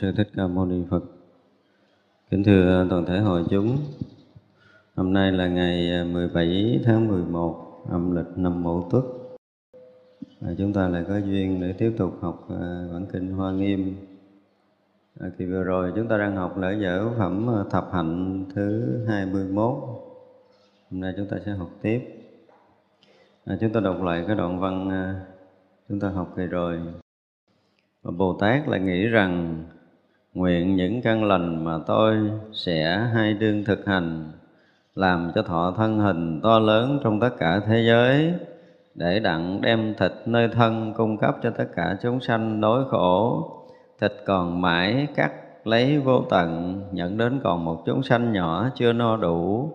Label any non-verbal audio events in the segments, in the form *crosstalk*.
Sư Thích Ca Mâu Ni Phật. Kính thưa toàn thể hội chúng, hôm nay là ngày à, 17 tháng 11 âm lịch năm Mậu Tuất. À, chúng ta lại có duyên để tiếp tục học à, bản kinh Hoa Nghiêm. À, kỳ vừa rồi chúng ta đang học lễ dở phẩm à, thập hạnh thứ 21. Hôm nay chúng ta sẽ học tiếp. À, chúng ta đọc lại cái đoạn văn à, chúng ta học kỳ rồi Bồ Tát lại nghĩ rằng nguyện những căn lành mà tôi sẽ hay đương thực hành làm cho thọ thân hình to lớn trong tất cả thế giới để đặng đem thịt nơi thân cung cấp cho tất cả chúng sanh đối khổ thịt còn mãi cắt lấy vô tận nhận đến còn một chúng sanh nhỏ chưa no đủ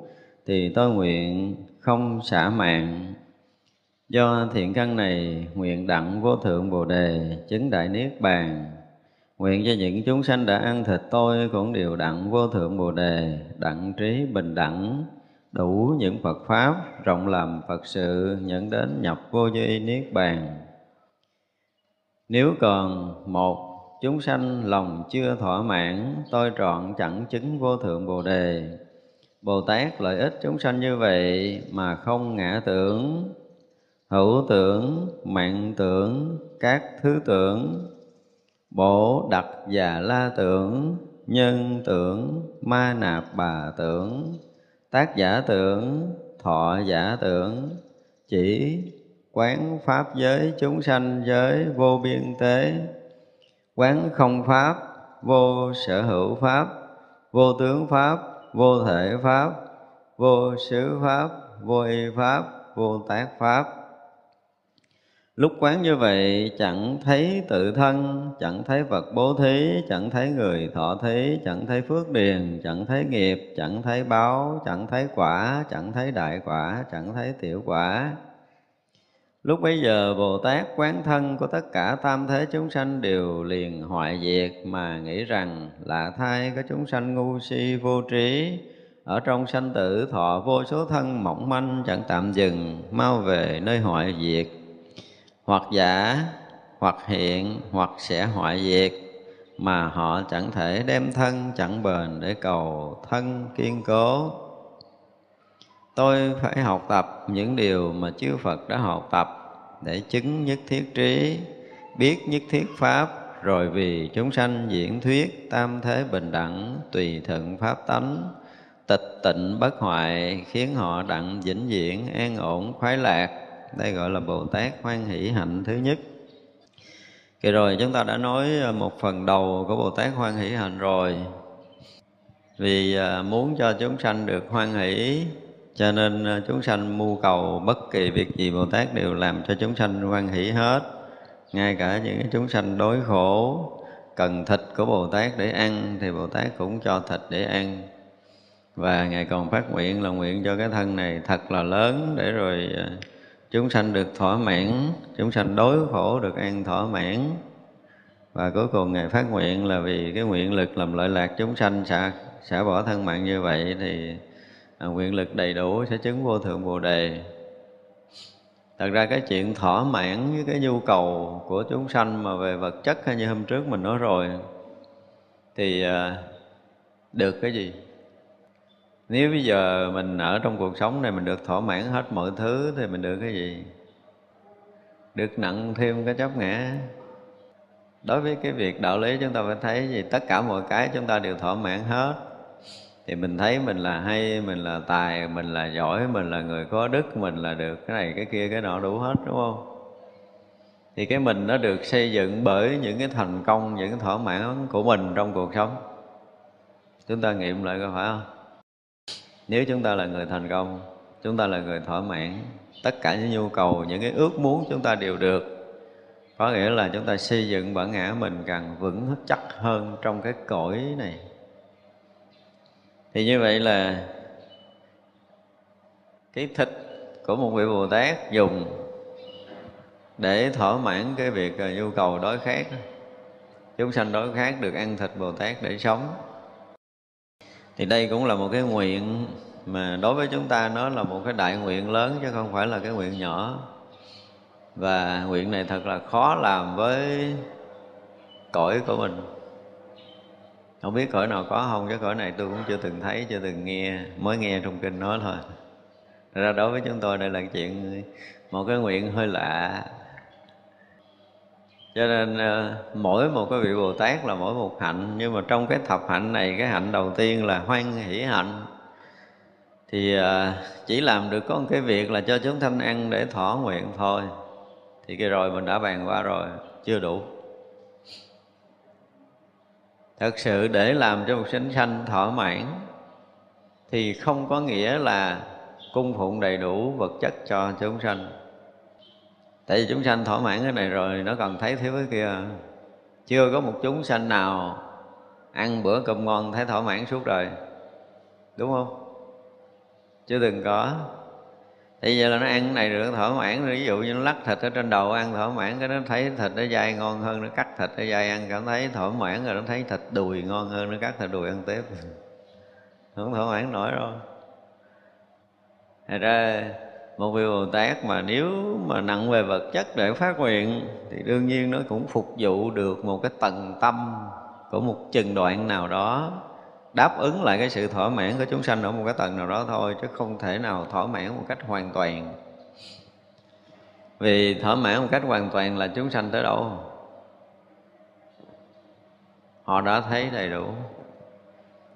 thì tôi nguyện không xả mạng Do thiện căn này, nguyện đặng vô thượng Bồ Đề, chứng đại Niết Bàn. Nguyện cho những chúng sanh đã ăn thịt tôi cũng đều đặng vô thượng Bồ Đề, đặng trí bình đẳng, đủ những Phật Pháp, rộng làm Phật sự, nhận đến nhập vô duy Niết Bàn. Nếu còn một chúng sanh lòng chưa thỏa mãn, tôi trọn chẳng chứng vô thượng Bồ Đề. Bồ Tát lợi ích chúng sanh như vậy mà không ngã tưởng, hữu tưởng mạng tưởng các thứ tưởng bổ đặc và la tưởng, nhân tưởng, ma nạp bà tưởng, tác giả tưởng, thọ giả tưởng, chỉ quán pháp giới chúng sanh giới vô biên tế, quán không pháp vô sở hữu pháp, vô tướng pháp, vô thể pháp, vô xứ pháp, vô y pháp, vô tác pháp lúc quán như vậy, chẳng thấy tự thân, chẳng thấy vật bố thí, chẳng thấy người thọ thí, chẳng thấy phước điền, chẳng thấy nghiệp, chẳng thấy báo, chẳng thấy quả, chẳng thấy đại quả, chẳng thấy tiểu quả. Lúc bấy giờ, bồ tát quán thân của tất cả tam thế chúng sanh đều liền hoại diệt mà nghĩ rằng là thai có chúng sanh ngu si vô trí. Ở trong sanh tử, thọ vô số thân mỏng manh chẳng tạm dừng, mau về nơi hoại diệt hoặc giả, hoặc hiện, hoặc sẽ hoại diệt, mà họ chẳng thể đem thân chẳng bền để cầu thân kiên cố. Tôi phải học tập những điều mà chư phật đã học tập để chứng nhất thiết trí, biết nhất thiết pháp, rồi vì chúng sanh diễn thuyết tam thế bình đẳng tùy thuận pháp tánh, tịch tịnh bất hoại khiến họ đặng vĩnh viễn an ổn khoái lạc đây gọi là bồ tát hoan hỷ hạnh thứ nhất. Kỳ rồi chúng ta đã nói ờ, một phần đầu của bồ tát hoan hỷ hạnh rồi. Vì ờ, muốn cho chúng sanh được hoan hỷ, cho nên ờ, chúng sanh mưu cầu bất kỳ việc gì bồ tát đều làm cho chúng sanh hoan hỷ hết. Ngay cả những chúng sanh đối khổ, cần thịt của bồ tát để ăn thì bồ tát cũng cho thịt để ăn. Và ngài còn phát nguyện là nguyện cho cái thân này thật là lớn để rồi chúng sanh được thỏa mãn chúng sanh đối khổ được an thỏa mãn. Và cuối cùng ngài phát nguyện là vì cái nguyện lực làm lợi lạc chúng sanh xả xả bỏ thân mạng như vậy thì à, nguyện lực đầy đủ sẽ chứng vô thượng bồ đề. Thật ra cái chuyện thỏa mãn với cái nhu cầu của chúng sanh mà về vật chất hay như hôm trước mình nói rồi thì à, được cái gì? Nếu bây giờ mình ở trong cuộc sống này mình được thỏa mãn hết mọi thứ thì mình được cái gì? Được nặng thêm cái chấp ngã. Đối với cái việc đạo lý chúng ta phải thấy gì? Tất cả mọi cái chúng ta đều thỏa mãn hết. Thì mình thấy mình là hay, mình là tài, mình là giỏi, mình là người có đức, mình là được cái này, cái kia, cái nọ đủ hết, đúng không? Thì cái mình nó được xây dựng bởi những cái thành công, những cái thỏa mãn của mình trong cuộc sống. Chúng ta nghiệm lại có phải không? Nếu chúng ta là người thành công, chúng ta là người thỏa mãn, tất cả những nhu cầu, những cái ước muốn chúng ta đều được, có nghĩa là chúng ta xây dựng bản ngã mình càng vững chắc hơn trong cái cõi này. Thì như vậy là cái thịt của một vị bồ tát dùng để thỏa mãn cái việc à, nhu cầu đói khát, chúng sanh đói khát được ăn thịt bồ tát để sống thì đây cũng là một cái nguyện mà đối với chúng ta nó là một cái đại nguyện lớn chứ không phải là cái nguyện nhỏ. Và nguyện này thật là khó làm với cõi của mình. Không biết cõi nào có không, chứ cõi này tôi cũng chưa từng thấy, chưa từng nghe. Mới nghe trong kinh nói thôi. Ra đối với chúng tôi đây là chuyện, một cái nguyện hơi lạ cho nên ờ, mỗi một cái vị bồ tát là mỗi một hạnh, nhưng mà trong cái thập hạnh này, cái hạnh đầu tiên là hoan hỷ hạnh. Thì ờ, chỉ làm được có một cái việc là cho chúng thanh ăn để thỏa nguyện thôi. Thì cái rồi mình đã bàn qua rồi, chưa đủ. Thật sự để làm cho một sinh sanh thỏa mãn thì không có nghĩa là cung phụng đầy đủ vật chất cho chúng sanh tại vì chúng sanh thỏa mãn cái này rồi, nó còn thấy thiếu cái kia. Chưa có một chúng sanh nào ăn bữa cơm ngon thấy thỏa mãn suốt đời. Đúng không? Chưa từng có. Thì giờ là nó ăn cái này được thỏa mãn ví dụ như nó lắc thịt ở trên đầu ăn thỏa mãn, cái nó thấy thịt nó dai ngon hơn, nó cắt thịt nó dai ăn, cảm thấy thỏa mãn rồi nó thấy thịt đùi ngon hơn, nó cắt thịt đùi ăn tiếp. *laughs* Không thỏa mãn nổi đâu. Thật ra một vị Bồ Tát mà nếu mà nặng về vật chất để phát nguyện, thì đương nhiên nó cũng phục vụ được một cái tầng tâm của một chừng đoạn nào đó, đáp ứng lại cái sự thỏa mãn của chúng sanh ở một cái tầng nào đó thôi, chứ không thể nào thỏa mãn một cách hoàn toàn. Vì thỏa mãn một cách hoàn toàn là chúng sanh tới đâu? Họ đã thấy đầy đủ.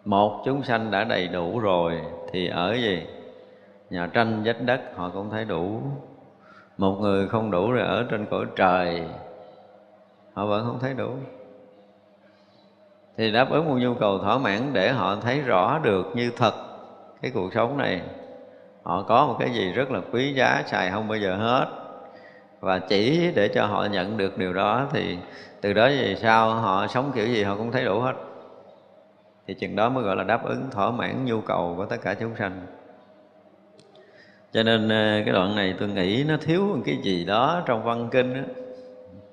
Một, chúng sanh đã đầy đủ rồi, thì ở gì? Nhà tranh vách đất, họ cũng thấy đủ. Một người không đủ rồi ở trên cõi trời, họ vẫn không thấy đủ. Thì đáp ứng một nhu cầu thỏa mãn để họ thấy rõ được như thật cái cuộc sống này. Họ có một cái gì rất là quý giá, xài không bao giờ hết. Và chỉ để cho họ nhận được điều đó thì từ đó về sau họ sống kiểu gì họ cũng thấy đủ hết. Thì chừng đó mới gọi là đáp ứng thỏa mãn nhu cầu của tất cả chúng sanh cho nên ờ, cái đoạn này tôi nghĩ nó thiếu một cái gì đó trong văn kinh đó.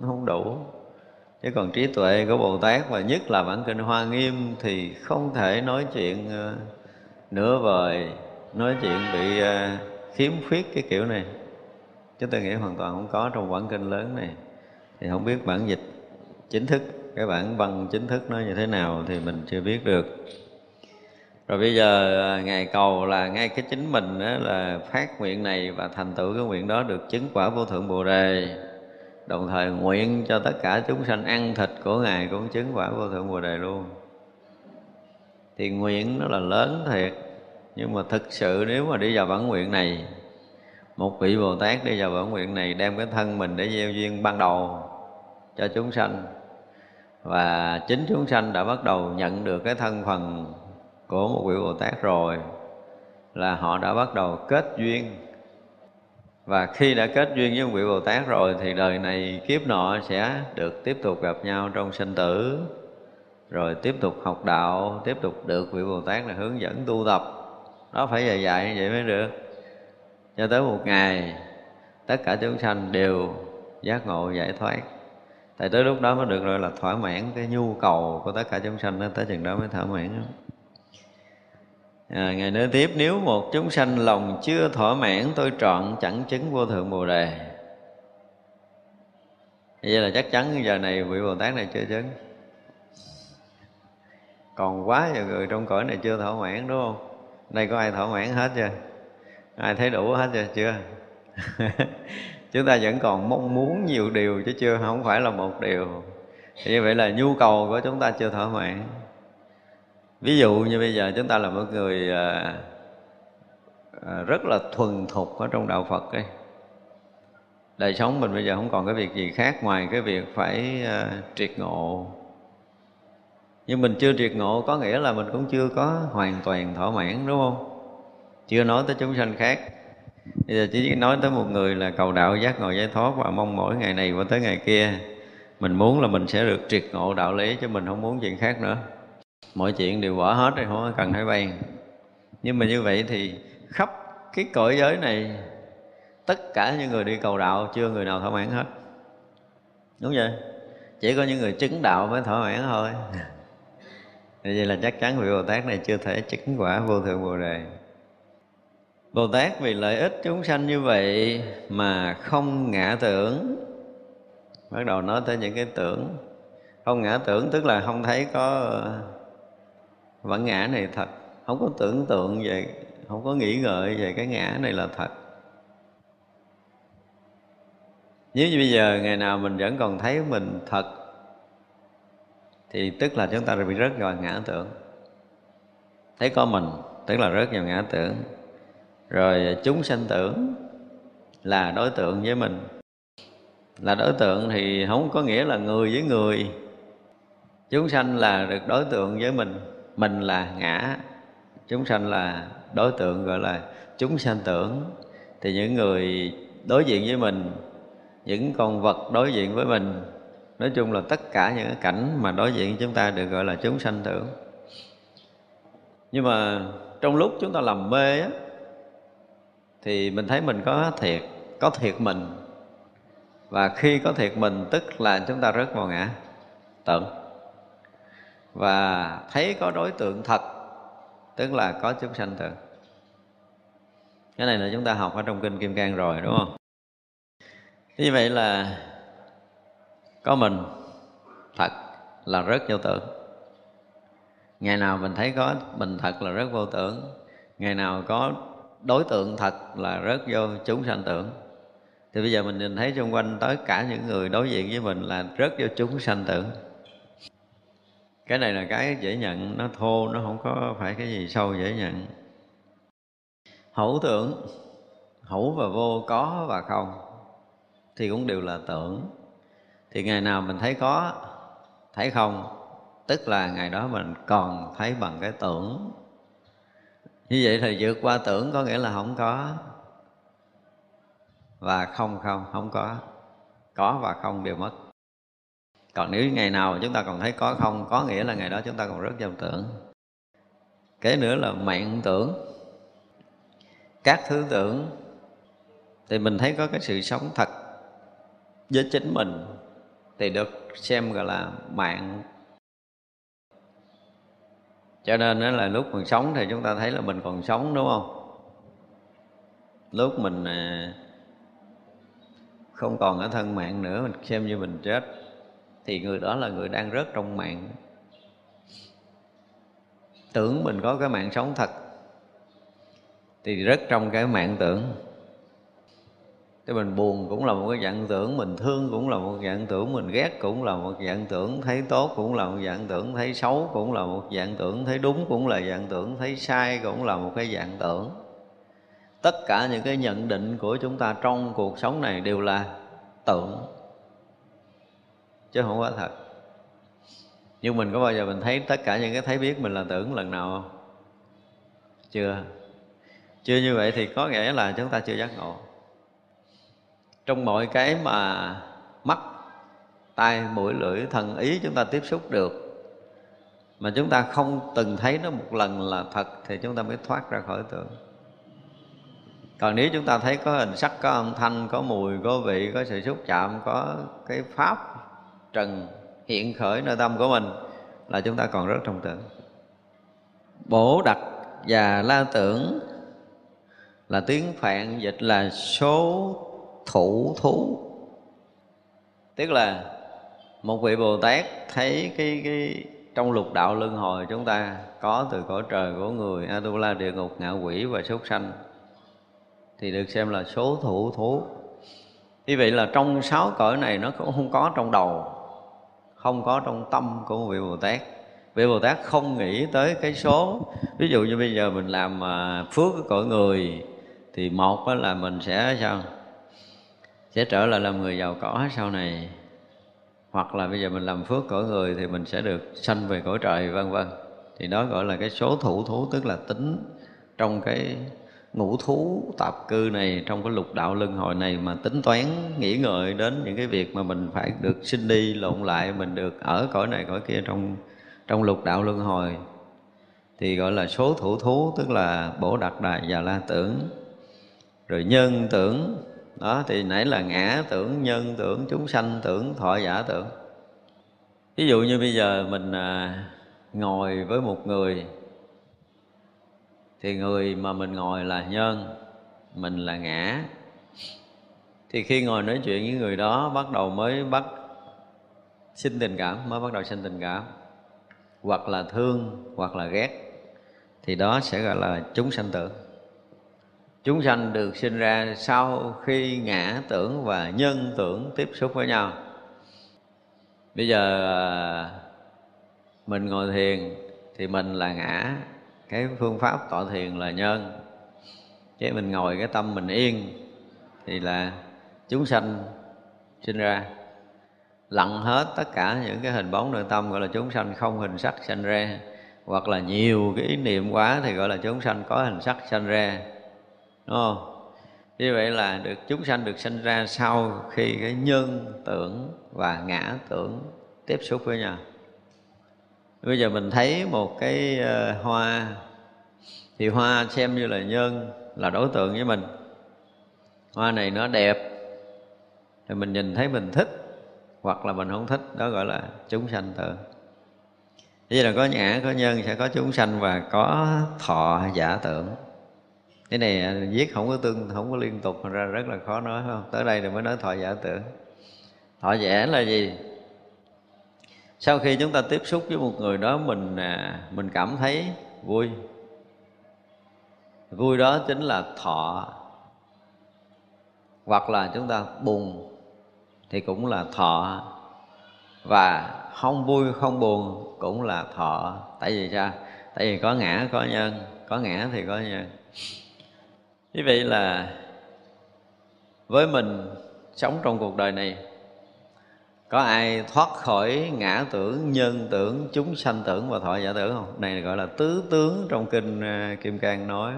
nó không đủ. Chứ còn trí tuệ của bồ tát và nhất là bản kinh hoa nghiêm thì không thể nói chuyện ờ, nửa vời, nói chuyện bị ờ, khiếm khuyết cái kiểu này. Chúng tôi nghĩ hoàn toàn không có trong bản kinh lớn này. Thì không biết bản dịch chính thức, cái bản văn chính thức nó như thế nào thì mình chưa biết được rồi bây giờ à, ngài cầu là ngay cái chính mình đó là phát nguyện này và thành tựu cái nguyện đó được chứng quả vô thượng bồ đề. Đồng thời nguyện cho tất cả chúng sanh ăn thịt của ngài cũng chứng quả vô thượng bồ đề luôn. Thì nguyện nó là lớn thiệt, nhưng mà thực sự nếu mà đi vào bản nguyện này, một vị bồ tát đi vào bản nguyện này đem cái thân mình để gieo duyên ban đầu cho chúng sanh. Và chính chúng sanh đã bắt đầu nhận được cái thân phần của một vị Bồ Tát rồi là họ đã bắt đầu kết duyên. Và khi đã kết duyên với một vị Bồ Tát rồi thì đời này kiếp nọ sẽ được tiếp tục gặp nhau trong sinh tử, rồi tiếp tục học đạo, tiếp tục được vị Bồ Tát là hướng dẫn tu tập. Đó phải dạy dạy như vậy mới được. Cho tới một ngày, tất cả chúng sanh đều giác ngộ, giải thoát. Tại tới lúc đó mới được gọi là thỏa mãn cái nhu cầu của tất cả chúng sanh đó, tới chừng đó mới thỏa mãn à, ngài nói tiếp nếu một chúng sanh lòng chưa thỏa mãn tôi trọn chẳng chứng vô thượng bồ đề. Vậy là chắc chắn giờ này vị bồ tát này chưa chứng. Còn quá nhiều người trong cõi này chưa thỏa mãn đúng không? Đây có ai thỏa mãn hết chưa? Ai thấy đủ hết chưa? Chưa. *laughs* Chúng ta vẫn còn mong muốn nhiều điều chứ chưa không phải là một điều. Như vậy là nhu cầu của chúng ta chưa thỏa mãn ví dụ như bây giờ chúng ta là một người à, à, rất là thuần thục ở trong đạo phật ấy. Đời sống mình bây giờ không còn cái việc gì khác ngoài cái việc phải à, triệt ngộ. Nhưng mình chưa triệt ngộ có nghĩa là mình cũng chưa có hoàn toàn thỏa mãn đúng không? Chưa nói tới chúng sanh khác. Bây giờ chỉ nói tới một người là cầu đạo giác ngộ giải thoát và mong mỗi ngày này và tới ngày kia. Mình muốn là mình sẽ được triệt ngộ đạo lý chứ mình không muốn chuyện khác nữa mọi chuyện đều bỏ hết rồi, không cần phải vay nhưng mà như vậy thì khắp cái cõi giới này, tất cả những người đi cầu đạo chưa người nào thỏa mãn hết. Đúng vậy? Chỉ có những người chứng đạo mới thỏa mãn thôi. *laughs* Vậy là chắc chắn vị bồ tát này chưa thể chứng quả vô thượng bồ đề. Bồ tát vì lợi ích chúng sanh như vậy mà không ngã tưởng. Bắt đầu nói tới những cái tưởng. Không ngã tưởng tức là không thấy có vẫn ngã này thật. Không có tưởng tượng về, không có nghĩ ngợi về cái ngã này là thật. Nếu như bây giờ ngày nào mình vẫn còn thấy mình thật, thì tức là chúng ta bị rớt vào ngã tưởng. Thấy có mình, tức là rớt vào ngã tưởng. Rồi chúng sanh tưởng là đối tượng với mình. Là đối tượng thì không có nghĩa là người với người. Chúng sanh là được đối tượng với mình mình là ngã. Chúng sanh là đối tượng gọi là chúng sanh tưởng. Thì những người đối diện với mình, những con vật đối diện với mình, nói chung là tất cả những cái cảnh mà đối diện chúng ta được gọi là chúng sanh tưởng. Nhưng mà trong lúc chúng ta làm mê á, thì mình thấy mình có thiệt có thiệt mình. Và khi có thiệt mình, tức là chúng ta rớt vào ngã, tưởng và thấy có đối tượng thật, tức là có chúng sanh tưởng cái này là chúng ta học ở trong kinh kim cang rồi, đúng không? Như vậy là có mình, thật là rất vô tưởng. Ngày nào mình thấy có mình thật là rất vô tưởng. Ngày nào có đối tượng thật là rất vô chúng sanh tưởng. Thì bây giờ mình nhìn thấy xung quanh tới cả những người đối diện với mình là rất vô chúng sanh tưởng cái này là cái dễ nhận, nó thô, nó không có phải cái gì sâu dễ nhận. Hữu tưởng, hữu và vô có và không, thì cũng đều là tưởng. Thì ngày nào mình thấy có, thấy không, tức là ngày đó mình còn thấy bằng cái tưởng. Như vậy thì vượt qua tưởng có nghĩa là không có. Và không không không có. Có và không đều mất còn nếu ngày nào chúng ta còn thấy có không, có nghĩa là ngày đó chúng ta còn rất trong tưởng. Kế nữa là mạng tưởng. Các thứ tưởng, thì mình thấy có cái sự sống thật với chính mình, thì được xem gọi là mạng. Cho nên đó là lúc mình sống thì chúng ta thấy là mình còn sống, đúng không? Lúc mình à, không còn ở thân mạng nữa, mình xem như mình chết thì người đó là người đang rớt trong mạng. Tưởng mình có cái mạng sống thật, thì rất trong cái mạng tưởng. Cái mình buồn cũng là một cái dạng tưởng, mình thương cũng là một dạng tưởng, mình ghét cũng là một dạng tưởng, thấy tốt cũng là một dạng tưởng, thấy xấu cũng là một dạng tưởng, thấy đúng cũng là dạng tưởng, thấy sai cũng là một cái dạng tưởng. Tất cả những cái nhận định của chúng ta trong cuộc sống này đều là tưởng chứ không có thật. Nhưng mình có bao giờ mình thấy tất cả những cái thấy biết mình là tưởng lần nào không? Chưa. Chưa như vậy thì có nghĩa là chúng ta chưa giác ngộ. Trong mọi cái mà mắt, tai, mũi, lưỡi, thần ý chúng ta tiếp xúc được, mà chúng ta không từng thấy nó một lần là thật thì chúng ta mới thoát ra khỏi tưởng. Còn nếu chúng ta thấy có hình sắc, có âm thanh, có mùi, có vị, có sự xúc chạm, có cái pháp trần hiện khởi nơi tâm của mình là chúng ta còn rất trong tưởng bổ đặc và la tưởng là tiếng phạn dịch là số thủ thú. Tức là một vị bồ tát thấy cái cái trong lục đạo luân hồi chúng ta có từ cõi trời của người atula địa ngục ngạ quỷ và súc sanh, thì được xem là số thủ thú. Như vậy là trong sáu cõi này nó cũng không có trong đầu không có trong tâm của một vị bồ tát. Vị bồ tát không nghĩ tới cái số. Ví dụ như bây giờ mình làm à, phước của cõi người, thì một là mình sẽ sao? Sẽ trở lại làm người giàu có sau này. Hoặc là bây giờ mình làm phước cõi người thì mình sẽ được sanh về cõi trời, vân vân. Thì đó gọi là cái số thủ thú, tức là tính trong cái ngũ thú tạp cư này trong cái lục đạo luân hồi này mà tính toán nghĩ ngợi đến những cái việc mà mình phải được sinh đi lộn lại mình được ở cõi này cõi kia trong trong lục đạo luân hồi. Thì gọi là số thủ thú tức là bổ đặc đài và la tưởng. Rồi nhân tưởng đó thì nãy là ngã tưởng nhân tưởng chúng sanh tưởng thọ giả tưởng. Ví dụ như bây giờ mình à, ngồi với một người thì người mà mình ngồi là nhân, mình là ngã. Thì khi ngồi nói chuyện với người đó, bắt đầu mới bắt sinh tình cảm, mới bắt đầu sinh tình cảm. Hoặc là thương, hoặc là ghét. Thì đó sẽ gọi là chúng sanh tưởng chúng sanh được sinh ra sau khi ngã tưởng và nhân tưởng tiếp xúc với nhau. Bây giờ à, mình ngồi thiền thì mình là ngã cái phương pháp tọa thiền là nhân chứ mình ngồi, cái tâm mình yên, thì là chúng sanh sinh ra. Lặn hết tất cả những cái hình bóng nội tâm gọi là chúng sanh, không hình sắc sanh ra. Hoặc là nhiều cái ý niệm quá thì gọi là chúng sanh có hình sắc sanh ra. Đúng không? Như vậy là được, chúng sanh được sanh ra sau khi cái nhân tưởng và ngã tưởng tiếp xúc với nhau bây giờ mình thấy một cái ờ, hoa. Thì hoa xem như là nhân là đối tượng với mình. Hoa này nó đẹp thì mình nhìn thấy mình thích hoặc là mình không thích đó gọi là chúng sanh tự. Vậy là có ngã, có nhân, sẽ có chúng sanh và có thọ giả tưởng. Cái này ờ, viết không có tương, không có liên tục ra rất là khó nói không? Tới đây thì mới nói thọ giả tưởng. Thọ giả là gì? Sau khi chúng ta tiếp xúc với một người đó, mình à, mình cảm thấy vui. Vui đó chính là thọ. Hoặc là chúng ta buồn thì cũng là thọ. Và không vui, không buồn cũng là thọ. Tại vì sao? Tại vì có ngã, có nhân. Có ngã thì có nhân. Như vậy là, với mình sống trong cuộc đời này có ai thoát khỏi ngã tưởng, nhân tưởng, chúng sanh tưởng và thọ giả tưởng không? Này gọi là tứ tướng trong kinh à, kim cang nói.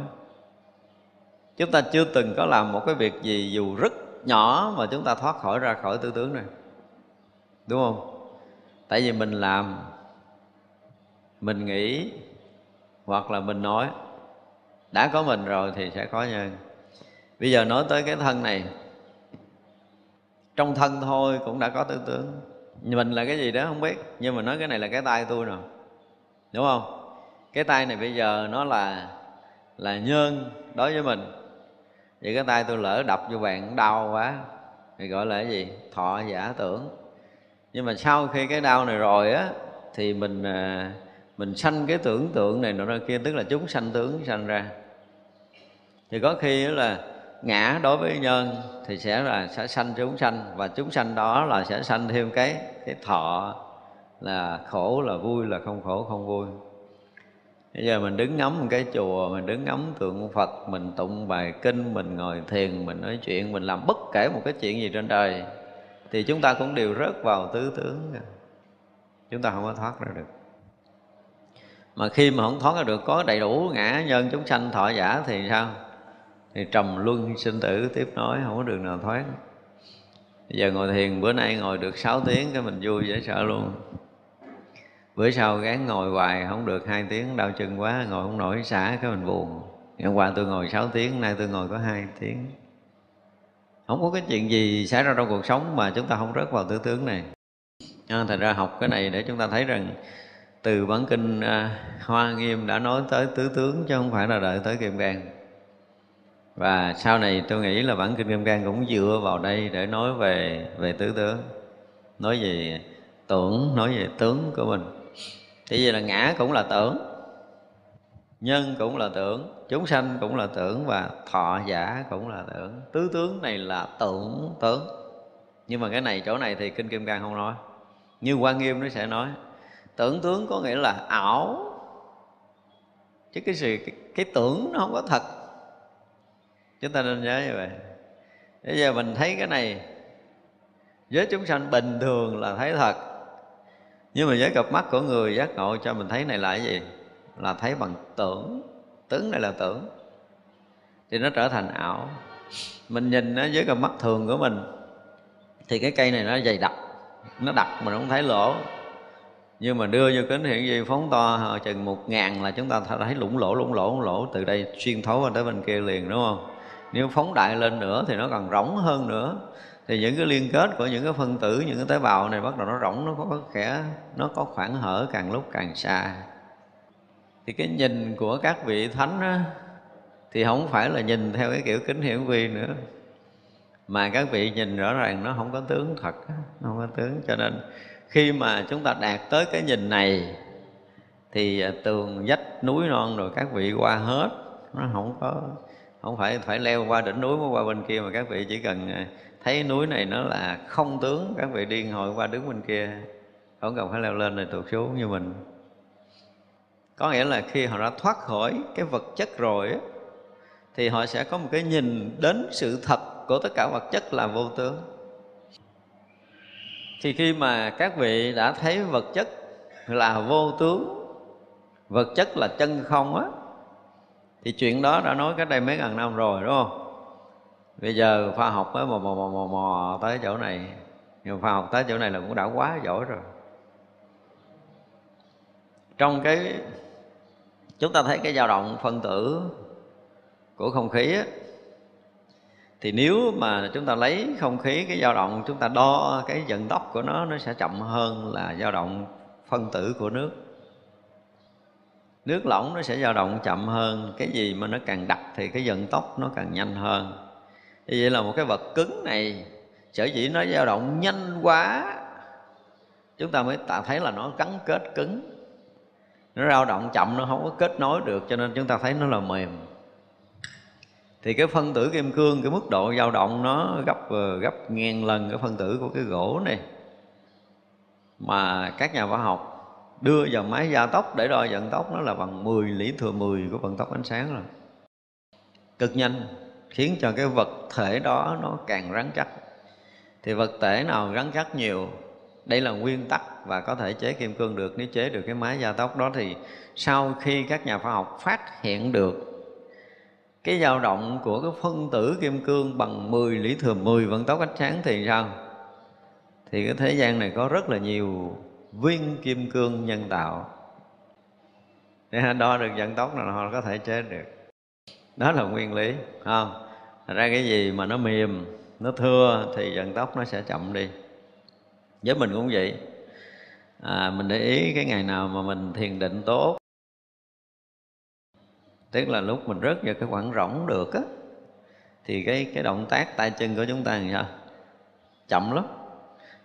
Chúng ta chưa từng có làm một cái việc gì dù rất nhỏ mà chúng ta thoát khỏi, ra khỏi tư tướng này. Đúng không? Tại vì mình làm, mình nghĩ, hoặc là mình nói, đã có mình rồi thì sẽ có nhân. Bây giờ nói tới cái thân này trong thân thôi, cũng đã có tư tưởng. Mình là cái gì đó không biết, nhưng mà nói cái này là cái tay tôi nè. Đúng không? Cái tay này bây giờ nó là là nhân đối với mình. Vậy cái tay tôi lỡ đập vô bạn đau quá. Thì gọi là cái gì? Thọ giả tưởng. Nhưng mà sau khi cái đau này rồi á, thì mình à, mình sanh cái tưởng tượng này nọ kia, tức là chúng sanh tướng sanh ra. Thì có khi là ngã đối với nhân thì sẽ là sẽ sanh chúng sanh, và chúng sanh đó là sẽ sanh thêm cái cái thọ là khổ, là vui, là không khổ, không vui. Bây giờ mình đứng ngắm một cái chùa, mình đứng ngắm tượng phật, mình tụng bài kinh, mình ngồi thiền, mình nói chuyện, mình làm bất kể một cái chuyện gì trên đời, thì chúng ta cũng đều rớt vào tứ tướng chúng ta không có thoát ra được. Mà khi mà không thoát ra được, có đầy đủ ngã nhân chúng sanh thọ giả thì sao? Thì trầm luân sinh tử tiếp nối không có đường nào thoát. Giờ ngồi thiền bữa nay ngồi được 6 tiếng cái mình vui dễ sợ luôn. Bữa sau gán ngồi hoài không được hai tiếng đau chân quá ngồi không nổi xả cái mình buồn. Hôm qua tôi ngồi 6 tiếng nay tôi ngồi có hai tiếng. Không có cái chuyện gì xảy ra trong cuộc sống mà chúng ta không rớt vào tư tướng này. À, thành ra học cái này để chúng ta thấy rằng từ bản kinh à, hoa nghiêm đã nói tới tứ tướng chứ không phải là đợi tới kim cang và sau này tôi nghĩ là bản kinh kim cang cũng dựa vào đây để nói về về tứ tướng nói về tưởng nói về tướng của mình. Thì vậy là ngã cũng là tưởng nhân cũng là tưởng chúng sanh cũng là tưởng và thọ giả cũng là tưởng. Tứ tướng này là tưởng tướng. Nhưng mà cái này chỗ này thì kinh kim cang không nói. Như quan nghiêm nó sẽ nói tưởng tướng có nghĩa là ảo. Chứ cái gì cái, cái tưởng nó không có thật chúng ta nên nhớ như vậy. Bây giờ mình thấy cái này với chúng sanh bình thường là thấy thật. Nhưng mà với cặp mắt của người giác ngộ cho mình thấy này là cái gì? Là thấy bằng tưởng. Tưởng này là tưởng. Thì nó trở thành ảo. Mình nhìn nó với cặp mắt thường của mình, thì cái cây này nó dày đặc. Nó đặc mình không thấy lỗ. Nhưng mà đưa vô kính hiển vi phóng to, chừng một ngàn là chúng ta thấy lũng lỗ lũng lỗ lũng lỗ. Từ đây xuyên thấu qua tới bên kia liền, đúng không? Nếu phóng đại lên nữa thì nó còn rỗng hơn nữa. Thì những cái liên kết của những cái phân tử những cái tế bào này bắt đầu nó rỗng nó có khẽ nó có khoảng hở càng lúc càng xa. Thì cái nhìn của các vị thánh á, thì không phải là nhìn theo cái kiểu kính hiển vi nữa. Mà các vị nhìn rõ ràng nó không có tướng thật nó không có tướng. Cho nên khi mà chúng ta đạt tới cái nhìn này thì à, tường vách núi non rồi các vị qua hết nó không có không phải phải leo qua đỉnh núi mới qua bên kia mà các vị chỉ cần à, thấy núi này nó là không tướng các vị điên hồi qua đứng bên kia không cần phải leo lên rồi tụt xuống như mình. Có nghĩa là khi họ đã thoát khỏi cái vật chất rồi á, thì họ sẽ có một cái nhìn đến sự thật của tất cả vật chất là vô tướng. Thì khi mà các vị đã thấy vật chất là vô tướng vật chất là chân không á thì chuyện đó đã nói cách đây mấy ngàn năm rồi đúng không? Bây giờ khoa học mới mò mò mò mò, mò tới chỗ này. Nhưng khoa học tới chỗ này là cũng đã quá giỏi rồi. Trong cái chúng ta thấy cái dao động phân tử của không khí á, thì nếu mà chúng ta lấy không khí cái dao động chúng ta đo cái vận tốc của nó nó sẽ chậm hơn là dao động phân tử của nước nước lỏng nó sẽ dao động chậm hơn, cái gì mà nó càng đặc thì cái vận tốc nó càng nhanh hơn. Như vậy là một cái vật cứng này, sở dĩ nó dao động nhanh quá, chúng ta mới ta thấy là nó gắn kết cứng. Nó dao động chậm, nó không có kết nối được, cho nên chúng ta thấy nó là mềm. Thì cái phân tử kim cương, cái mức độ dao động nó gấp ờ, gấp ngàn lần cái phân tử của cái gỗ này. Mà các nhà khoa học đưa vào máy gia tốc để đo vận tốc, nó là bằng 10 lý thừa 10 của vận tốc ánh sáng rồi. Cực nhanh, khiến cho cái vật thể đó nó càng rắn chắc. Thì vật thể nào rắn chắc nhiều, đây là nguyên tắc và có thể chế kim cương được. Nếu chế được cái máy gia tốc đó thì sau khi các nhà khoa học phát hiện được cái dao động của cái phân tử kim cương bằng 10 lý thừa 10 vận tốc ánh sáng thì sao? Thì cái thế gian này có rất là nhiều viên kim cương nhân tạo để *laughs* đo được vận tốc là họ có thể chế được. Đó là nguyên lý không? Thật ra cái gì mà nó mềm nó thưa thì vận tốc nó sẽ chậm đi. Với mình cũng vậy. À, mình để ý cái ngày nào mà mình thiền định tốt. Tức là lúc mình rớt vào cái khoảng rỗng được á thì cái cái động tác tay chân của chúng ta làm sao? Chậm lắm.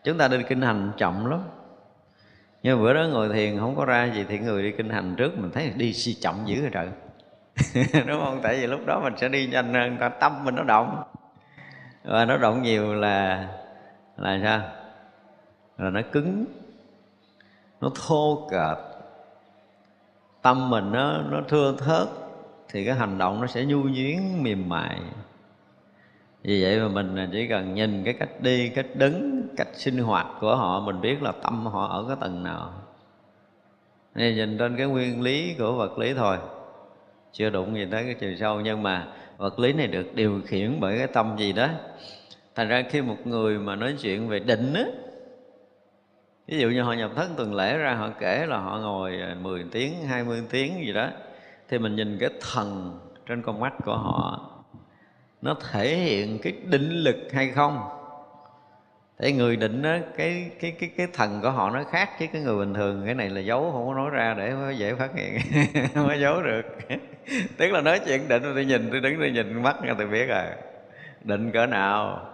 Chúng ta đi kinh hành chậm lắm nhưng bữa đó ngồi thiền, không có ra gì thì người đi kinh hành trước, mình thấy đi si chậm dữ rồi trời. *laughs* Đúng không? Tại vì lúc đó mình sẽ đi nhanh hơn tâm mình nó động. Và nó động nhiều là là sao? Là nó cứng, nó thô kệch tâm mình nó nó thưa thớt, thì cái hành động nó sẽ nhu nhuyến mềm mại vì vậy mà mình chỉ cần nhìn cái cách đi, cách đứng, cách sinh hoạt của họ, mình biết là tâm họ ở cái tầng nào. Nên nhìn trên cái nguyên lý của vật lý thôi. Chưa đụng gì tới cái chiều sâu, nhưng mà vật lý này được điều khiển bởi cái tâm gì đó. Thành ra khi một người mà nói chuyện về định á, ví dụ như họ nhập thất tuần lễ ra, họ kể là họ ngồi à, 10 tiếng 20 tiếng gì đó, thì mình nhìn cái thần trên con mắt của họ nó thể hiện cái định lực hay không? Để người định đó cái cái cái cái thần của họ nó khác chứ cái người bình thường. Cái này là giấu, không có nói ra để dễ phát hiện *laughs* không có giấu được. *laughs* Tức là nói chuyện định tôi nhìn, tôi đứng tôi nhìn mắt nghe tôi biết rồi. Định cỡ nào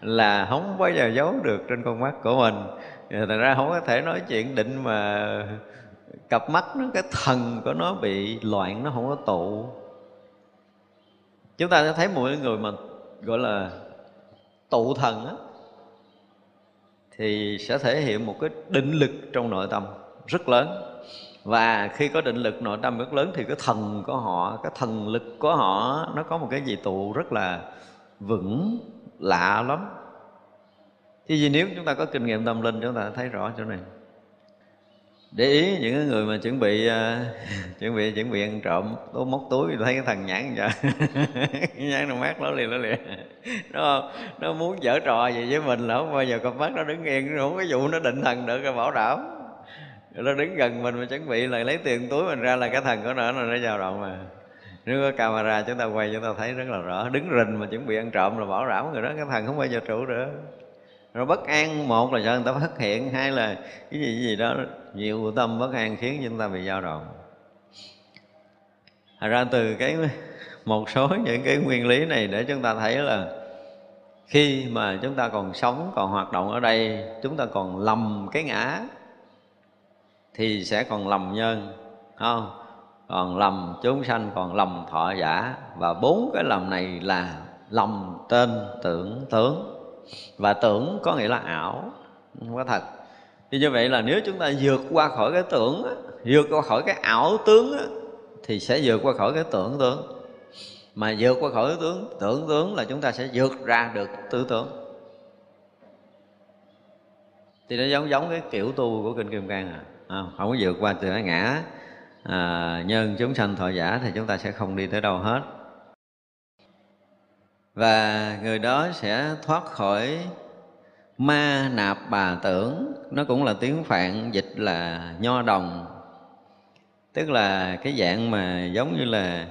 là không bao giờ giấu được trên con mắt của mình. Thành ra không có thể nói chuyện định mà cặp mắt nó, cái thần của nó bị loạn, nó không có tụ chúng ta sẽ thấy một người mà, gọi là, tụ thần á, thì sẽ thể hiện một cái định lực trong nội tâm rất lớn. Và khi có định lực nội tâm rất lớn thì cái thần của họ, cái thần lực của họ, nó có một cái gì tụ rất là vững, lạ lắm. Chứ vì nếu chúng ta có kinh nghiệm tâm linh, chúng ta thấy rõ chỗ này để ý những người mà chuẩn bị uh, *laughs* chuẩn bị chuẩn bị ăn trộm tôi móc túi thấy cái thằng nhãn vậy *laughs* nhãn nó mát nó liền nó liền. Đúng không nó muốn dở trò gì với mình là không bao giờ con mắt nó đứng yên nó không có vụ nó định thần được cái bảo đảm. Nó đứng gần mình mà chuẩn bị là lấy tiền túi mình ra là cái thằng của nó nó dao động mà. Nếu có camera chúng ta quay chúng ta thấy rất là rõ. Đứng rình mà chuẩn bị ăn trộm là bảo đảm người đó cái thằng không bao giờ trụ nữa rồi bất an một là sợ người ta phát hiện, hai là cái gì cái gì đó, nhiều tâm bất an khiến chúng ta bị dao động. Thật ra từ cái *laughs* một số những cái nguyên lý này để chúng ta thấy là khi mà chúng ta còn sống, còn hoạt động ở đây, chúng ta còn lầm cái ngã, thì sẽ còn lầm nhân không? Còn lầm chúng sanh, còn lầm thọ giả. Và bốn cái lầm này là lầm tên, tưởng, tướng và tưởng có nghĩa là ảo không có thật. Thì như vậy là nếu chúng ta vượt qua khỏi cái tưởng vượt qua khỏi cái ảo tướng thì sẽ vượt qua khỏi cái tưởng tướng. Mà vượt qua khỏi tướng tưởng tướng là chúng ta sẽ vượt ra được tư tưởng. thì nó giống giống cái kiểu tu của kinh kim cang à. Không, không có vượt qua từ ngã à, nhân chúng sanh thọ giả thì chúng ta sẽ không đi tới đâu hết và người đó sẽ thoát khỏi ma nạp bà tưởng. Nó cũng là tiếng phạn, dịch là nho đồng. Tức là cái dạng mà giống như là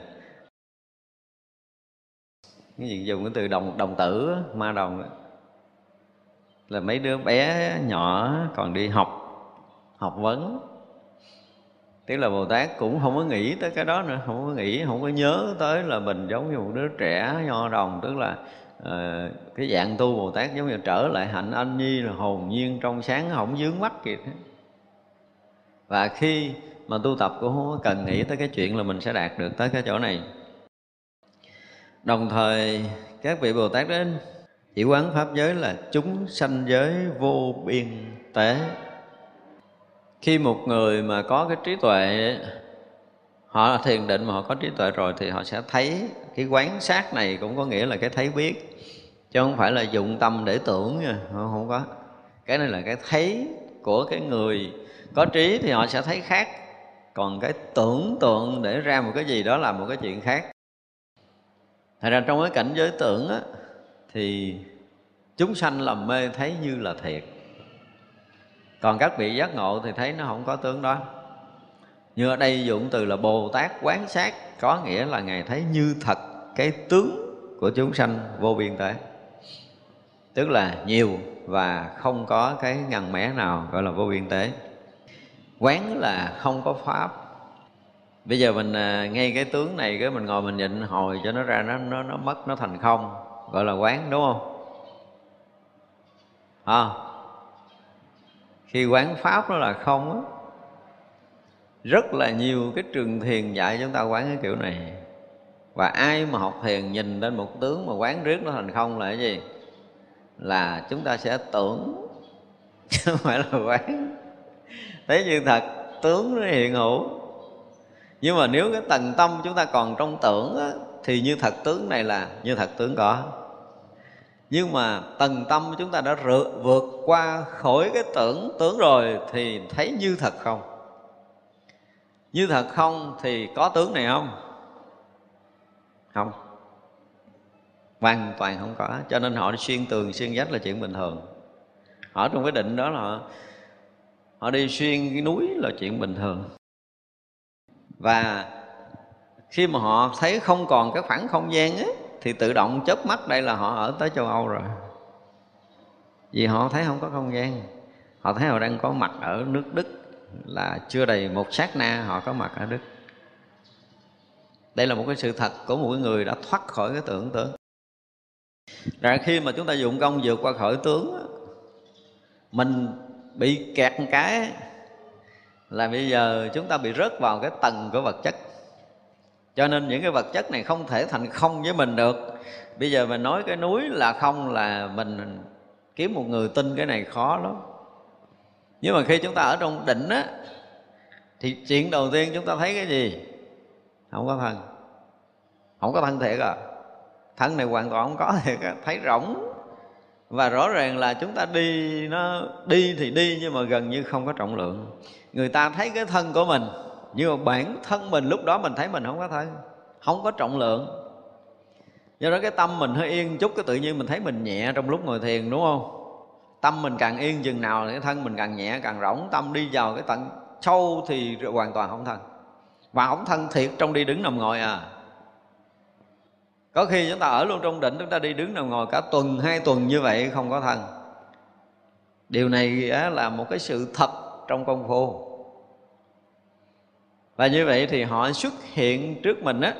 cái gì dùng cái từ đồng đồng tử ma đồng là mấy đứa bé nhỏ còn đi học học vấn tức là bồ tát cũng không có nghĩ tới cái đó nữa không có nghĩ không có nhớ tới là mình giống như một đứa trẻ nho đồng tức là uh, cái dạng tu bồ tát giống như trở lại hạnh anh nhi là hồn nhiên trong sáng không dướng mắt kịp và khi mà tu tập cũng không cần nghĩ tới cái chuyện là mình sẽ đạt được tới cái chỗ này. Đồng thời các vị bồ tát đến chỉ quán pháp giới là chúng sanh giới vô biên tế khi một người mà có cái trí tuệ họ thiền định mà họ có trí tuệ rồi thì họ sẽ thấy cái quán sát này cũng có nghĩa là cái thấy biết chứ không phải là dụng tâm để tưởng nha không, không có. Cái này là cái thấy của cái người có trí thì họ sẽ thấy khác. Còn cái tưởng tượng để ra một cái gì đó là một cái chuyện khác. Thật ra trong cái cảnh giới tưởng á, thì chúng sanh làm mê thấy như là thiệt còn các vị giác ngộ thì thấy nó không có tướng đó. Như ở đây dụng từ là bồ tát quán sát có nghĩa là ngài thấy như thật cái tướng của chúng sanh vô biên tế tức là nhiều và không có cái ngần mẻ nào gọi là vô biên tế quán là không có pháp. Bây giờ mình à, ngay cái tướng này cái mình ngồi mình nhịn hồi cho nó ra nó nó nó mất nó thành không gọi là quán đúng không? À, khi quán pháp nó là không á. Rất là nhiều cái trường thiền dạy chúng ta quán cái kiểu này. Và ai mà học thiền nhìn lên một tướng mà quán riết nó thành không là cái gì? Là chúng ta sẽ tưởng. *laughs* Chứ không phải là quán. Thế như thật tướng nó hiện hữu. Nhưng mà nếu cái tầng tâm chúng ta còn trong tưởng á, thì như thật tướng này là như thật tướng có nhưng mà tầng tâm chúng ta đã vượt qua khỏi cái tưởng tướng rồi thì thấy như thật không? Như thật không thì có tướng này không? Không. Hoàn toàn không có. Cho nên họ xuyên tường xuyên vách là chuyện bình thường. Họ trong cái định đó là họ, họ đi xuyên cái núi là chuyện bình thường. Và khi mà họ thấy không còn cái khoảng không gian ấy, thì tự động chớp mắt đây là họ ở tới châu Âu rồi. Vì họ thấy không có không gian. Họ thấy họ đang có mặt ở nước Đức là chưa đầy một sát na họ có mặt ở Đức. Đây là một cái sự thật của một người đã thoát khỏi cái tưởng tượng. Rồi khi mà chúng ta dụng công vượt qua khỏi tướng mình bị kẹt một cái là bây giờ chúng ta bị rớt vào cái tầng của vật chất cho nên những cái vật chất này không thể thành không với mình được. Bây giờ mình nói cái núi là không là mình kiếm một người tin cái này khó lắm. Nhưng mà khi chúng ta ở trong định á, thì chuyện đầu tiên chúng ta thấy cái gì? Không có thân. Không có thân thiệt à. Thân này hoàn toàn không có *laughs* thiệt á. Thấy rỗng. Và rõ ràng là chúng ta đi, nó đi thì đi nhưng mà gần như không có trọng lượng. Người ta thấy cái thân của mình nhưng mà bản thân mình lúc đó mình thấy mình không có thân, không có trọng lượng. Do đó cái tâm mình hơi yên chút, cái tự nhiên mình thấy mình nhẹ trong lúc ngồi thiền, đúng không? Tâm mình càng yên chừng nào cái thân mình càng nhẹ, càng rỗng, tâm đi vào cái tận sâu thì hoàn toàn không thân. Và không thân thiệt, trong đi đứng nằm ngồi à. Có khi chúng ta ở luôn trong định chúng ta đi đứng nằm ngồi cả tuần, hai tuần như vậy không có thân. Điều này là một cái sự thật trong công phu và như vậy thì họ xuất hiện trước mình á.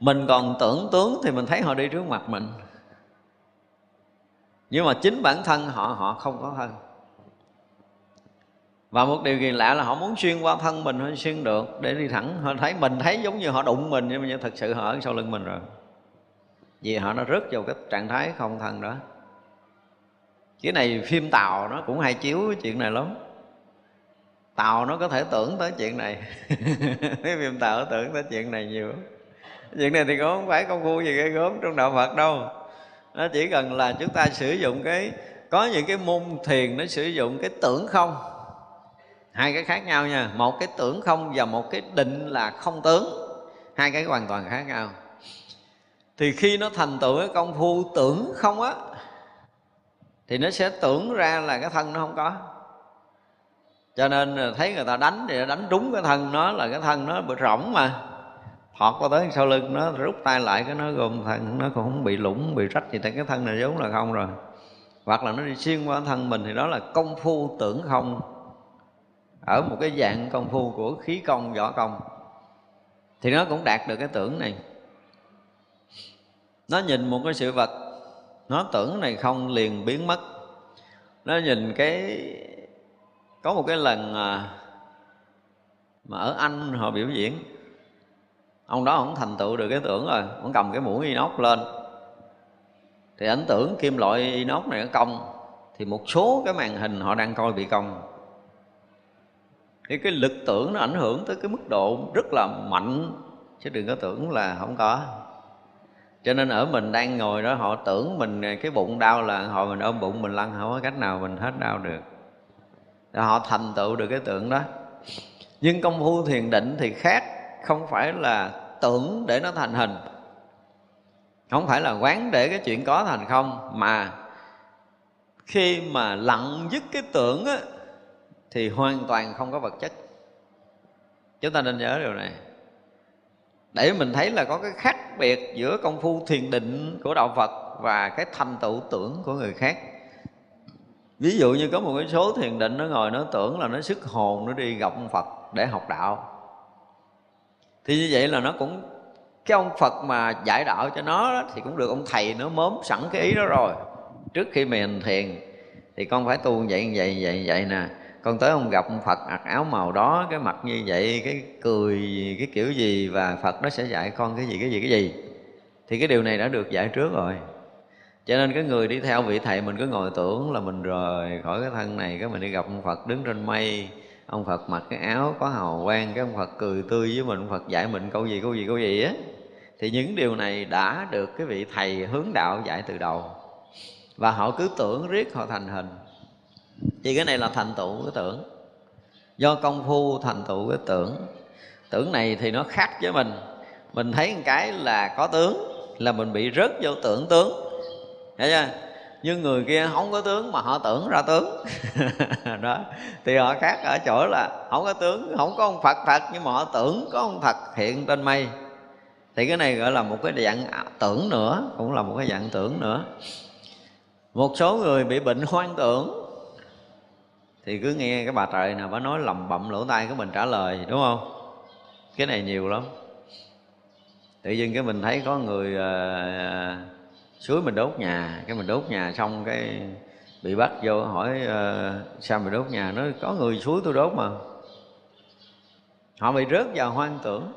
Mình còn tưởng tướng thì mình thấy họ đi trước mặt mình. Nhưng mà chính bản thân họ họ không có thân và một điều kỳ lạ là họ muốn xuyên qua thân mình họ xuyên được, để đi thẳng. Họ thấy, mình thấy giống như họ đụng mình, nhưng mà thật sự họ ở sau lưng mình rồi. Vì họ nó rớt vào cái trạng thái không thân đó. Cái này phim tàu nó cũng hay chiếu cái chuyện này lắm tàu nó có thể tưởng tới chuyện này. *laughs* Cái phim tàu tưởng tới chuyện này nhiều chuyện này thì cũng không phải công phu gì cái gớm trong đạo phật đâu. Nó chỉ cần là chúng ta sử dụng cái, có những cái môn thiền nó sử dụng cái tưởng không. Hai cái khác nhau nha. Một cái tưởng không và một cái định là không tướng. Hai cái hoàn toàn khác nhau. Thì khi nó thành tựu cái công phu tưởng không á, thì nó sẽ tưởng ra là cái thân nó không có cho nên ờ, thấy người ta đánh thì đánh trúng cái thân nó, là cái thân nó bị rỗng mà. Thọt qua tới sau lưng nó, rút tay lại cái nó gồm thân nó cũng không bị lũng bị rách gì, tại cái thân này vốn là không rồi. Hoặc là nó đi xuyên qua thân mình thì đó là công phu tưởng không. Ở một cái dạng công phu của khí công, võ công. Thì nó cũng đạt được cái tưởng này. Nó nhìn một cái sự vật, nó tưởng này không liền biến mất. Nó nhìn cái có một cái lần à, mà ở anh họ biểu diễn. Ông đó không thành tựu được cái tưởng rồi, ông cầm cái mũi inox lên. Thì ảnh tưởng kim loại inox này nó cong, thì một số cái màn hình họ đang coi bị cong. Thì cái lực tưởng nó ảnh hưởng tới cái mức độ rất là mạnh, chứ đừng có tưởng là không có. Cho nên ở mình đang ngồi đó, họ tưởng mình à, cái bụng đau là hồi mình ôm bụng mình lăn, không có cách nào mình hết đau được là họ thành tựu được cái tưởng đó. Nhưng công phu thiền định thì khác không phải là tưởng để nó thành hình. Không phải là quán để cái chuyện có thành không mà khi mà lặng dứt cái tưởng á, thì hoàn toàn không có vật chất. Chúng ta nên nhớ điều này. Để mình thấy là có cái khác biệt giữa công phu thiền định của đạo phật và cái thành tựu tưởng của người khác ví dụ như có một cái số thiền định nó ngồi nó tưởng là nó sức hồn nó đi gặp ông phật để học đạo. Thì như vậy là nó cũng, cái ông phật mà giải đạo cho nó thì cũng được, ông thầy nó mớm sẵn cái ý đó rồi. Trước khi mình thiền thì con phải tu vậy vậy vậy vậy nè. Con tới ông gặp ông Phật, mặc áo màu đó, cái mặt như vậy, cái cười cái kiểu gì, và Phật nó sẽ dạy con cái gì cái gì cái gì. Thì cái điều này đã được dạy trước rồi cho nên cái người đi theo vị thầy mình cứ ngồi tưởng là mình rời khỏi cái thân này, cái mình đi gặp ông Phật đứng trên mây. Ông Phật mặc cái áo có hào quang, cái ông Phật cười tươi với mình, ông Phật dạy mình câu gì câu gì câu gì á. Thì những điều này đã được cái vị thầy hướng đạo dạy từ đầu. Và họ cứ tưởng riết họ thành hình. Thì cái này là thành tựu cái tưởng. Do công phu thành tựu cái tưởng. Tưởng này thì nó khác với mình. Mình thấy một cái là có tướng, là mình bị rớt vô tưởng tướng thấy chưa nhưng người kia không có tướng mà họ tưởng ra tướng. *laughs* Đó. Thì họ khác ở chỗ là không có tướng không có ông phật thật nhưng mà họ tưởng có ông phật hiện trên mây. Thì cái này gọi là một cái dạng tưởng nữa cũng là một cái dạng tưởng nữa. Một số người bị bệnh hoang tưởng thì cứ nghe cái bà trời nào bà nói lầm bậm lỗ tai của mình trả lời đúng không? Cái này nhiều lắm. Tự nhiên cái mình thấy có người uh, suối mình đốt nhà cái mình đốt nhà xong cái bị bắt vô hỏi uh, sao mình đốt nhà? Nó có người suối tôi đốt mà. Họ bị rớt vào hoang tưởng.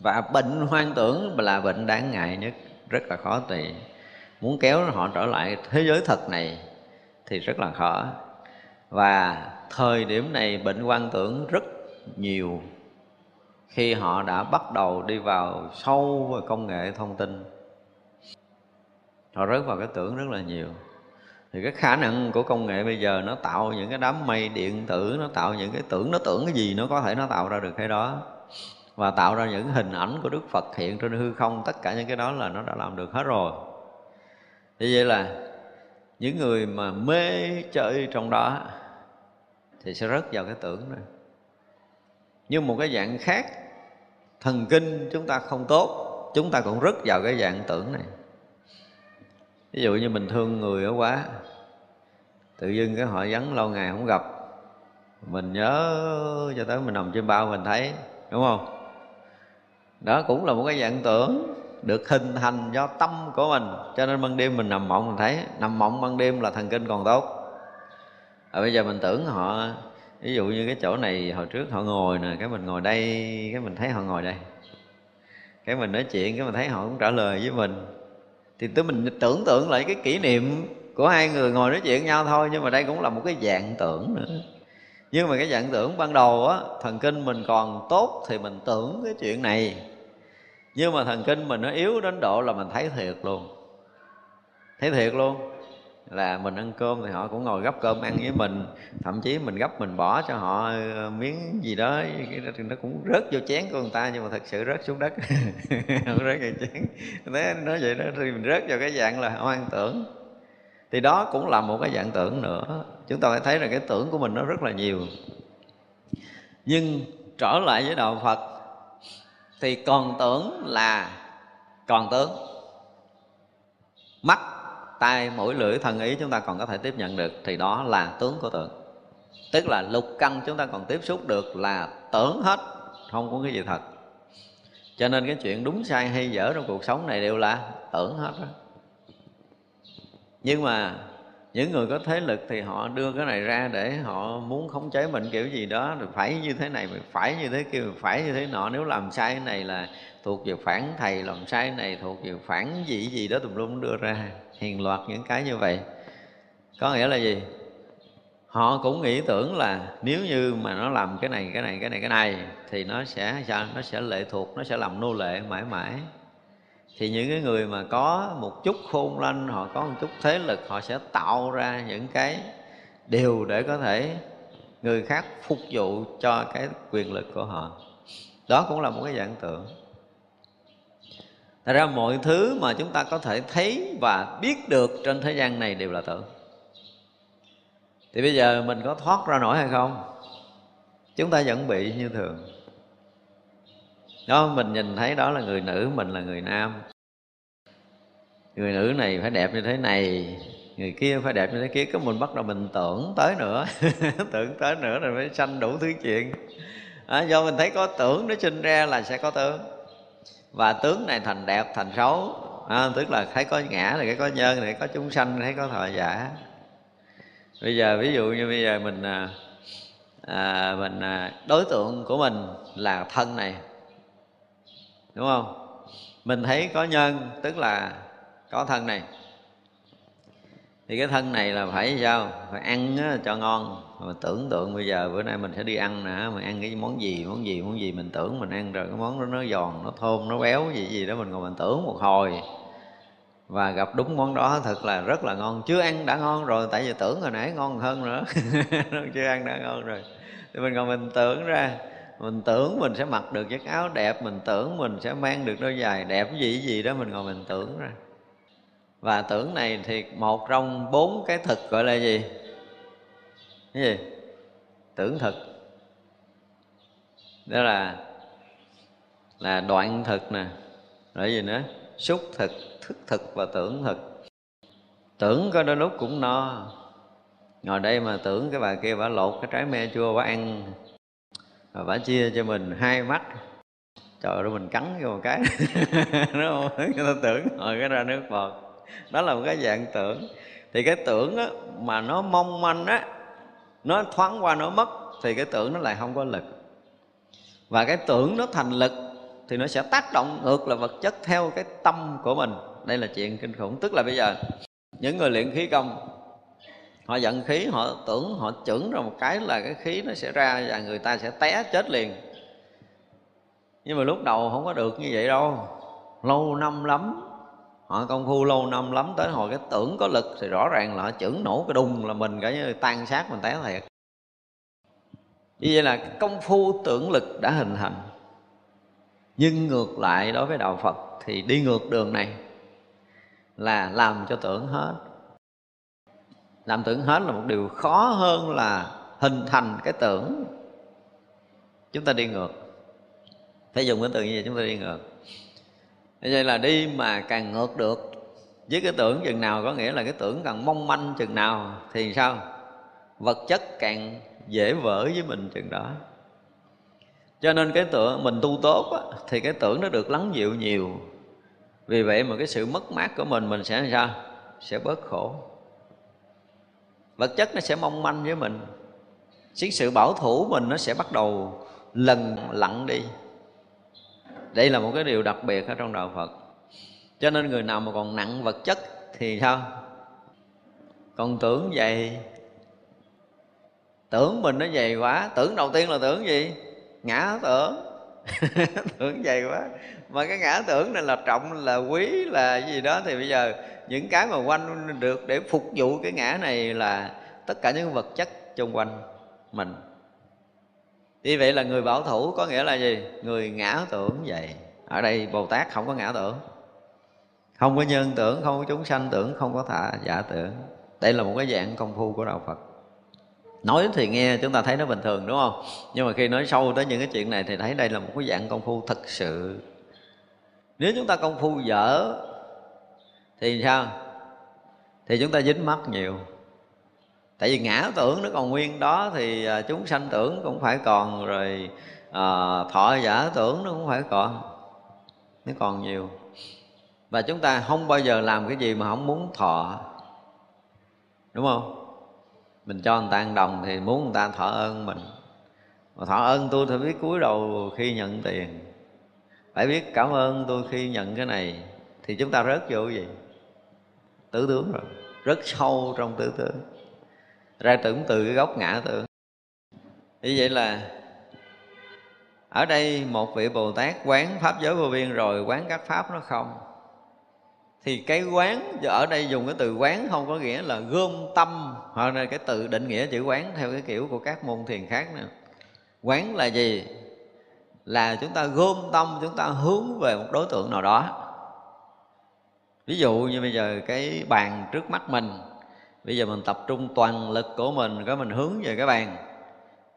Và bệnh hoang tưởng là bệnh đáng ngại nhất rất là khó tùy muốn kéo họ trở lại thế giới thật này thì rất là khó. Và thời điểm này bệnh hoang tưởng rất nhiều. Khi họ đã bắt đầu đi vào sâu vào công nghệ thông tin họ rớt vào cái tưởng rất là nhiều. Thì cái khả năng của công nghệ bây giờ nó tạo những cái đám mây điện tử, nó tạo những cái tưởng, nó tưởng cái gì nó có thể nó tạo ra được cái đó. Và tạo ra những hình ảnh của đức phật hiện trên hư không, tất cả những cái đó là nó đã làm được hết rồi. Như vậy là những người mà mê chơi trong đó thì sẽ rớt vào cái tưởng này. Nhưng một cái dạng khác, thần kinh chúng ta không tốt, chúng ta cũng rớt vào cái dạng tưởng này ví dụ như mình thương người quá tự dưng cái họ vắng lâu ngày không gặp mình nhớ cho tới mình nằm trên bao mình thấy đúng không? Đó cũng là một cái dạng tưởng được hình thành do tâm của mình cho nên ban đêm mình nằm mộng mình thấy nằm mộng ban đêm là thần kinh còn tốt. À, bây giờ mình tưởng họ ví dụ như cái chỗ này hồi trước họ ngồi nè cái mình ngồi đây cái mình thấy họ ngồi đây. Cái mình nói chuyện cái mình thấy họ cũng trả lời với mình thì tới mình tưởng tượng lại cái kỷ niệm của hai người ngồi nói chuyện nhau thôi, nhưng mà đây cũng là một cái dạng tưởng nữa. Nhưng mà cái dạng tưởng ban đầu á, thần kinh mình còn tốt thì mình tưởng cái chuyện này. Nhưng mà thần kinh mình nó yếu đến độ là mình thấy thiệt luôn. Thấy thiệt luôn là mình ăn cơm thì họ cũng ngồi gấp cơm ăn với mình. Thậm chí mình gấp mình bỏ cho họ ờ, miếng gì đó nó cũng rớt vô chén của người ta, nhưng mà thật sự rớt xuống đất. *laughs* Không rớt vô chén. Thế nói vậy đó, thì mình rớt vào cái dạng là hoang tưởng. Thì đó cũng là một cái dạng tưởng nữa. Chúng ta phải thấy là cái tưởng của mình nó rất là nhiều. Nhưng trở lại với đạo phật, thì còn tưởng là còn tướng. Mắt tai mũi lưỡi thân ý chúng ta còn có thể tiếp nhận được thì đó là tướng của tưởng tức là lục căn chúng ta còn tiếp xúc được là tưởng hết, không có cái gì thật. Cho nên cái chuyện đúng sai hay dở trong cuộc sống này đều là tưởng hết đó. Nhưng mà những người có thế lực thì họ đưa cái này ra để họ muốn khống chế mình kiểu gì đó, rồi phải như thế này phải như thế kia phải như thế nọ. Nếu làm sai cái này là thuộc về phản thầy, làm sai cái này thuộc về phản gì gì đó tùm lum đưa ra hiền loạt những cái như vậy. Có nghĩa là gì? Họ cũng nghĩ tưởng là nếu như mà nó làm cái này cái này cái này cái này, thì nó sẽ, sao? Nó sẽ lệ thuộc, nó sẽ làm nô lệ mãi mãi. Thì những cái người mà có một chút khôn lanh, họ có một chút thế lực, họ sẽ tạo ra những cái điều để có thể người khác phục vụ cho cái quyền lực của họ. Đó cũng là một cái dạng tượng Thật ra mọi thứ mà chúng ta có thể thấy và biết được trên thế gian này đều là tưởng Thì bây giờ mình có thoát ra nổi hay không? Chúng ta vẫn bị như thường. Đó mình nhìn thấy đó là người nữ mình là người nam. Người nữ này phải đẹp như thế này người kia phải đẹp như thế kia. Cái mình bắt đầu mình tưởng tới nữa *laughs* tưởng tới nữa rồi mới sanh đủ thứ chuyện. À, do mình thấy có tưởng nó sinh ra là sẽ có tưởng và tướng này thành đẹp thành xấu. À, tức là thấy có ngã thì thấy có nhân này có chúng sanh thấy có thọ giả. Bây giờ ví dụ như bây giờ mình à, à mình à, đối tượng của mình là thân này. Đúng không? Mình thấy có nhân tức là có thân này. Thì cái thân này là phải sao? Phải ăn cho ngon mà tưởng tượng bây giờ, bữa nay mình sẽ đi ăn nè mình ăn cái món gì món gì món gì mình tưởng mình ăn, rồi cái món đó nó giòn, nó thơm, nó béo gì gì đó mình ngồi mình tưởng một hồi. Và gặp đúng món đó, thật là rất là ngon. Chưa ăn đã ngon rồi, tại vì tưởng hồi nãy ngon hơn nữa. *laughs* Chưa ăn đã ngon rồi. Thì mình ngồi mình tưởng ra, mình tưởng mình sẽ mặc được chiếc áo đẹp, mình tưởng mình sẽ mang được đôi giày đẹp gì gì đó, mình ngồi mình tưởng ra. Và tưởng này thì một trong bốn cái thực gọi là gì? Cái gì? Tưởng thực. Đó là là đoạn thực nè. Rồi gì nữa? Xúc thực thức thực và tưởng thực. Tưởng có đôi lúc cũng no. Ngồi đây mà tưởng cái bà kia bà lột cái trái me chua bà ăn. Và bà chia cho mình hai mắt. Trời ơi mình cắn vô một cái. *laughs* Đúng không người ta tưởng. Rồi cái ra nước bọt. Đó là một cái dạng tưởng. Thì cái tưởng á, mà nó mong manh á nó thoáng qua, nó mất, thì cái tưởng nó lại không có lực. Và cái tưởng nó thành lực, thì nó sẽ tác động ngược là vật chất theo cái tâm của mình. Đây là chuyện kinh khủng. Tức là bây giờ, những người luyện khí công, họ giận khí, họ tưởng, họ chưởng ra một cái là cái khí nó sẽ ra và người ta sẽ té chết liền. Nhưng mà lúc đầu không có được như vậy đâu. Lâu năm lắm họ công phu lâu năm lắm, tới hồi cái tưởng có lực thì rõ ràng là họ chưởng nổ cái đùng là mình cả như tan xác, mình té thiệt. Như vậy là công phu tưởng lực đã hình thành. Nhưng ngược lại đối với đạo phật thì đi ngược đường này là làm cho tưởng hết. Làm tưởng hết là một điều khó hơn là hình thành cái tưởng. Chúng ta đi ngược. Phải dùng cái từ như vậy, chúng ta đi ngược vậy là đi mà càng ngược được. Với cái tưởng chừng nào có nghĩa là cái tưởng càng mong manh chừng nào thì sao? Vật chất càng dễ vỡ với mình chừng đó. Cho nên cái tưởng mình tu tốt á, thì cái tưởng nó được lắng dịu nhiều. Vì vậy mà cái sự mất mát của mình mình sẽ làm sao? Sẽ bớt khổ. Vật chất nó sẽ mong manh với mình. Chính sự bảo thủ mình nó sẽ bắt đầu lần lặng đi đây là một cái điều đặc biệt ở trong đạo phật. Cho nên người nào mà còn nặng vật chất thì sao? Còn tưởng vậy. Tưởng mình nó dày quá. Tưởng đầu tiên là tưởng gì? Ngã tưởng. *laughs* Tưởng dày quá. Mà cái ngã tưởng này là trọng, là quý, là gì đó. Thì bây giờ những cái mà quanh được để phục vụ cái ngã này là tất cả những vật chất xung quanh mình như vậy là người bảo thủ có nghĩa là gì? Người ngã tưởng vậy. Ở đây bồ tát không có ngã tưởng. Không có nhân tưởng, không có chúng sanh tưởng, không có thả giả tưởng. Đây là một cái dạng công phu của đạo phật. Nói thì nghe, chúng ta thấy nó bình thường, đúng không? Nhưng mà khi nói sâu tới những cái chuyện này thì thấy đây là một cái dạng công phu thật sự. Nếu chúng ta công phu dở, thì sao? Thì chúng ta dính mắt nhiều tại vì ngã tưởng nó còn nguyên đó thì à, chúng sanh tưởng cũng phải còn rồi à, thọ giả tưởng nó cũng phải còn nó còn nhiều. Và chúng ta không bao giờ làm cái gì mà không muốn thọ đúng không? Mình cho người ta ăn đồng thì muốn người ta thọ ơn mình. Mà thọ ơn tôi thì biết cúi đầu khi nhận tiền. Phải biết cảm ơn tôi khi nhận cái này thì chúng ta rớt vô cái gì? Tứ tướng rồi rất sâu trong tứ tướng ra tưởng từ cái gốc ngã tưởng như vậy là ở đây một vị bồ tát quán pháp giới vô biên rồi quán các pháp nó không. Thì cái quán, ở đây dùng cái từ quán không có nghĩa là gom tâm, hoặc là cái từ định nghĩa chữ quán theo cái kiểu của các môn thiền khác nữa. Quán là gì? Là chúng ta gom tâm, chúng ta hướng về một đối tượng nào đó. Ví dụ như bây giờ cái bàn trước mắt mình bây giờ mình tập trung toàn lực của mình cái mình hướng về cái bàn.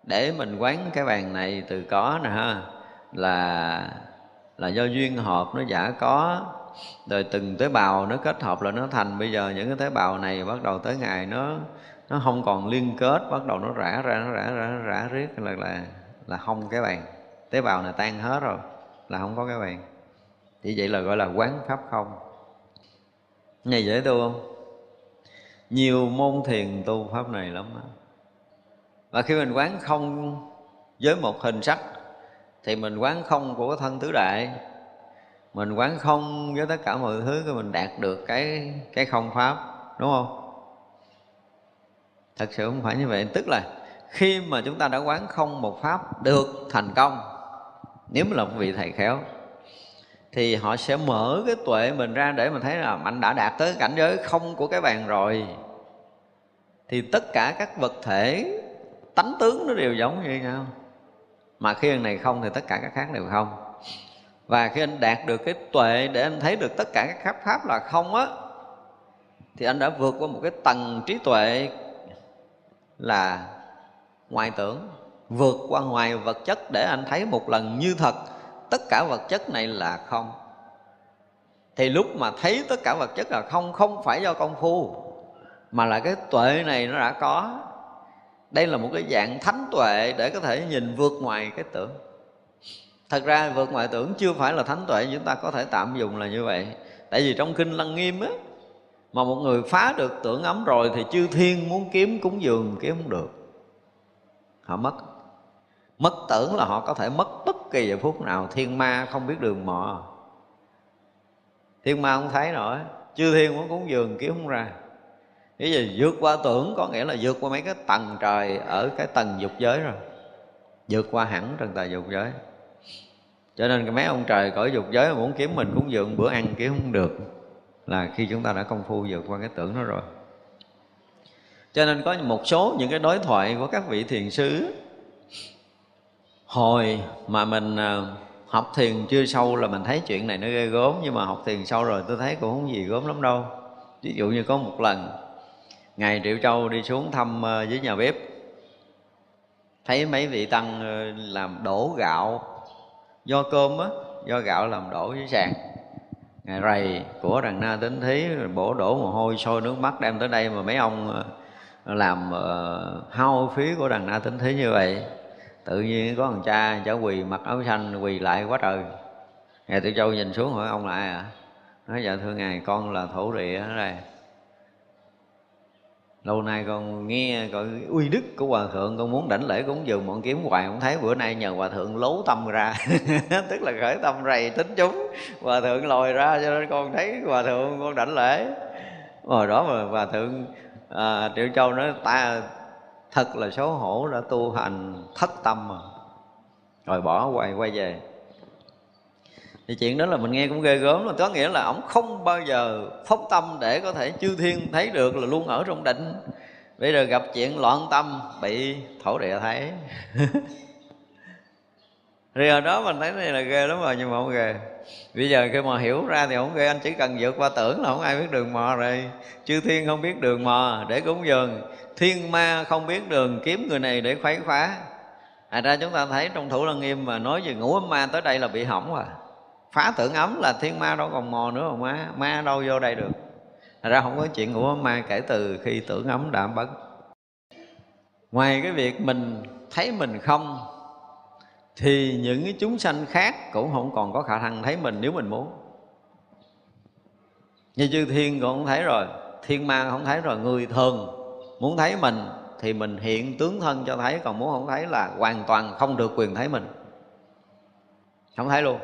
Để mình quán cái bàn này từ có nè ha. Là là do duyên hợp nó giả có. Rồi từng tế bào nó kết hợp là nó thành. Bây giờ những cái tế bào này bắt đầu tới ngày nó nó không còn liên kết, bắt đầu nó rã ra, nó rã ra, nó rã riết. Là là là không cái bàn. Tế bào này tan hết rồi, là không có cái bàn. Chỉ vậy là gọi là quán pháp không. Nghe dễ tu không? Nhiều môn thiền tu pháp này lắm đó. và khi mình quán không với một hình sắc thì mình quán không của thân tứ đại. Mình quán không với tất cả mọi thứ thì mình đạt được cái cái không pháp, đúng không? Thật sự không phải như vậy. Tức là khi mà chúng ta đã quán không một pháp được thành công, nếu mà là một vị thầy khéo thì họ sẽ mở cái tuệ mình ra để mình thấy là anh đã đạt tới cảnh giới không của cái bàn rồi. Thì tất cả các vật thể, tánh tướng nó đều giống như nhau. Mà khi anh này không thì tất cả các khác đều không. Và khi anh đạt được cái tuệ để anh thấy được tất cả các khắp pháp là không á, thì anh đã vượt qua một cái tầng trí tuệ là ngoại tưởng, vượt qua ngoài vật chất để anh thấy một lần như thật tất cả vật chất này là không. Thì lúc mà thấy tất cả vật chất là không không phải do công phu, mà là cái tuệ này nó đã có. Đây là một cái dạng thánh tuệ để có thể nhìn vượt ngoài cái tưởng. Thật ra vượt ngoài tưởng chưa phải là thánh tuệ, chúng ta có thể tạm dùng là như vậy. Tại vì trong kinh lăng nghiêm á, mà một người phá được tưởng ấm rồi thì chư thiên muốn kiếm cúng dường kiếm không được. Họ mất. Mất tưởng là họ có thể mất bất kỳ giờ phút nào thiên ma không biết đường mò. Thiên ma không thấy nổi, chư thiên muốn cúng dường kiếm không ra. Cái gì vượt qua tưởng, có nghĩa là vượt qua mấy cái tầng trời ở cái tầng dục giới rồi. Vượt qua hẳn trần tài dục giới. Cho nên cái mấy ông trời cõi dục giới mà muốn kiếm mình cúng dường, bữa ăn kiếm không được, là khi chúng ta đã công phu vượt qua cái tưởng đó rồi. Cho nên có một số những cái đối thoại của các vị thiền sư hồi mà mình ờ, học thiền chưa sâu là mình thấy chuyện này nó ghê gớm, nhưng mà học thiền sâu rồi tôi thấy cũng không gì gớm lắm đâu. Ví dụ như có một lần, ngày triệu châu đi xuống thăm ờ, dưới với nhà bếp, thấy mấy vị tăng ờ, làm đổ gạo, do cơm á, do gạo làm đổ dưới sàn. Ngày rầy của đằng na tính thí, bổ đổ mồ hôi, sôi nước mắt đem tới đây mà mấy ông làm hao phí của đằng na tính thí như vậy tự nhiên có thằng cha cháu quỳ mặc áo xanh quỳ lại quá trời. Ngài tự châu nhìn xuống hỏi ông lại à? Nói dạ thưa ngài con là thổ địa ở đây. Lâu nay con nghe coi uy đức của hòa thượng con muốn đảnh lễ cúng dường bọn kiếm hoài không thấy. Bữa nay nhờ hòa thượng lố tâm ra. *laughs* Tức là khởi tâm rầy tính chúng. Hòa thượng lòi ra cho nên con thấy hòa thượng con đảnh lễ. Rồi đó mà hòa thượng à, triệu châu nói ta thật là xấu hổ đã tu hành thất tâm mà. Rồi bỏ quay quay về. Thì chuyện đó là mình nghe cũng ghê gớm là có nghĩa là ông không bao giờ phóng tâm để có thể chư thiên thấy được là luôn ở trong định. Bây giờ gặp chuyện loạn tâm, bị thổ địa thấy. *laughs* Rồi giờ đó mình thấy này là ghê lắm rồi, nhưng mà không ghê. Bây giờ khi mà hiểu ra thì không ghê, anh chỉ cần vượt qua tưởng là không ai biết đường mò rồi. Chư thiên không biết đường mò, để cúng dường thiên ma không biết đường kiếm người này để khuấy khóa. À ra chúng ta thấy trong thủ lăng nghiêm mà nói về ngũ ấm ma tới đây là bị hỏng rồi. Phá tưởng ấm là thiên ma đâu còn mò nữa mà ma ma đâu vô đây được. Thật ra không có chuyện ngũ ấm ma kể từ khi tưởng ấm đã bất ngoài cái việc mình thấy mình không, thì những cái chúng sanh khác cũng không còn có khả năng thấy mình nếu mình muốn. Như chư thiên cũng không thấy rồi, thiên ma không thấy rồi, người thường muốn thấy mình thì mình hiện tướng thân cho thấy còn muốn không thấy là hoàn toàn không được quyền thấy mình. Không thấy luôn.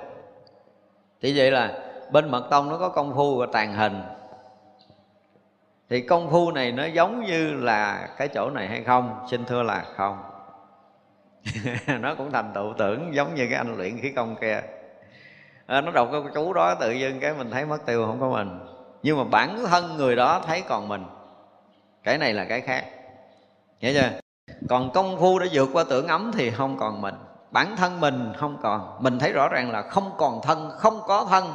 Thì vậy là bên mật tông nó có công phu và tàn hình. Thì công phu này nó giống như là cái chỗ này hay không xin thưa là không. *laughs* Nó cũng thành tựu tưởng giống như cái anh luyện khí công kia. À, nó đọc cái chú đó tự dưng cái mình thấy mất tiêu không có mình. Nhưng mà bản thân người đó thấy còn mình cái này là cái khác. Hiểu chưa? Còn công phu để vượt qua tưởng ấm thì không còn mình. Bản thân mình không còn. Mình thấy rõ ràng là không còn thân, không có thân.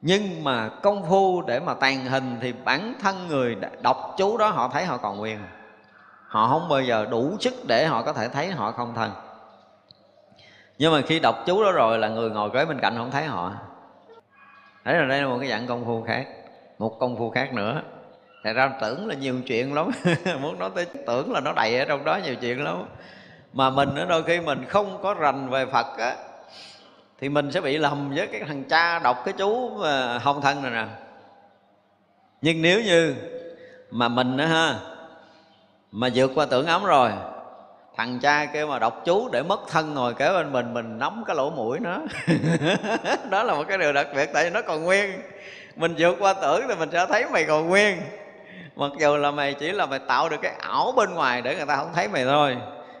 Nhưng mà công phu để mà tàn hình thì bản thân người đọc chú đó, họ thấy họ còn nguyên. Họ không bao giờ đủ sức để họ có thể thấy họ không thân. Nhưng mà khi đọc chú đó rồi là người ngồi kế bên cạnh không thấy họ. Thấy là đây là một cái dạng công phu khác, một công phu khác nữa. Thật ra tưởng là nhiều chuyện lắm. *laughs* Muốn nói tới tưởng là nó đầy ở trong đó nhiều chuyện lắm. Mà mình đôi khi mình không có rành về Phật á, Thì mình sẽ bị lầm với cái thằng cha đọc cái chú ờ, hồng thân này nè. Nhưng nếu như mà mình á ha, Mà vượt qua tưởng ấm rồi, thằng cha kêu mà đọc chú để mất thân ngồi kế bên mình mình nắm cái lỗ mũi nó. *laughs* Đó là một cái điều đặc biệt, tại vì nó còn nguyên. Mình vượt qua tưởng thì mình sẽ thấy mày còn nguyên mặc dù là mày chỉ là mày tạo được cái ảo bên ngoài để người ta không thấy mày thôi.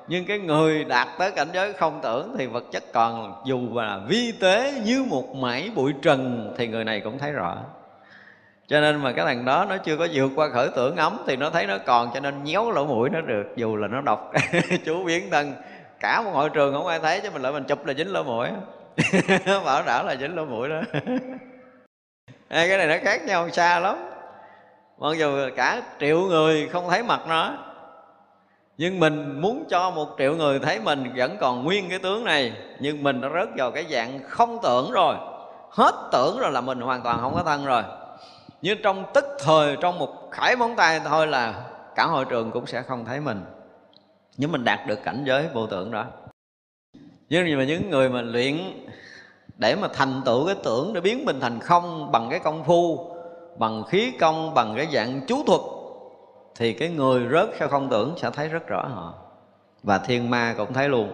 Nhưng cái người đạt tới cảnh giới không tưởng thì vật chất còn, dù là vi tế như một mảy bụi trần thì người này cũng thấy rõ. Cho nên mà cái thằng đó nó chưa có vượt qua khởi tưởng ấm thì nó thấy nó còn, cho nên nhéo lỗ mũi nó được, dù là nó đọc *laughs* chú biến thân. Cả một hội trường không ai thấy, chứ mình lại mình chụp là dính lỗ mũi. *laughs* Bảo đảm là dính lỗ mũi đó. *laughs* Cái này nó khác nhau xa lắm mặc dù cả triệu người không thấy mặt nó, nhưng mình muốn cho một triệu người thấy mình vẫn còn nguyên cái tướng này. Nhưng mình đã rớt vào cái dạng không tưởng rồi. Hết tưởng rồi là mình hoàn toàn không có thân rồi. Nhưng trong tức thời, trong một khải móng tay thôi là cả hội trường cũng sẽ không thấy mình. Nhưng mình đạt được cảnh giới vô tưởng đó. Nhưng mà những người mà luyện để mà thành tựu cái tưởng để biến mình thành không bằng cái công phu bằng khí công, bằng cái dạng chú thuật, thì cái người rớt sao không tưởng sẽ thấy rất rõ họ. Và thiên ma cũng thấy luôn,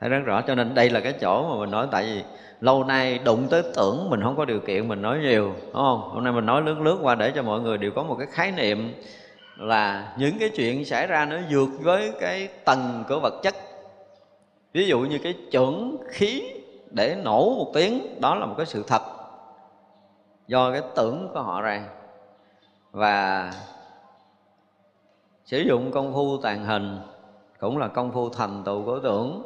thấy rất rõ. Cho nên đây là cái chỗ mà mình nói, tại vì lâu nay đụng tới tưởng mình không có điều kiện, mình nói nhiều, đúng không? Hôm nay mình nói lướt lướt qua để cho mọi người đều có một cái khái niệm là những cái chuyện xảy ra nó vượt với cái tầng của vật chất. Ví dụ như cái chuẩn khí để nổ một tiếng, đó là một cái sự thật do cái tưởng của họ ra. Và sử dụng công phu tàn hình cũng là công phu thành tựu của tưởng,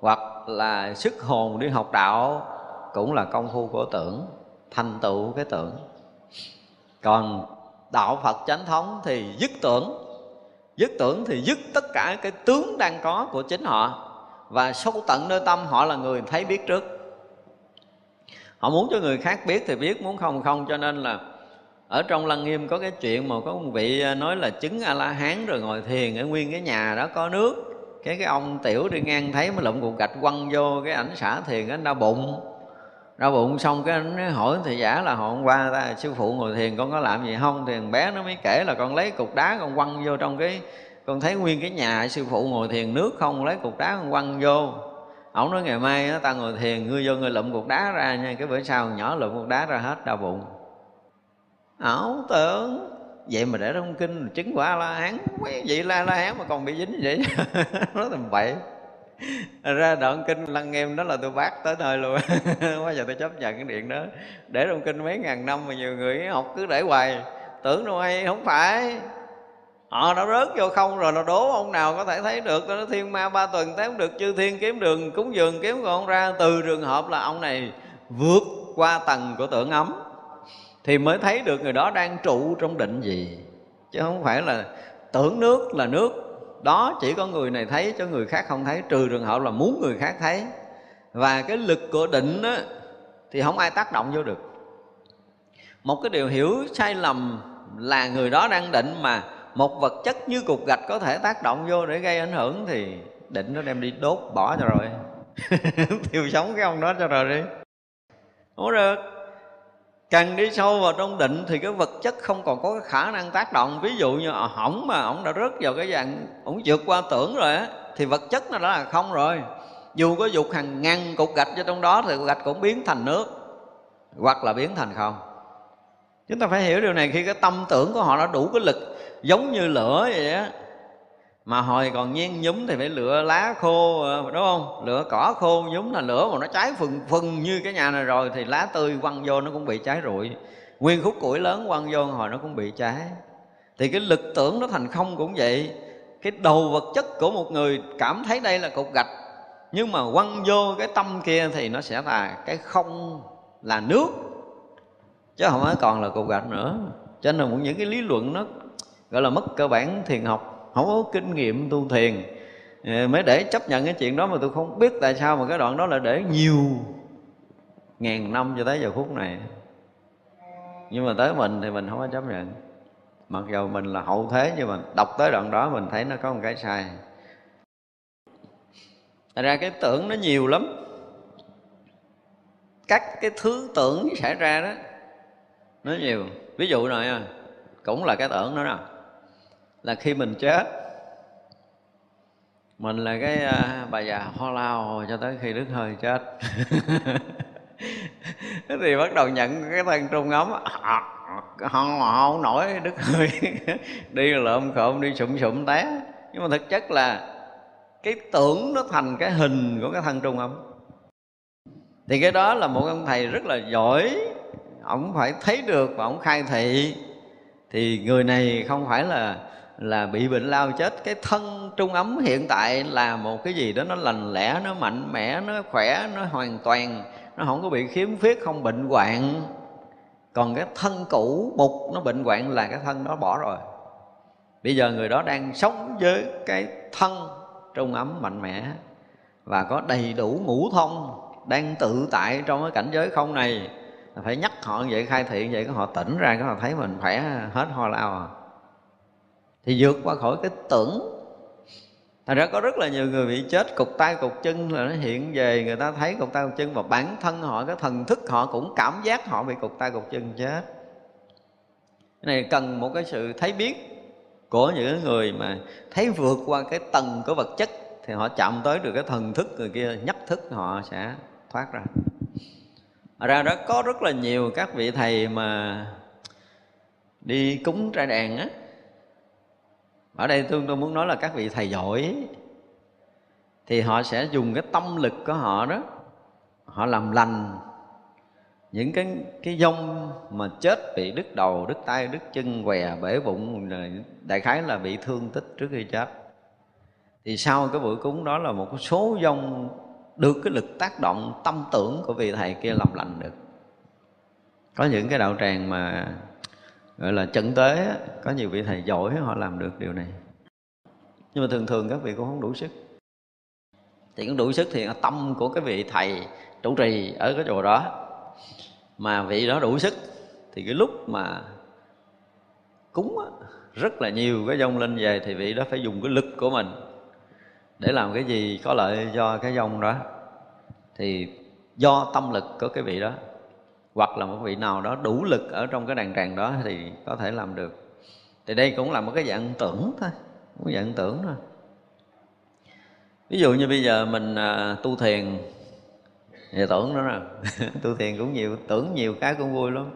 hoặc là sức hồn đi học đạo cũng là công phu của tưởng, thành tựu cái tưởng. Còn đạo phật chánh thống thì dứt tưởng dứt tưởng thì dứt tất cả cái tướng đang có của chính họ. Và sâu tận nơi tâm họ là người thấy biết trước họ muốn cho người khác biết thì biết, muốn không không. Cho nên là ở trong lăng nghiêm có cái chuyện mà có một vị à, nói là chứng a la hán rồi ngồi thiền ở nguyên cái nhà đó có nước. Cái cái ông tiểu đi ngang thấy mới lụm cục gạch quăng vô, cái ảnh xả thiền anh đau bụng. Đau bụng xong cái anh hỏi thì giả là hôm qua ta sư phụ ngồi thiền, con có làm gì không? Thì bé nó mới kể là con lấy cục đá con quăng vô trong cái, con thấy nguyên cái nhà sư phụ ngồi thiền nước không? Lấy cục đá con quăng vô ổng nói ngày mai á, ta ngồi thiền ngươi vô ngươi lụm cục đá ra nha cái bữa sau nhỏ lụm cục đá ra hết đau bụng. Ảo tưởng vậy mà để trong kinh chứng quả la hán mấy vị la la hán mà còn bị dính vậy. *laughs* Nó tầm bậy. Ra đoạn kinh lăng nghiêm đó là tôi bác tới nơi luôn. *laughs* Quá giờ tôi chấp nhận cái điện đó. Để trong kinh mấy ngàn năm mà nhiều người học cứ để hoài. Tưởng đâu hay không phải. Ờ, họ đã rớt vô không rồi nó đố ông nào có thể thấy được. Nó thiên ma ba tuần thấy được chư thiên kiếm đường cúng dường kiếm còn ra. Từ trường hợp là ông này vượt qua tầng của tưởng ấm thì mới thấy được người đó đang trụ trong định gì chứ không phải là tưởng nước là nước. Đó chỉ có người này thấy cho người khác không thấy. Trừ trường hợp là muốn người khác thấy. Và cái lực của định á, thì không ai tác động vô được. Một cái điều hiểu sai lầm là người đó đang định mà một vật chất như cục gạch có thể tác động vô để gây ảnh hưởng thì định nó đem đi đốt, bỏ cho rồi. *laughs* Thiêu sống cái ông đó cho rồi đi. Không được. Càng đi sâu vào trong định thì cái vật chất không còn có cái khả năng tác động. Ví dụ như à, hỏng mà ổng đã rớt vào cái dạng ổng vượt qua tưởng rồi á, thì vật chất nó đã là không rồi. Dù có dục hàng ngàn cục gạch cho trong đó thì cục gạch cũng biến thành nước, hoặc là biến thành không. Chúng ta phải hiểu điều này khi cái tâm tưởng của họ đã đủ cái lực giống như lửa vậy á. Mà hồi còn nhen nhúm thì phải lựa lá khô ờ, đúng không? Lựa cỏ khô nhúm là lửa mà nó cháy phừng phừng như cái nhà này rồi thì lá tươi quăng vô nó cũng bị cháy rụi. Nguyên khúc củi lớn quăng vô hồi nó cũng bị cháy. Thì cái lực tưởng nó thành không cũng vậy. Cái đầu vật chất của một người cảm thấy đây là cục gạch, nhưng mà quăng vô cái tâm kia thì nó sẽ là cái không, là nước, chứ không phải còn là cục gạch nữa. Cho nên những cái lý luận nó gọi là mất cơ bản thiền học, không có kinh nghiệm tu thiền. Ờ, mới để chấp nhận cái chuyện đó mà tôi không biết tại sao mà cái đoạn đó là để nhiều ngàn năm cho tới giờ phút này. Nhưng mà tới mình thì mình không có chấp nhận. Mặc dù mình là hậu thế nhưng mà đọc tới đoạn đó mình thấy nó có một cái sai. Thật ra cái tưởng nó nhiều lắm. Các cái thứ tưởng xảy ra đó, nó nhiều. Ví dụ này à, cũng là cái tưởng đó nè là khi mình chết, mình là cái à, bà già ho lao cho tới khi đứt hơi chết. *laughs* Thì bắt đầu nhận cái thân trung ấm không không nổi đứt hơi. *laughs* Đi lợm khộm, đi sụm sụm té. Nhưng mà thực chất là cái tưởng nó thành cái hình của cái thân trung ấm thì cái đó là một ông thầy rất là giỏi. Ông phải thấy được và ông khai thị. Thì người này không phải là là bị bệnh lao chết. Cái thân trung ấm hiện tại là một cái gì đó nó lành lẽ, nó mạnh mẽ, nó khỏe, nó hoàn toàn. Nó không có bị khiếm khuyết, không bệnh hoạn. Còn cái thân cũ mục nó bệnh hoạn là cái thân đó bỏ rồi. Bây giờ người đó đang sống với cái thân trung ấm mạnh mẽ và có đầy đủ ngũ thông đang tự tại trong cái cảnh giới không này. Phải nhắc họ vậy, khai thiện vậy có họ tỉnh ra có họ thấy mình khỏe hết, ho lao à thì vượt qua khỏi cái tưởng Thật ra có rất là nhiều người bị chết, cục tay, cục chân là nó hiện về, người ta thấy cục tay, cục chân và bản thân họ, cái thần thức họ cũng cảm giác họ bị cục tay, cục chân chết. Cái này cần một cái sự thấy biết của những người mà thấy vượt qua cái tầng của vật chất thì họ chạm tới được cái thần thức người kia nhất thức họ sẽ thoát ra. Ở ra đó, có rất là nhiều các vị thầy mà đi cúng trai đàn á ở đây tôi, tôi muốn nói là các vị thầy giỏi thì họ sẽ dùng cái tâm lực của họ đó họ làm lành những cái cái dông mà chết bị đứt đầu đứt tay đứt chân què bể bụng đại khái là bị thương tích trước khi chết. Thì sau cái bữa cúng đó là một số dông được cái lực tác động tâm tưởng của vị thầy kia làm lành được. Có những cái đạo tràng mà gọi là trận tế có nhiều vị thầy giỏi họ làm được điều này. Nhưng mà thường thường các vị cũng không đủ sức. Thì cũng đủ sức thì tâm của cái vị thầy trụ trì ở cái chùa đó. Mà vị đó đủ sức thì cái lúc mà cúng á, rất là nhiều cái dông lên về thì vị đó phải dùng cái lực của mình để làm cái gì có lợi cho cái dông đó. Thì do tâm lực của cái vị đó hoặc là một vị nào đó đủ lực ở trong cái đàn tràng đó thì có thể làm được. Thì đây cũng là một cái dạng tưởng thôi một cái dạng tưởng thôi. Ví dụ như bây giờ mình à, tu thiền thì tưởng đó nè. *laughs* Tu thiền cũng nhiều tưởng nhiều cái cũng vui lắm.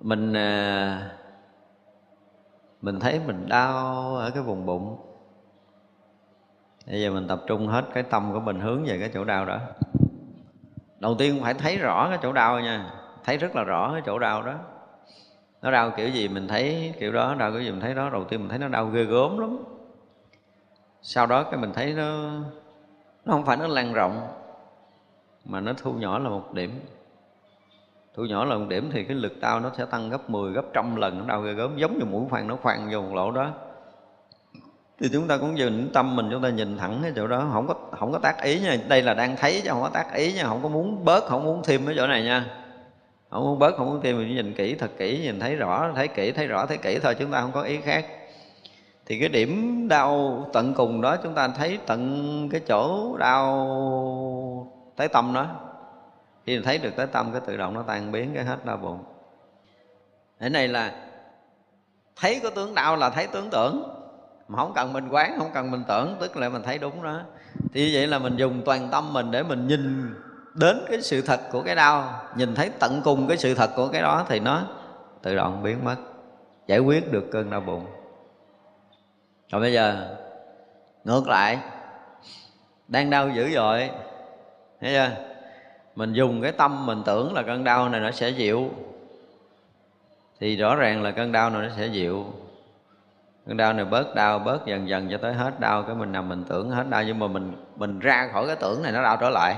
Mình à, mình thấy mình đau ở cái vùng bụng. Bây giờ mình tập trung hết cái tâm của mình hướng về cái chỗ đau đó đầu tiên phải thấy rõ cái chỗ đau nha. Thấy rất là rõ cái chỗ đau đó. Nó đau kiểu gì mình thấy kiểu đó đau kiểu gì mình thấy đó. Đầu tiên mình thấy nó đau ghê gớm lắm. Sau đó cái mình thấy nó nó không phải nó lan rộng mà nó thu nhỏ là một điểm. Thu nhỏ là một điểm thì cái lực đau nó sẽ tăng gấp 10, gấp trăm lần. Nó đau ghê gớm giống như mũi khoan nó khoan vô một lỗ đó thì chúng ta cũng dừng tâm mình, chúng ta nhìn thẳng cái chỗ đó. Không có không có tác ý nha. Đây là đang thấy chứ không có tác ý nha. Không có muốn bớt, không muốn thêm cái chỗ này nha. Không muốn bớt, không muốn thêm, mình nhìn kỹ, thật kỹ, nhìn thấy rõ, thấy kỹ, thấy rõ, thấy kỹ thôi, chúng ta không có ý khác. Thì cái điểm đau tận cùng đó, chúng ta thấy tận cái chỗ đau tới tâm đó. Khi mình thấy được tới tâm, cái tự động nó tan biến, cái hết đau bụng thế này là thấy có tướng đau là thấy tướng tưởng mà không cần mình quán, không cần mình tưởng, tức là mình thấy đúng đó. Thì vậy là mình dùng toàn tâm mình để mình nhìn đến cái sự thật của cái đau. Nhìn thấy tận cùng cái sự thật của cái đó thì nó tự động biến mất, giải quyết được cơn đau bụng còn bây giờ, ngược lại, đang đau dữ dội, thấy chưa? Mình dùng cái tâm mình tưởng là cơn đau này nó sẽ dịu. Thì rõ ràng là cơn đau này nó sẽ dịu cơn đau này bớt đau bớt dần dần cho tới hết đau. Cái mình nằm mình tưởng hết đau nhưng mà mình mình ra khỏi cái tưởng này nó đau trở lại.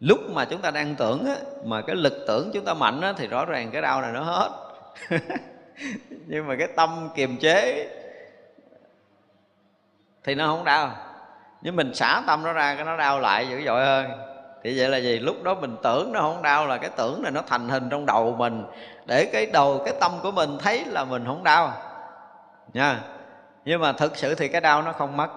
Lúc mà chúng ta đang tưởng á, mà cái lực tưởng chúng ta mạnh á, thì rõ ràng cái đau này nó hết. *laughs* Nhưng mà cái tâm kiềm chế thì nó không đau. Nhưng mình xả tâm nó ra cái nó đau lại dữ dội hơn. Thì vậy là gì? Lúc đó mình tưởng nó không đau là cái tưởng này nó thành hình trong đầu mình. Để cái đầu cái tâm của mình thấy là mình không đau nha. Nhưng mà thực sự thì cái đau nó không mất.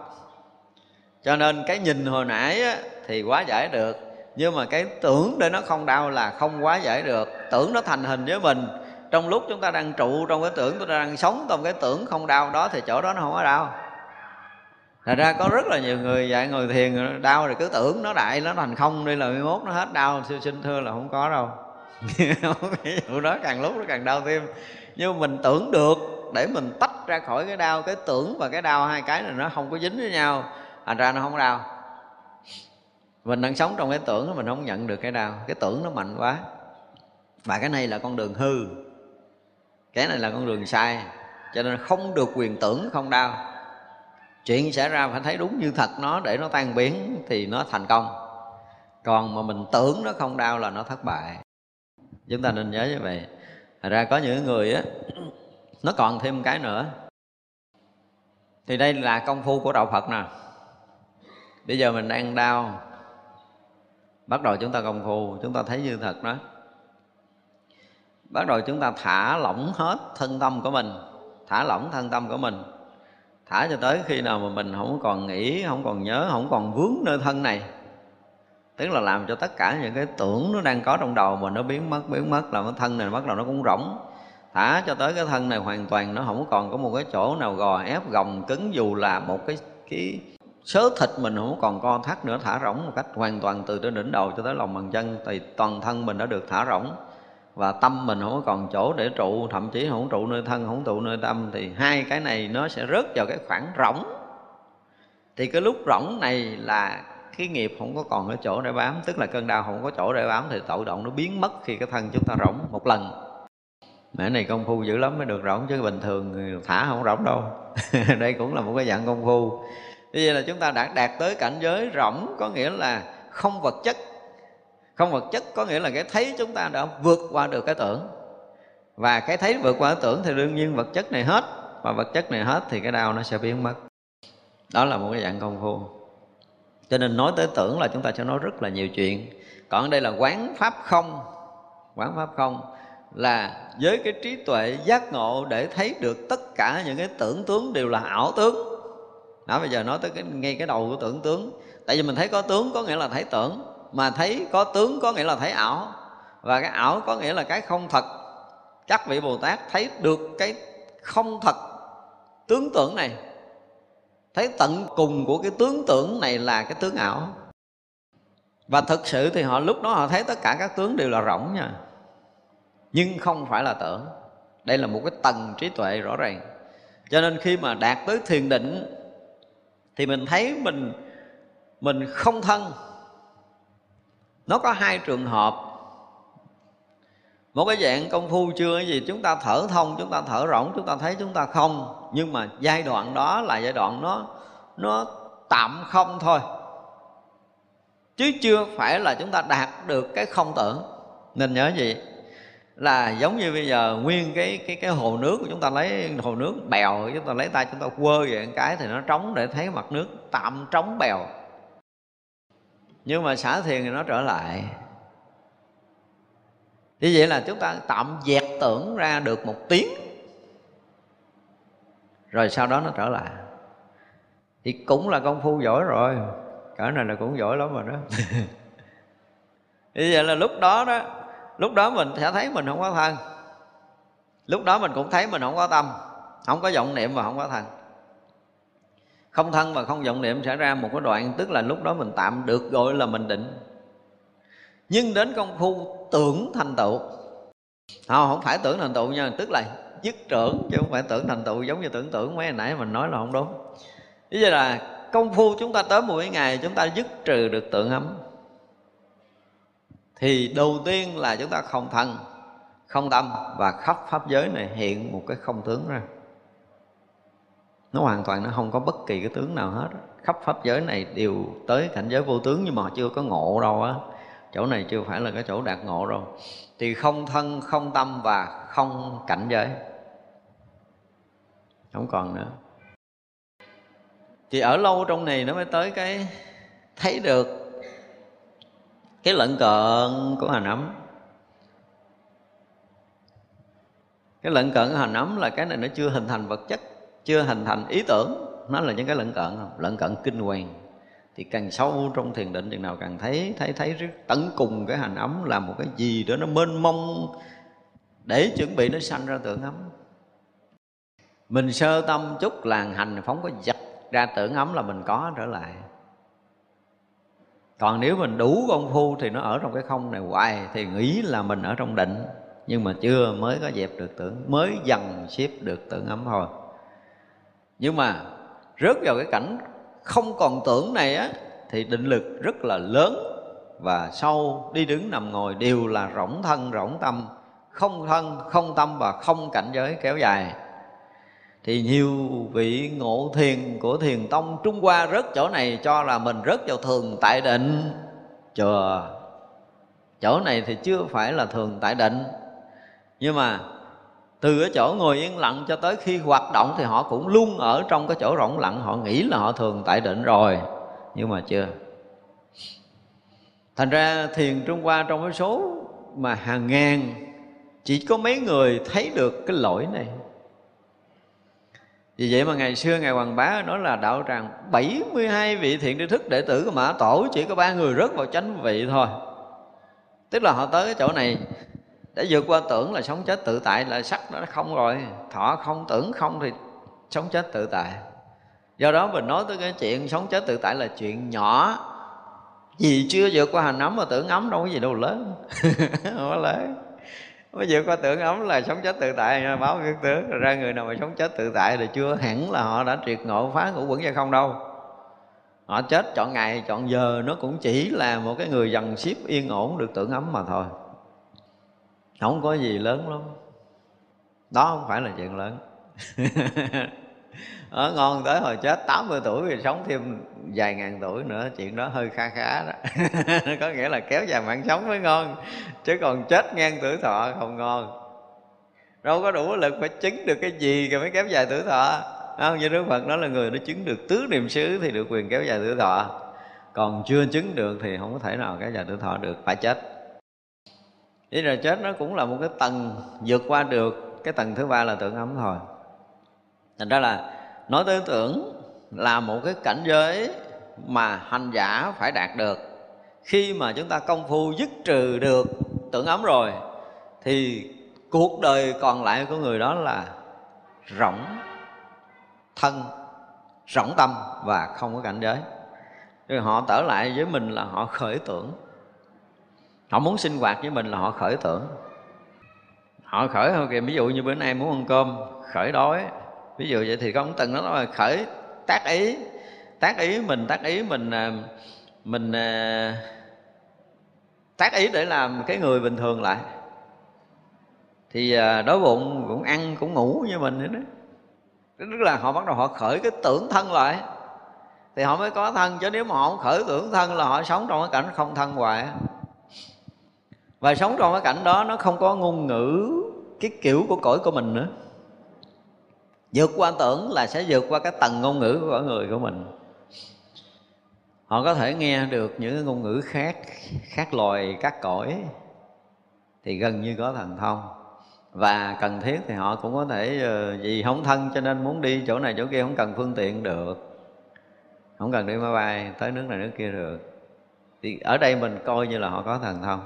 Cho nên cái nhìn hồi nãy á, thì quá giải được. Nhưng mà cái tưởng để nó không đau là không quá giải được. Tưởng nó thành hình với mình. Trong lúc chúng ta đang trụ trong cái tưởng chúng ta đang sống trong cái tưởng không đau đó thì chỗ đó nó không có đau. Thật ra có rất là nhiều người dạy người thiền đau rồi cứ tưởng nó đại nó thành không đi là 11 nó hết đau. Siêu sinh thưa là không có đâu. *laughs* Ví dụ đó càng lúc nó càng đau thêm. Nhưng mình tưởng được để mình tách ra khỏi cái đau, cái tưởng và cái đau hai cái này nó không có dính với nhau. Thành ra nó không đau. Mình đang sống trong cái tưởng mình không nhận được cái đau. Cái tưởng nó mạnh quá. Và cái này là con đường hư. Cái này là con đường sai. Cho nên không được quyền tưởng, không đau. Chuyện xảy ra phải thấy đúng như thật nó để nó tan biến thì nó thành công. Còn mà mình tưởng nó không đau là nó thất bại. Chúng ta nên nhớ như vậy. Thật ra có những người á nó còn thêm cái nữa. Thì đây là công phu của đạo phật nè. Bây giờ mình đang đau. Bắt đầu chúng ta công phu, chúng ta thấy như thật đó. Bắt đầu chúng ta thả lỏng hết thân tâm của mình. Thả lỏng thân tâm của mình. Thả cho tới khi nào mà mình không còn nghĩ, không còn nhớ, không còn vướng nơi thân này. Tức là làm cho tất cả những cái tưởng nó đang có trong đầu mà nó biến mất biến mất, là cái thân này bắt đầu nó cũng rỗng thả cho tới cái thân này hoàn toàn nó không còn có một cái chỗ nào gò ép, gồng cứng dù là một cái cái sớ thịt mình không còn co thắt nữa, thả rỗng một cách hoàn toàn từ trên đỉnh đầu cho tới lòng bàn chân, thì toàn thân mình đã được thả rỗng. Và tâm mình không còn chỗ để trụ, thậm chí không trụ nơi thân, không trụ nơi tâm, thì hai cái này nó sẽ rớt vào cái khoảng rỗng. Thì cái lúc rỗng này là cái nghiệp không có còn cái chỗ để bám, tức là cơn đau không có chỗ để bám, thì tội động nó biến mất khi cái thân chúng ta rỗng một lần mẹ này công phu dữ lắm mới được rỗng chứ bình thường thả không rỗng đâu. *laughs* Đây cũng là một cái dạng công phu. Như vậy là chúng ta đã đạt tới cảnh giới rỗng, có nghĩa là không vật chất. Không vật chất có nghĩa là cái thấy chúng ta đã vượt qua được cái tưởng. Và cái thấy vượt qua cái tưởng thì đương nhiên vật chất này hết. Và vật chất này hết thì cái đau nó sẽ biến mất. Đó là một cái dạng công phu. Cho nên nói tới tưởng là chúng ta sẽ nói rất là nhiều chuyện. Còn đây là quán pháp không. Quán pháp không là với cái trí tuệ giác ngộ để thấy được tất cả những cái tưởng tướng đều là ảo tướng. Đó bây giờ nói tới cái, ngay cái đầu của tưởng tướng. Tại vì mình thấy có tướng có nghĩa là thấy tưởng mà thấy có tướng có nghĩa là thấy ảo. Và cái ảo có nghĩa là cái không thật. Các vị bồ tát thấy được cái không thật tướng tưởng này. Thấy tận cùng của cái tướng tưởng này là cái tướng ảo. Và thực sự thì họ lúc đó họ thấy tất cả các tướng đều là rỗng nha nhưng không phải là tưởng đây là một cái tầng trí tuệ rõ ràng. Cho nên khi mà đạt tới thiền định, thì mình thấy mình mình không thân. Nó có hai trường hợp. Một cái dạng công phu chưa cái gì, chúng ta thở thông, chúng ta thở rỗng, chúng ta thấy, chúng ta không. Nhưng mà giai đoạn đó là giai đoạn nó nó tạm không thôi. Chứ chưa phải là chúng ta đạt được cái không tưởng nên nhớ gì là giống như bây giờ nguyên cái cái cái hồ nước của chúng ta lấy hồ nước bèo, chúng ta lấy tay chúng ta quơ vậy cái thì nó trống để thấy mặt nước tạm trống bèo. Nhưng mà xả thiền thì nó trở lại. Như vậy là chúng ta tạm dẹt tưởng ra được một tiếng, rồi sau đó nó trở lại. Thì cũng là công phu giỏi rồi, cỡ này là cũng giỏi lắm rồi đó. *laughs* Như vậy là lúc đó đó lúc đó mình sẽ thấy mình không có thân. Lúc đó mình cũng thấy mình không có tâm. Không có vọng niệm và không có thân. Không thân và không vọng niệm sẽ ra một cái đoạn tức là lúc đó mình tạm được gọi là mình định. Nhưng đến công phu tưởng thành tựu. Không, không phải tưởng thành tựu nha tức là dứt trưởng chứ không phải tưởng thành tựu giống như tưởng tưởng mấy nãy mình nói là không đúng. Ý là công phu chúng ta tới một cái ngày chúng ta dứt trừ được tượng ấm thì đầu tiên là chúng ta không thân, không tâm, và khắp pháp giới này hiện một cái không tướng ra. Nó hoàn toàn nó không có bất kỳ cái tướng nào hết. Khắp pháp giới này đều tới cảnh giới vô tướng nhưng mà chưa có ngộ đâu á. Chỗ này chưa phải là cái chỗ đạt ngộ đâu. Thì không thân, không tâm và không cảnh giới. Không còn nữa. Thì ở lâu trong này nó mới tới cái thấy được cái lận cận của hành ấm cái lận cận của hành ấm là cái này nó chưa hình thành vật chất, chưa hình thành ý tưởng. Nó là những cái lận cận không? Lận cận kinh hoàng. Thì càng sâu trong thiền định chừng nào càng thấy thấy thấy rất tận cùng cái hành ấm là một cái gì đó nó mênh mông. Để chuẩn bị nó sanh ra tưởng ấm. Mình sơ tâm chút làng hành phóng có giật ra tưởng ấm là mình có trở lại còn nếu mình đủ công phu thì nó ở trong cái không này hoài, thì nghĩ là mình ở trong định. Nhưng mà chưa mới có dẹp được tưởng, mới dần xếp được tưởng ấm thôi. Nhưng mà rớt vào cái cảnh không còn tưởng này á, thì định lực rất là lớn. Và sâu đi đứng nằm ngồi đều là rỗng thân, rỗng tâm. Không thân, không tâm và không cảnh giới kéo dài thì nhiều vị ngộ thiền của thiền tông trung hoa rớt chỗ này cho là mình rớt vào thường tại định. Chừa chỗ này thì chưa phải là thường tại định. Nhưng mà từ cái chỗ ngồi yên lặng cho tới khi hoạt động thì họ cũng luôn ở trong cái chỗ rỗng lặng. Họ nghĩ là họ thường tại định rồi, nhưng mà chưa. Thành ra thiền trung hoa trong cái số mà hàng ngàn, chỉ có mấy người thấy được cái lỗi này vì vậy mà ngày xưa Ngài Hoàng Bá nói là đạo tràng 72 vị thiện tri thức đệ tử của Mã Tổ Chỉ có ba người rớt vào chánh vị thôi. Tức là họ tới cái chỗ này đã vượt qua tưởng là sống chết tự tại, là sắc nó không rồi. Thọ không, tưởng không thì sống chết tự tại. Do đó mình nói tới cái chuyện sống chết tự tại là chuyện nhỏ. Vì chưa vượt qua hành ấm mà tưởng ấm đâu có gì đâu lớn. *laughs* Không có lớn mới vượt qua tưởng ấm là sống chết tự tại báo kiến tướng ra người nào mà sống chết tự tại thì chưa hẳn là họ đã triệt ngộ phá ngũ quẩn ra không đâu. Họ chết chọn ngày, chọn giờ, nó cũng chỉ là một cái người dần xếp yên ổn được tưởng ấm mà thôi. Không có gì lớn lắm. Đó không phải là chuyện lớn. *laughs* ở ngon tới hồi chết 80 tuổi thì sống thêm vài ngàn tuổi nữa, chuyện đó hơi kha khá đó. *laughs* Có nghĩa là kéo dài mạng sống mới ngon, chứ còn chết ngang tuổi thọ không ngon. Đâu có đủ lực phải chứng được cái gì rồi mới kéo dài tuổi thọ. Không, như đức phật nói là người nó chứng được tứ niệm xứ thì được quyền kéo dài tuổi thọ. Còn chưa chứng được thì không có thể nào kéo dài tuổi thọ được, phải chết. Thế rồi chết nó cũng là một cái tầng vượt qua được, cái tầng thứ ba là tưởng ấm thôi thành ra là nói tới tưởng là một cái cảnh giới mà hành giả phải đạt được. Khi mà chúng ta công phu dứt trừ được tưởng ấm rồi, thì cuộc đời còn lại của người đó là rỗng thân, rỗng tâm và không có cảnh giới. Rồi họ trở lại với mình là họ khởi tưởng. Họ muốn sinh hoạt với mình là họ khởi tưởng. Họ khởi thôi kìa, ví dụ như bữa nay muốn ăn cơm, khởi đói ví dụ vậy thì không từng nó nói là khởi tác ý. Tác ý mình, tác ý mình à, mình à, tác ý để làm cái người bình thường lại. Thì à, đói bụng cũng ăn cũng ngủ như mình nữa đó. Tức là họ bắt đầu họ khởi cái tưởng thân lại. Thì họ mới có thân, chứ nếu mà họ không khởi tưởng thân là họ sống trong cái cảnh không thân hoài và sống trong cái cảnh đó nó không có ngôn ngữ, cái kiểu của cõi của mình nữa vượt qua tưởng là sẽ vượt qua cái tầng ngôn ngữ của người của mình. Họ có thể nghe được những ngôn ngữ khác khác loài các cõi, thì gần như có thần thông. Và cần thiết thì họ cũng có thể ờ, vì không thân cho nên muốn đi chỗ này chỗ kia, không cần phương tiện được. Không cần đi máy bay, tới nước này nước kia được. Thì ở đây mình coi như là họ có thần thông.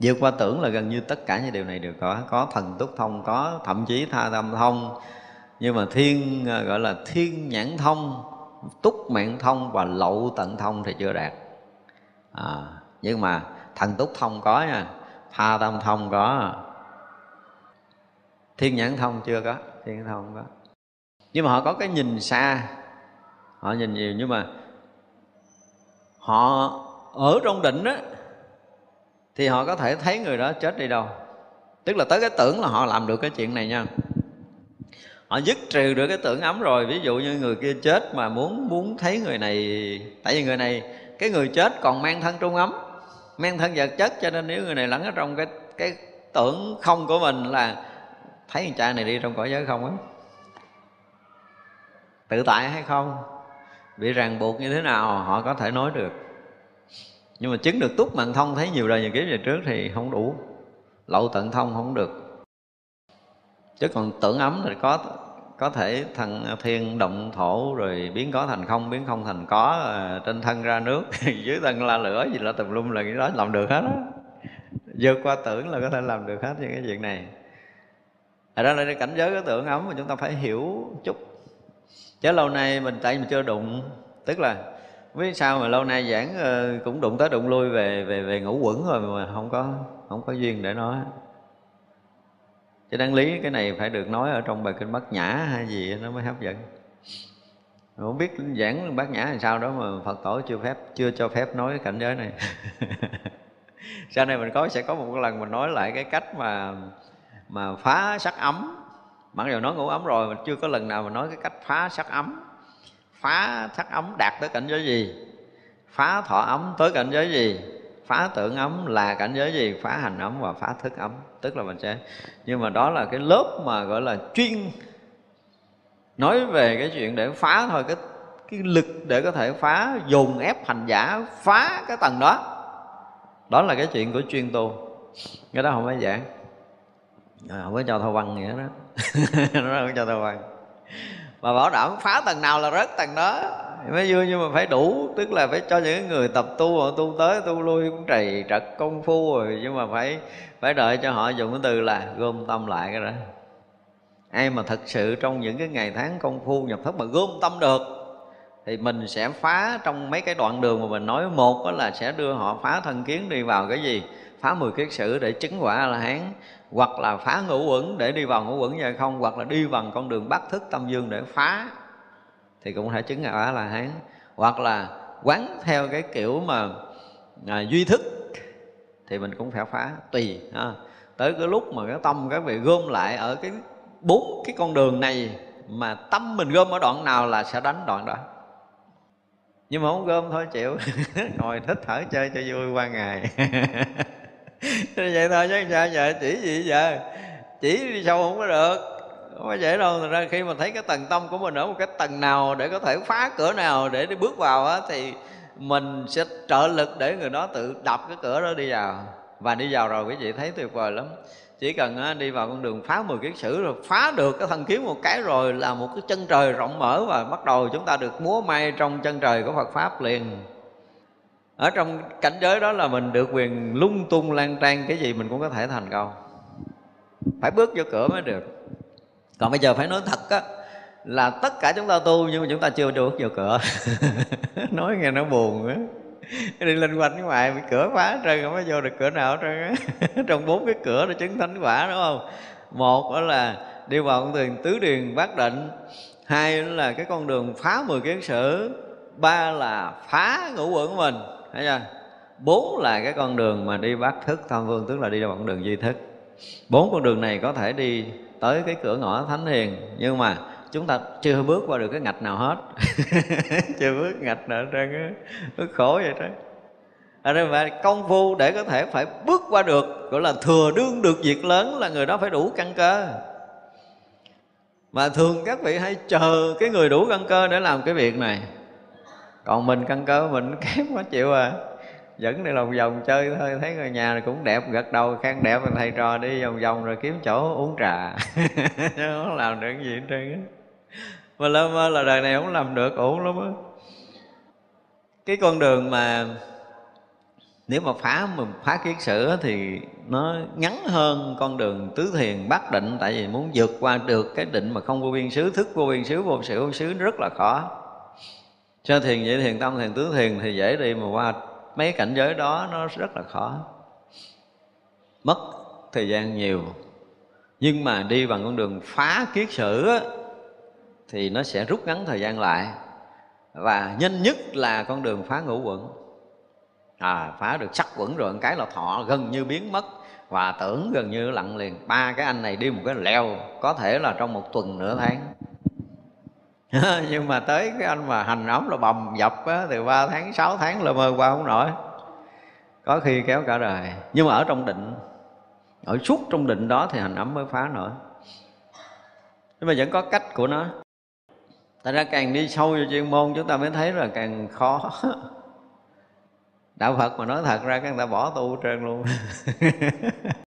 Vượt qua tưởng là gần như tất cả những điều này đều có có thần túc thông, có thậm chí tha tâm thông nhưng mà thiên à, gọi là thiên nhãn thông túc mạng thông và lậu tận thông thì chưa đạt. À, nhưng mà thần túc thông có nha tha tâm thông có. Thiên nhãn thông chưa có thiên nhãn thông không có. Nhưng mà họ có cái nhìn xa họ nhìn nhiều nhưng mà họ ở trong định á thì họ có thể thấy người đó chết đi đâu. Tức là tới cái tưởng là họ làm được cái chuyện này nha họ dứt trừ được cái tưởng ấm rồi. Ví dụ như người kia chết mà muốn muốn thấy người này, tại vì người này, cái người chết còn mang thân trung ấm, mang thân vật chất, cho nên nếu người này lẫn ở trong cái cái tưởng không của mình là thấy thằng cha này đi trong cõi giới không á tự tại hay không? Bị ràng buộc như thế nào họ có thể nói được. Nhưng mà chứng được túc mạng thông thấy nhiều đời nhiều kiếp về trước thì không đủ. Lậu tận thông không được chứ còn tưởng ấm thì có có thể thần thiên động thổ rồi biến có thành không biến không thành có à, trên thân ra nước *laughs* dưới thân la lửa gì là tùm lum là cái đó làm được hết á. Vượt qua tưởng là có thể làm được hết những cái chuyện này. Thật ra là cảnh giới cái tưởng ấm mà chúng ta phải hiểu chút. Chứ lâu nay mình tại mình chưa đụng Tức là biết sao mà lâu nay giảng ờ, cũng đụng tới đụng lui về về về ngủ quẩn rồi mà không có không có duyên để nói chứ đáng lý cái này phải được nói ở trong bài kinh bát nhã hay gì nó mới hấp dẫn. Không biết giảng bát nhã làm sao đó mà phật tổ chưa phép, chưa cho phép nói cái cảnh giới này. *laughs* Sau này mình có, sẽ có một lần mình nói lại cái cách mà mà phá sắc ấm. Mặc dù nói ngủ ấm rồi mà chưa có lần nào mà nói cái cách phá sắc ấm. Phá sắc ấm đạt tới cảnh giới gì? Phá thọ ấm tới cảnh giới gì? Phá tưởng ấm là cảnh giới gì? Phá hành ấm và phá thức ấm tức là mình sẽ nhưng mà đó là cái lớp mà gọi là chuyên nói về cái chuyện để phá thôi cái cái lực để có thể phá dùng ép hành giả phá cái tầng đó. Đó là cái chuyện của chuyên tu. Cái đó không phải giảng. À, không có cho thâu văn nghĩa đó. *laughs* Nó không cho thâu văn. Mà bảo đảm phá tầng nào là rớt tầng đó mới vui nhưng mà phải đủ, tức là phải cho những người tập tu, họ tu tới, tu lui cũng trầy trật công phu rồi. Nhưng mà phải phải đợi cho họ dùng cái từ là gom tâm lại cái đó. Ai mà thật sự trong những cái ngày tháng công phu nhập thất mà gom tâm được, thì mình sẽ phá trong mấy cái đoạn đường mà mình nói. Một đó là sẽ đưa họ phá thân kiến đi vào cái gì? Phá mười kiết sử để chứng quả là hán hoặc là phá ngũ quẩn để đi vào ngũ quẩn hay không, hoặc là đi bằng con đường bắt thức tâm dương để phá thì cũng thể chứng quả là hán. Hoặc là quán theo cái kiểu mà à, duy thức thì mình cũng phải phá tùy ha. tới cái lúc mà cái tâm các vị gom lại ở cái bốn cái con đường này mà tâm mình gom ở đoạn nào là sẽ đánh đoạn đó. Nhưng mà không gom thôi chịu. *laughs* Ngồi thích thở chơi cho vui qua ngày. *laughs* Vậy thôi chứ sao giờ chỉ gì giờ? Chỉ đi sâu không có được không có dễ đâu, Thật ra khi mà thấy cái tầng tâm của mình ở một cái tầng nào để có thể phá cửa nào để đi bước vào á, thì mình sẽ trợ lực để người đó tự đập cái cửa đó đi vào. Và đi vào rồi quý vị thấy tuyệt vời lắm. Chỉ cần đi vào con đường phá 10 kiết sử rồi, phá được cái thân kiếm một cái rồi là một cái chân trời rộng mở và bắt đầu chúng ta được múa may trong chân trời của Phật pháp liền. Ở trong cảnh giới đó là mình được quyền lung tung lan trang cái gì mình cũng có thể thành công. Phải bước vô cửa mới được còn bây giờ phải nói thật á, là tất cả chúng ta tu nhưng mà chúng ta chưa bước vào cửa. *laughs* Nói nghe nó buồn á đi lên quanh ngoài bị cửa phá trơn, không có vô được cửa nào hết trơn á. *laughs* Trong bốn cái cửa để chứng thánh quả, đúng không? Một đó là đi vào con đường tứ điền bát định, hai đó là cái con đường phá mười kiến sử ba là phá ngũ quẩn của mình, thấy chưa? Bốn là cái con đường mà đi bát thức, tham vương tức là đi vào con đường duy thức. Bốn con đường này có thể đi tới cái cửa ngõ thánh hiền. Nhưng mà chúng ta chưa bước qua được cái ngạch nào hết. *laughs* Chưa bước ngạch nào trơn á. Bước khổ vậy đó. À, Ở đây mà công phu để có thể phải bước qua được, gọi là thừa đương được việc lớn là người đó phải đủ căn cơ. Mà thường các vị hay chờ cái người đủ căn cơ để làm cái việc này. Còn mình căn cơ mình *laughs* kém quá chịu à dẫn đi lòng vòng chơi thôi, thấy người nhà này cũng đẹp, gật đầu, khen đẹp, mình thầy trò đi vòng vòng rồi kiếm chỗ uống trà. *laughs* Không làm được gì hết trơn á. Mà lơ mơ là đời này không làm được, ổn lắm á. Cái con đường mà nếu mà phá mà phá kiến sử thì nó ngắn hơn con đường tứ thiền bát định, tại vì muốn vượt qua được cái định mà không vô biên xứ, thức vô biên xứ, vô sự vô xứ rất là khó. Cho thiền vậy thiền, tâm thiền, tứ thiền thì dễ đi, mà qua mấy cảnh giới đó nó rất là khó. Mất thời gian nhiều. Nhưng mà đi bằng con đường phá kiết sử á, thì nó sẽ rút ngắn thời gian lại. Và nhanh nhất là con đường phá ngũ quẩn. À phá được sắc quẩn rồi một cái là thọ gần như biến mất. Và tưởng gần như lặng liền. Ba cái anh này đi một cái leo có thể là trong một tuần nửa tháng. *laughs* nhưng mà tới cái anh mà hành ấm là bầm dập á, từ ba tháng sáu tháng là mơ qua không nổi. Có khi kéo cả đời. Nhưng mà ở trong định ở suốt trong định đó thì hành ấm mới phá nổi. Nhưng mà vẫn có cách của nó. Tại ra càng đi sâu vào chuyên môn chúng ta mới thấy là càng khó. *laughs* Đạo Phật mà nói thật ra các người ta bỏ tu trơn luôn. *laughs*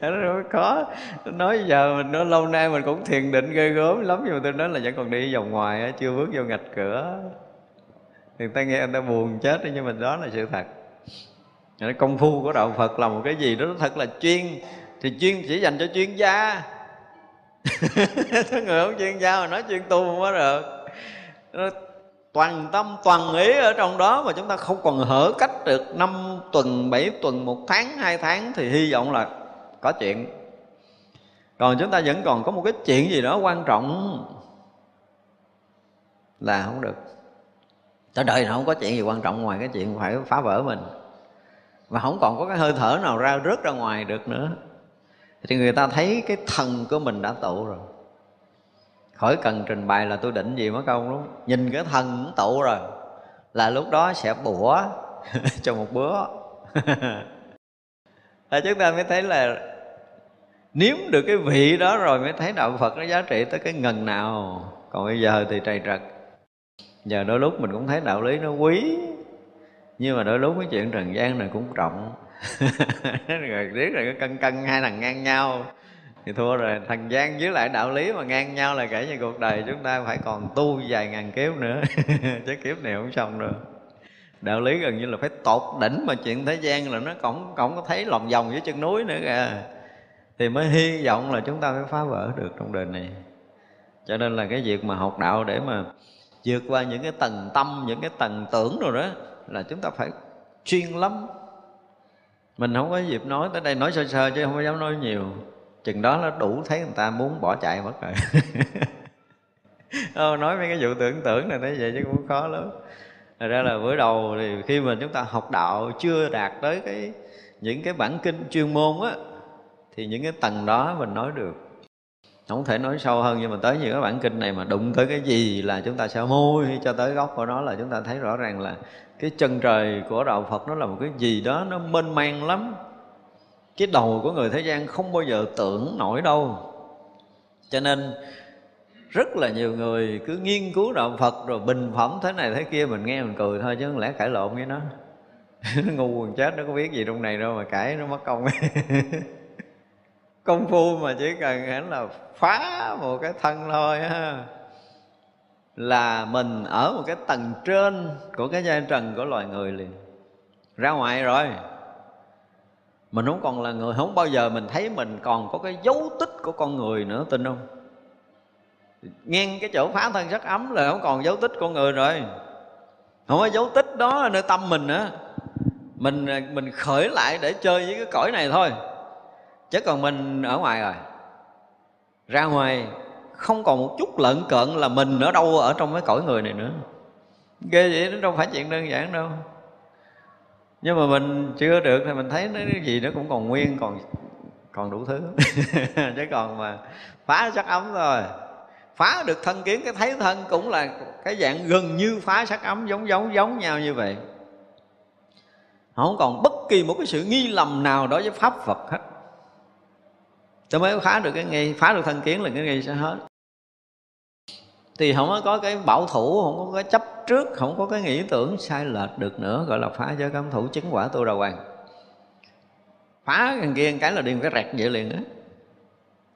nó khó nói, giờ mình nói, lâu nay mình cũng thiền định ghê gớm lắm, nhưng mà tôi nói là vẫn còn đi vòng ngoài chưa bước vô ngạch cửa. Thì ta nghe, người ta buồn chết nhưng mà đó là sự thật. Công phu của đạo phật là một cái gì đó thật là chuyên, thì chuyên chỉ dành cho chuyên gia. *laughs* Có người không chuyên gia mà nói chuyên tu không có được. Nó toàn tâm, toàn ý ở trong đó mà chúng ta không còn hở cách được năm tuần, bảy tuần, một tháng, hai tháng thì hy vọng là có chuyện. Còn chúng ta vẫn còn có một cái chuyện gì đó quan trọng là không được. Cả đời nó không có chuyện gì quan trọng ngoài cái chuyện phải phá vỡ mình. Và không còn có cái hơi thở nào ra rớt ra ngoài được nữa. Thì người ta thấy cái thần của mình đã tụ rồi. Khỏi cần trình bày là tôi định gì mất công đúng Nhìn cái thần tụ rồi, Là lúc đó sẽ bủa *laughs* cho một bữa. *laughs* Là chúng ta mới thấy là nếm được cái vị đó rồi mới thấy đạo phật nó giá trị tới cái ngần nào. Còn bây giờ thì trầy trật. Giờ đôi lúc mình cũng thấy đạo lý nó quý, nhưng mà đôi lúc cái chuyện trần gian này cũng trọng *laughs* rồi biết rồi cái cân cân, hai thằng ngang nhau. Thì thua rồi, thằng gian với lại đạo lý mà ngang nhau là kể như cuộc đời chúng ta phải còn tu vài ngàn kiếp nữa. *laughs* Chứ kiếp này không xong rồi đạo lý gần như là phải tột đỉnh mà chuyện thế gian là nó cũng cũng có thấy lòng vòng với chân núi nữa kìa thì mới hy vọng là chúng ta mới phá vỡ được trong đời này. Cho nên là cái việc mà học đạo để mà vượt qua những cái tầng tâm những cái tầng tưởng rồi đó là chúng ta phải chuyên lắm. Mình không có dịp nói tới đây nói sơ sơ chứ không có dám nói nhiều. Chừng đó nó đủ thấy người ta muốn bỏ chạy mất rồi. Ô, *laughs* ờ, nói mấy cái vụ tưởng tưởng này thấy vậy chứ cũng khó lắm. Thật ra là bữa đầu thì khi mà chúng ta học đạo chưa đạt tới cái những cái bản kinh chuyên môn á thì những cái tầng đó mình nói được. Không thể nói sâu hơn, nhưng mà tới những cái bản kinh này mà đụng tới cái gì là chúng ta sẽ môi cho tới gốc của nó, là chúng ta thấy rõ ràng là cái chân trời của đạo Phật nó là một cái gì đó nó mênh mang lắm. Cái đầu của người thế gian không bao giờ tưởng nổi đâu. Cho nên rất là nhiều người cứ nghiên cứu đạo Phật rồi bình phẩm thế này thế kia, mình nghe mình cười thôi chứ không lẽ cãi lộn với nó. *laughs* Ngu quần chết, nó có biết gì trong này đâu mà cãi nó mất công. *laughs* công phu mà chỉ cần hẳn là phá một cái thân thôi ha. Là mình ở một cái tầng trên của cái giai trần của loài người liền. Ra ngoài rồi. Mình không còn là người, không bao giờ mình thấy mình còn có cái dấu tích của con người nữa, tin không? Ngang cái chỗ phá thân sắc ấm là không còn dấu tích con người rồi. Không có dấu tích đó là nơi tâm mình nữa. Mình mình khởi lại để chơi với cái cõi này thôi chứ còn mình ở ngoài rồi. Ra ngoài, không còn một chút lợn cợn là mình ở đâu ở trong cái cõi người này nữa. Ghê vậy, nó đâu phải chuyện đơn giản đâu. Nhưng mà mình chưa được thì mình thấy nó cái gì nó cũng còn nguyên, còn còn đủ thứ. *laughs* Chứ còn mà phá sắc ấm rồi phá được thân kiến, cái thấy thân cũng là cái dạng gần như phá sắc ấm, giống giống giống nhau như vậy. Không còn bất kỳ một cái sự nghi lầm nào đối với pháp phật hết ta mới phá được cái nghi phá được thân kiến là cái nghi sẽ hết. Thì không có cái bảo thủ, không có cái chấp trước, không có cái nghĩ tưởng sai lệch được nữa, gọi là phá giới cấm thủ chứng quả tu đà hoàng. Phá thằng kia cái là điên cái rẹt vậy liền á.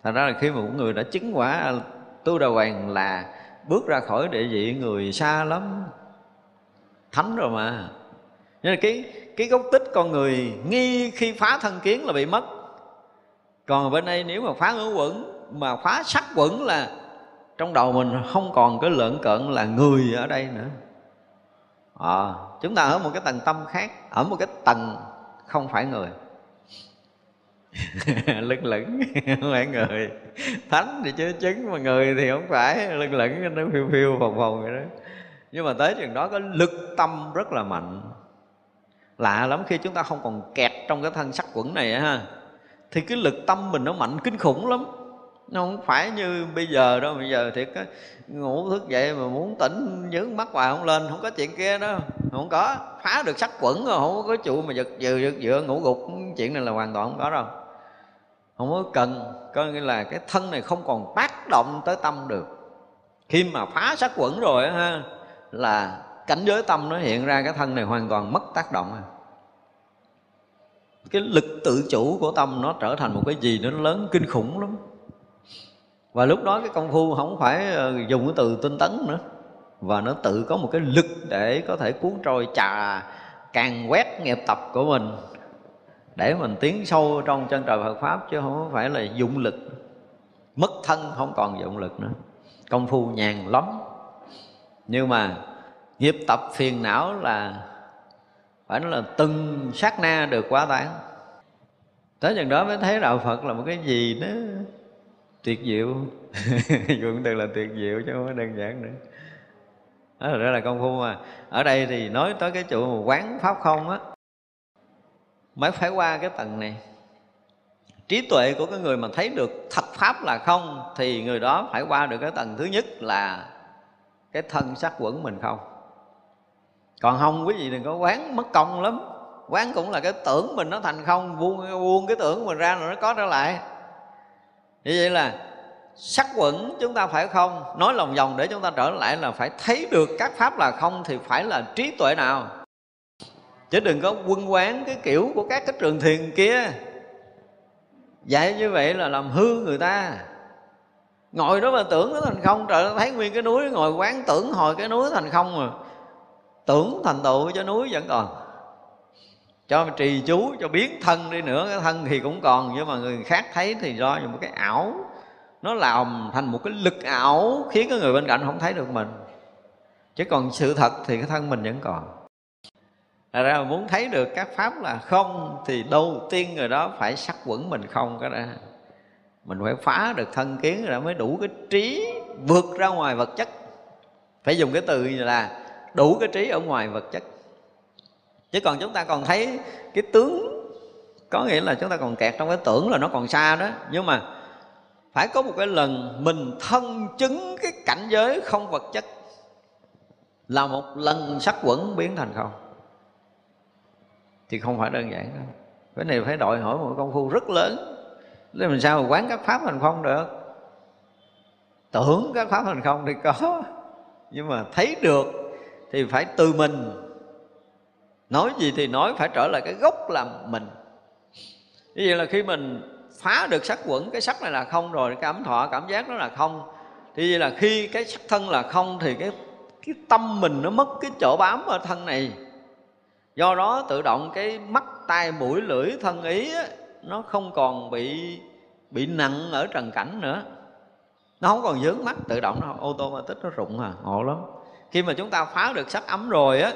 Thành ra là khi mà một người đã chứng quả tu đà hoàng là bước ra khỏi địa vị người xa lắm. Thánh rồi mà. Nên là cái cái gốc tích con người nghi khi phá thân kiến là bị mất còn bên đây nếu mà phá ngũ quẩn mà phá sắc quẩn là trong đầu mình không còn cái lợn cận là người ở đây nữa. À, chúng ta ở một cái tầng tâm khác ở một cái tầng không phải người. *laughs* Lưng lửng *laughs* không phải người. Thánh thì chứ chứng mà người thì không phải. Lưng lửng nó phiêu phiêu vòng vòng vậy đó. Nhưng mà tới chừng đó có lực tâm rất là mạnh. Lạ lắm khi chúng ta không còn kẹt trong cái thân sắc quẩn này ha thì cái lực tâm mình nó mạnh kinh khủng lắm. Nó không phải như bây giờ đâu, bây giờ thiệt á, ngủ thức dậy mà muốn tỉnh, nhướng mắt hoài không lên, không có chuyện kia đó. Không có, phá được sắc quẩn rồi, không có trụ mà giật dừa giật dựa ngủ gục, chuyện này là hoàn toàn không có đâu. Không có cần có nghĩa là cái thân này không còn tác động tới tâm được. Khi mà phá sắc quẩn rồi ha, là cảnh giới tâm nó hiện ra, cái thân này hoàn toàn mất tác động. à cái lực tự chủ của tâm nó trở thành một cái gì nó lớn, kinh khủng lắm. Và lúc đó cái công phu không phải ờ, dùng cái từ tinh tấn nữa, và nó tự có một cái lực để có thể cuốn trôi trà càng quét nghiệp tập của mình, để mình tiến sâu trong chân trời Phật pháp, chứ không phải là dụng lực. Mất thân không còn dụng lực nữa. Công phu nhàn lắm. Nhưng mà nghiệp tập phiền não là phải nói là từng sát na được quá tán. Tới chừng đó mới thấy đạo phật là một cái gì đó tuyệt diệu. *laughs* Dùng từ là tuyệt diệu chứ không có đơn giản nữa. Đó là, đó là công phu mà. Ở đây thì nói tới cái chỗ quán pháp không á mới phải qua cái tầng này. Trí tuệ của cái người mà thấy được thật pháp là không thì người đó phải qua được cái tầng thứ nhất là cái thân sắc quẩn mình không còn không, quý vị đừng có quán mất công lắm. Quán cũng là cái tưởng mình nó thành không buông buông cái tưởng mình ra rồi nó có trở lại. Như vậy là sắc quẩn chúng ta phải không? Nói lòng vòng để chúng ta trở lại là phải thấy được các pháp là không thì phải là trí tuệ nào. Chứ đừng có quân quán cái kiểu của các cái trường thiền kia. Dạy như vậy là làm hư người ta. Ngồi đó mà tưởng nó thành không, trời thấy nguyên cái núi, ngồi quán tưởng, hồi cái núi thành không mà tưởng thành tựu cho núi vẫn còn. Cho trì chú, cho biến thân đi nữa, cái thân thì cũng còn, nhưng mà người khác thấy thì do một cái ảo. Nó làm thành một cái lực ảo, khiến cái người bên cạnh không thấy được mình. Chứ còn sự thật thì cái thân mình vẫn còn. Thật ra muốn thấy được các pháp là không, Thì đầu tiên người đó phải sắc quẩn mình không cái đó Mình phải phá được thân kiến rồi mới đủ cái trí vượt ra ngoài vật chất. Phải dùng cái từ là đủ cái trí ở ngoài vật chất. Chứ còn chúng ta còn thấy cái tướng, có nghĩa là chúng ta còn kẹt trong cái tưởng là nó còn xa đó. Nhưng mà phải có một cái lần mình thân chứng cái cảnh giới không vật chất là một lần sắc quẩn biến thành không. Thì không phải đơn giản đâu. Cái này phải đòi hỏi một công phu rất lớn. Nên mình sao mà quán các pháp thành không được? Tưởng các pháp thành không thì có. Nhưng mà thấy được thì phải từ mình. Nói gì thì nói phải trở lại cái gốc là mình. Như vậy là khi mình phá được sắc quẩn cái sắc này là không rồi cảm thọ cảm giác nó là không. Thì vậy là khi cái sắc thân là không thì cái cái tâm mình nó mất cái chỗ bám ở thân này. Do đó tự động cái mắt tai mũi lưỡi thân ý á, nó không còn bị bị nặng ở trần cảnh nữa. Nó không còn dướng mắt tự động nó ô tô mà tích nó rụng à ngộ lắm khi mà chúng ta phá được sắc ấm rồi á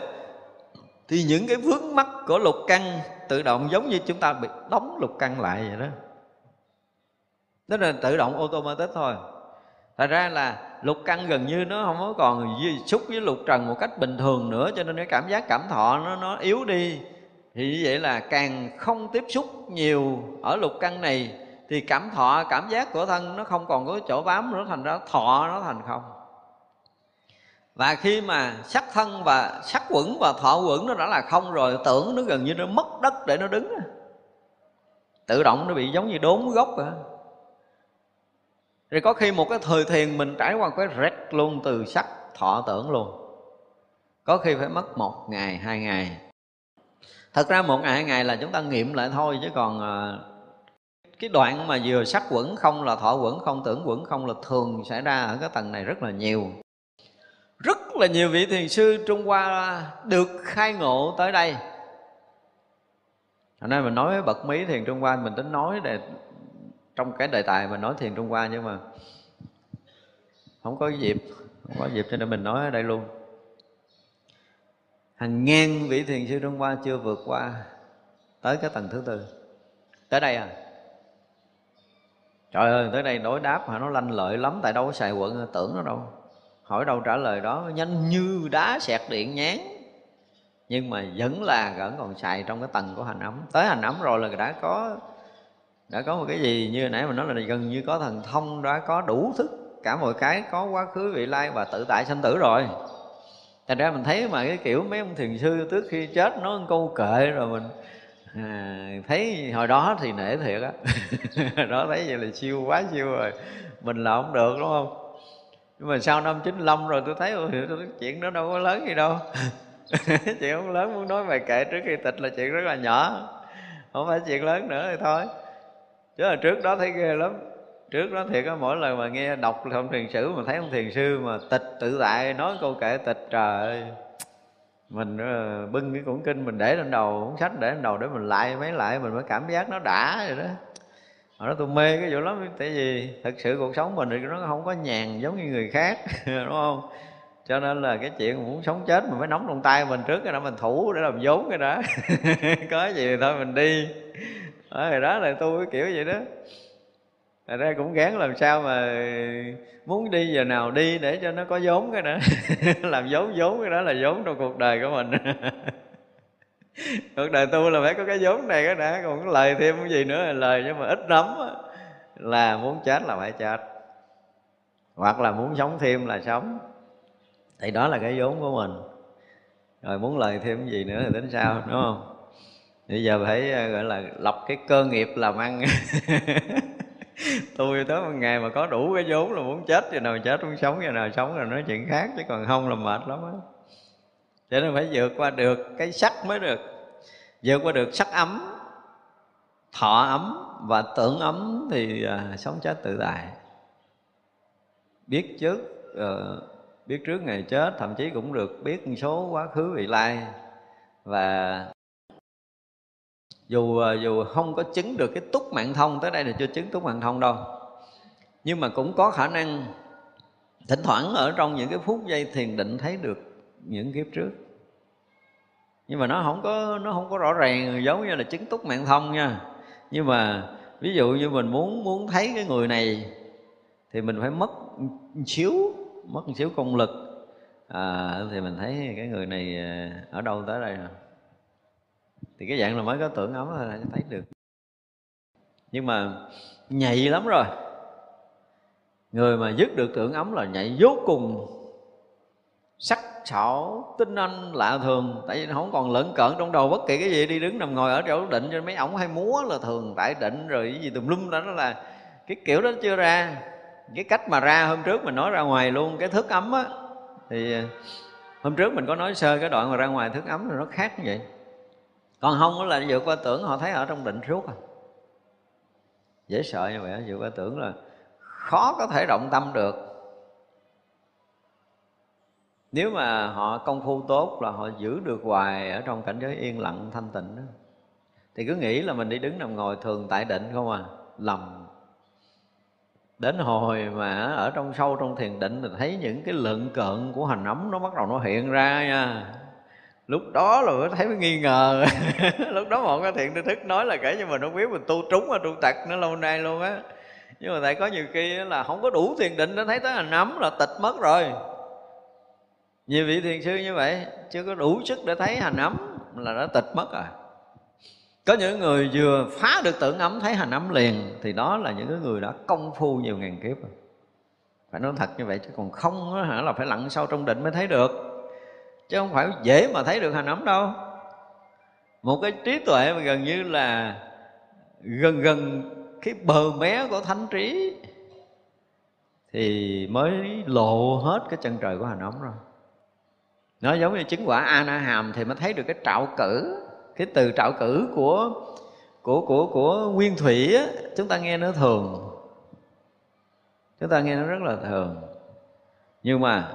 thì những cái vướng mắt của lục căn tự động giống như chúng ta bị đóng lục căn lại vậy đó. Đó là tự động automatic thôi. Thật ra là lục căn gần như nó không có còn xúc với lục trần một cách bình thường nữa Cho nên cái cảm giác cảm thọ nó nó yếu đi. Thì như vậy là càng không tiếp xúc nhiều ở lục căn này Thì cảm thọ, cảm giác của thân nó không còn có chỗ bám nữa Thành ra thọ nó thành không và khi mà sắc thân và sắc quẩn và thọ quẩn nó đã là không rồi, tưởng nó gần như nó mất đất để nó đứng tự động nó bị giống như đốn gốc rồi rồi có khi một cái thời thiền mình trải qua cái rét luôn, từ sắc, thọ, tưởng luôn. Có khi phải mất một ngày, hai ngày. Thật ra một ngày, hai ngày là chúng ta nghiệm lại thôi, chứ còn ờ, cái đoạn mà vừa sắc quẩn không là thọ quẩn không, tưởng quẩn không là thường xảy ra ở cái tầng này rất là nhiều rất là nhiều vị thiền sư Trung Hoa được khai ngộ tới đây. Hôm nay mình nói với bậc Mí thiền Trung Hoa, Mình tính nói để trong cái đề tài mình nói thiền Trung Hoa Nhưng mà không có dịp, Không có dịp cho nên mình nói ở đây luôn. Hàng ngàn vị thiền sư Trung Hoa chưa vượt qua Tới cái tầng thứ tư. Tới đây à? Trời ơi, tới đây đối đáp mà nó lanh lợi lắm, Tại đâu có xài quận, tưởng nó đâu hỏi đâu trả lời đó nhanh như đá xẹt điện nhán. Nhưng mà vẫn là vẫn còn xài trong cái tầng của hành ấm. Tới hành ấm rồi là đã có đã có một cái gì như nãy mình nói là gần như có thần thông đã có đủ thức. Cả mọi cái có quá khứ vị lai và tự tại sanh tử rồi. Thành ra mình thấy mà cái kiểu mấy ông thiền sư trước khi chết nói câu kệ rồi mình à, thấy hồi đó thì nể thiệt á. *laughs* Đó thấy vậy là siêu quá siêu rồi. Mình là không được đúng không? Nhưng mà sau năm 95 rồi tôi thấy chuyện đó đâu có lớn gì đâu. *laughs* Chuyện không lớn, muốn nói bài kệ trước khi tịch là chuyện rất là nhỏ. Không phải chuyện lớn nữa thì thôi. Chứ là trước đó thấy ghê lắm. Trước đó thiệt á, mỗi lần mà nghe đọc thông thiền sử mà thấy ông thiền sư mà tịch tự tại, nói câu kệ tịch, trời ơi. Mình ờ, bưng cái cuốn kinh mình để lên đầu, cuốn sách để lên đầu để mình lại mấy lại, mình mới cảm giác nó đã rồi đó hồi đó tôi mê cái vụ lắm tại vì thật sự cuộc sống mình thì nó không có nhàn giống như người khác *laughs* đúng không? Cho nên là cái chuyện muốn sống chết mình phải nóng trong tay mình trước cái đó mình thủ để làm vốn cái đó *laughs* có gì thì thôi mình đi. Đó, rồi đó là tôi kiểu vậy đó. Thật ra cũng gán làm sao mà muốn đi giờ nào đi để cho nó có vốn cái đó *laughs* làm vốn vốn cái đó là vốn trong cuộc đời của mình cuộc đời tu là phải có cái vốn này cái đã, còn có lời thêm cái gì nữa là lời nhưng mà ít lắm là muốn chết là phải chết. Hoặc là muốn sống thêm là sống. Thì đó là cái vốn của mình. Rồi muốn lời thêm cái gì nữa thì tính sao, đúng không? Bây giờ phải ờ, gọi là lập cái cơ nghiệp làm ăn. *laughs* Tôi tới một ngày mà có đủ cái vốn là muốn chết, giờ nào chết muốn sống, giờ nào sống là nói chuyện khác, chứ còn không là mệt lắm á cho nên phải vượt qua được cái sắc mới được. Vượt qua được sắc ấm thọ ấm và tưởng ấm thì à, sống chết tự tại. Biết trước à, biết trước ngày chết thậm chí cũng được biết một số quá khứ vị lai. Và dù à, dù không có chứng được cái túc mạng thông tới đây là chưa chứng túc mạng thông đâu. Nhưng mà cũng có khả năng thỉnh thoảng ở trong những cái phút giây thiền định thấy được những kiếp trước. Nhưng mà nó không có nó không có rõ ràng giống như là chứng túc mạng thông nha. Nhưng mà ví dụ như mình muốn muốn thấy cái người này thì mình phải mất một xíu mất một xíu công lực. À, thì mình thấy cái người này à, ở đâu tới đây rồi. Thì cái dạng là mới có tưởng ấm là thấy được. Nhưng mà nhạy lắm rồi. Người mà dứt được tưởng ấm là nhạy vô cùng. Sắc sảo tinh anh lạ thường tại vì nó không còn lẫn cợn trong đầu bất kỳ cái gì. Đi đứng nằm ngồi ở chỗ định cho mấy ổng hay múa là thường tại định rồi cái gì tùm lum đó, đó là cái kiểu đó chưa ra. Cái cách mà ra hôm trước mình nói ra ngoài luôn cái thức ấm á. Thì ờ, hôm trước mình có nói sơ cái đoạn mà ra ngoài thức ấm rồi nó khác như vậy. Còn không là vượt qua tưởng họ thấy ở trong định suốt à. Dễ sợ như vậy vượt qua tưởng là khó có thể động tâm được nếu mà họ công phu tốt là họ giữ được hoài ở trong cảnh giới yên lặng, thanh tịnh đó, thì cứ nghĩ là mình đi đứng nằm ngồi thường tại định không à? Lầm. Đến hồi mà ở trong sâu trong thiền định thì thấy những cái lượng cợn của hành ấm nó bắt đầu nó hiện ra nha. Lúc đó là mới thấy mới nghi ngờ. *laughs* Lúc đó một cái thiện tri thức nói là kể cho mình không biết mình tu trúng và tu tật nó lâu nay luôn á. Nhưng mà tại có nhiều khi là không có đủ thiền định, nó thấy tới hành ấm là tịch mất rồi nhiều vị thiền sư như vậy chưa có đủ sức để thấy hành ấm là đã tịch mất rồi. Có những người vừa phá được tưởng ấm thấy hành ấm liền thì đó là những người đã công phu nhiều ngàn kiếp rồi. Phải nói thật như vậy chứ còn không đó, hả là phải lặn sâu trong định mới thấy được. Chứ không phải dễ mà thấy được hành ấm đâu. Một cái trí tuệ mà gần như là gần gần cái bờ mé của thánh trí thì mới lộ hết cái chân trời của hành ấm rồi nó giống như chứng quả a na hàm thì mới thấy được cái trạo cử cái từ trạo cử của của của của nguyên thủy á, chúng ta nghe nó thường. Chúng ta nghe nó rất là thường. Nhưng mà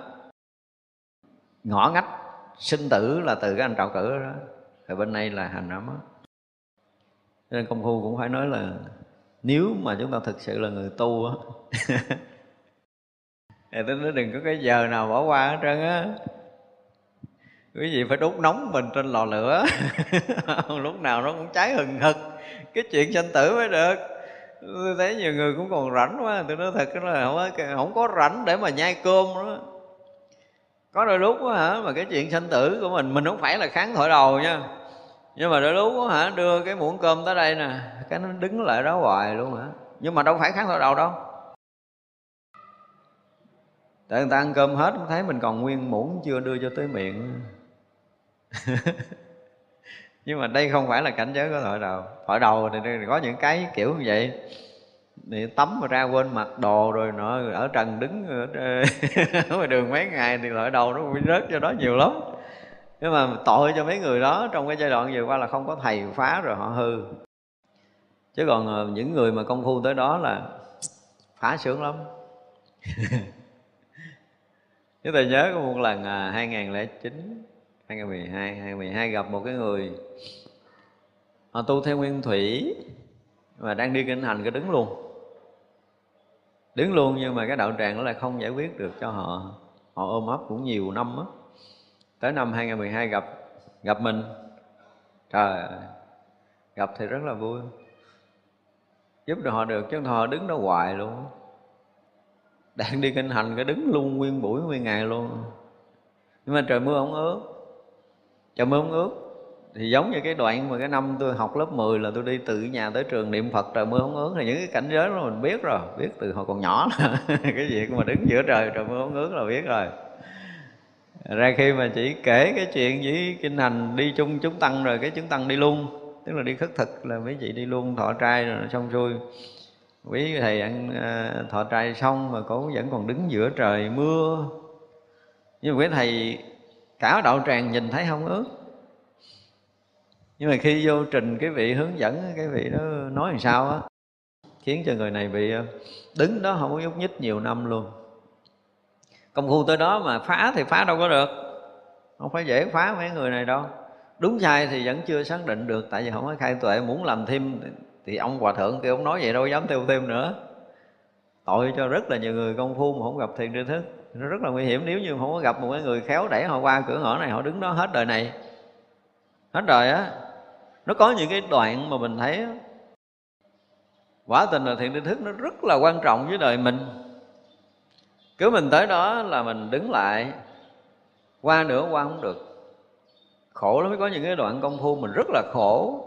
ngõ ngách sinh tử là từ cái anh trạo cử đó. Rồi bên này là hành ấm nên công phu cũng phải nói là nếu mà chúng ta thực sự là người tu á *laughs* thì tôi nói đừng có cái giờ nào bỏ qua hết trơn á quý vị phải đốt nóng mình trên lò lửa. *laughs* Lúc nào nó cũng cháy hừng hực. Cái chuyện sanh tử mới được. Tôi thấy nhiều người cũng còn rảnh quá. Tôi nói thật là không có, không có rảnh để mà nhai cơm nữa. Có đôi lúc đó, hả mà cái chuyện sanh tử của mình mình không phải là kháng thổi đầu nha. Nhưng mà đôi lúc đó, hả đưa cái muỗng cơm tới đây nè cái nó đứng lại đó hoài luôn hả. Nhưng mà đâu phải kháng thổi đầu đâu. Tại người ta ăn cơm hết thấy mình còn nguyên muỗng chưa đưa cho tới miệng. *laughs* nhưng mà đây không phải là cảnh giới của thổi đầu. Thổi đầu thì có những cái kiểu như vậy. Thì tắm mà ra quên mặc đồ rồi nọ ở trần đứng ở *laughs* ngoài đường mấy ngày thì loại đầu nó bị rớt cho đó nhiều lắm. Nhưng mà tội cho mấy người đó trong cái giai đoạn vừa qua là không có thầy phá rồi họ hư. Chứ còn ờ, những người mà công phu tới đó là phá sướng lắm. *laughs* Chứ tôi nhớ có một lần à, 2009 2012 2012 gặp một cái người họ tu theo nguyên thủy mà đang đi kinh hành cái đứng luôn. Đứng luôn nhưng mà cái đạo tràng đó là không giải quyết được cho họ. Họ ôm ấp cũng nhiều năm á. Tới năm 2012 gặp gặp mình. Trời gặp thì rất là vui. Giúp được họ được chứ họ đứng đó hoài luôn đang đi kinh hành cái đứng luôn nguyên buổi nguyên ngày luôn. Nhưng mà trời mưa không ướt trời mưa không ướt. Thì giống như cái đoạn mà cái năm tôi học lớp 10 là tôi đi từ nhà tới trường niệm Phật trời mưa không ướt. Thì những cái cảnh giới đó mình biết rồi, biết từ hồi còn nhỏ là *laughs* cái việc mà đứng giữa trời trời mưa không ướt là biết rồi. Ra khi mà chỉ kể cái chuyện với kinh hành, đi chung chúng tăng rồi, cái chúng tăng đi luôn tức là đi khất thực là mấy chị đi luôn thọ trai rồi xong xuôi. Quý thầy ăn à, thọ trai xong mà cổ vẫn còn đứng giữa trời mưa. Nhưng mà quý thầy cả đạo tràng nhìn thấy không ướt nhưng mà khi vô trình cái vị hướng dẫn, cái vị đó nói làm sao á, khiến cho người này bị ờ, đứng đó không có nhúc nhích nhiều năm luôn. Công phu tới đó mà phá thì phá đâu có được. Không phải dễ phá mấy người này đâu. Đúng sai thì vẫn chưa xác định được, tại vì không có khai tuệ, muốn làm thêm thì ông hòa thượng kia ông nói vậy đâu, dám tiêu thêm nữa. Tội cho rất là nhiều người công phu mà không gặp thiền tri thức nó rất là nguy hiểm nếu như không có gặp một cái người khéo đẩy họ qua cửa ngõ này, họ đứng đó hết đời này. Hết đời á. Nó có những cái đoạn mà mình thấy quả tình là thiện tri thức nó rất là quan trọng với đời mình. Cứ mình tới đó là mình đứng lại, qua nữa qua không được. Khổ lắm mới có những cái đoạn công phu mình rất là khổ.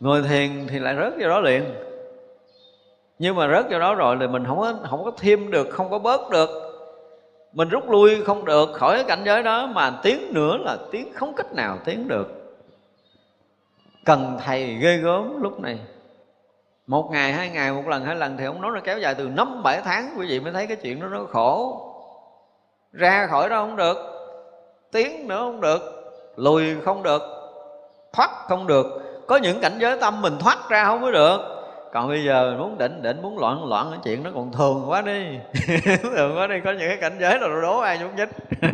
Người thiền thì lại rớt vô đó liền nhưng mà rớt vào đó rồi thì mình không có không có thêm được, không có bớt được. Mình rút lui không được, khỏi cái cảnh giới đó, mà tiếng nữa là tiếng không cách nào tiếng được. Cần thầy ghê gớm lúc này. Một ngày, hai ngày, một lần, hai lần thì ông nói nó kéo dài từ năm, bảy tháng, quý vị mới thấy cái chuyện đó nó khổ. Ra khỏi đó không được, tiếng nữa không được, lùi không được, thoát không được. Có những cảnh giới tâm mình thoát ra không có được còn bây giờ muốn định định muốn loạn loạn, cái chuyện nó còn thường quá đi. *laughs* Thường quá đi, có những cái cảnh giới là đố ai nhúc nhích. *laughs*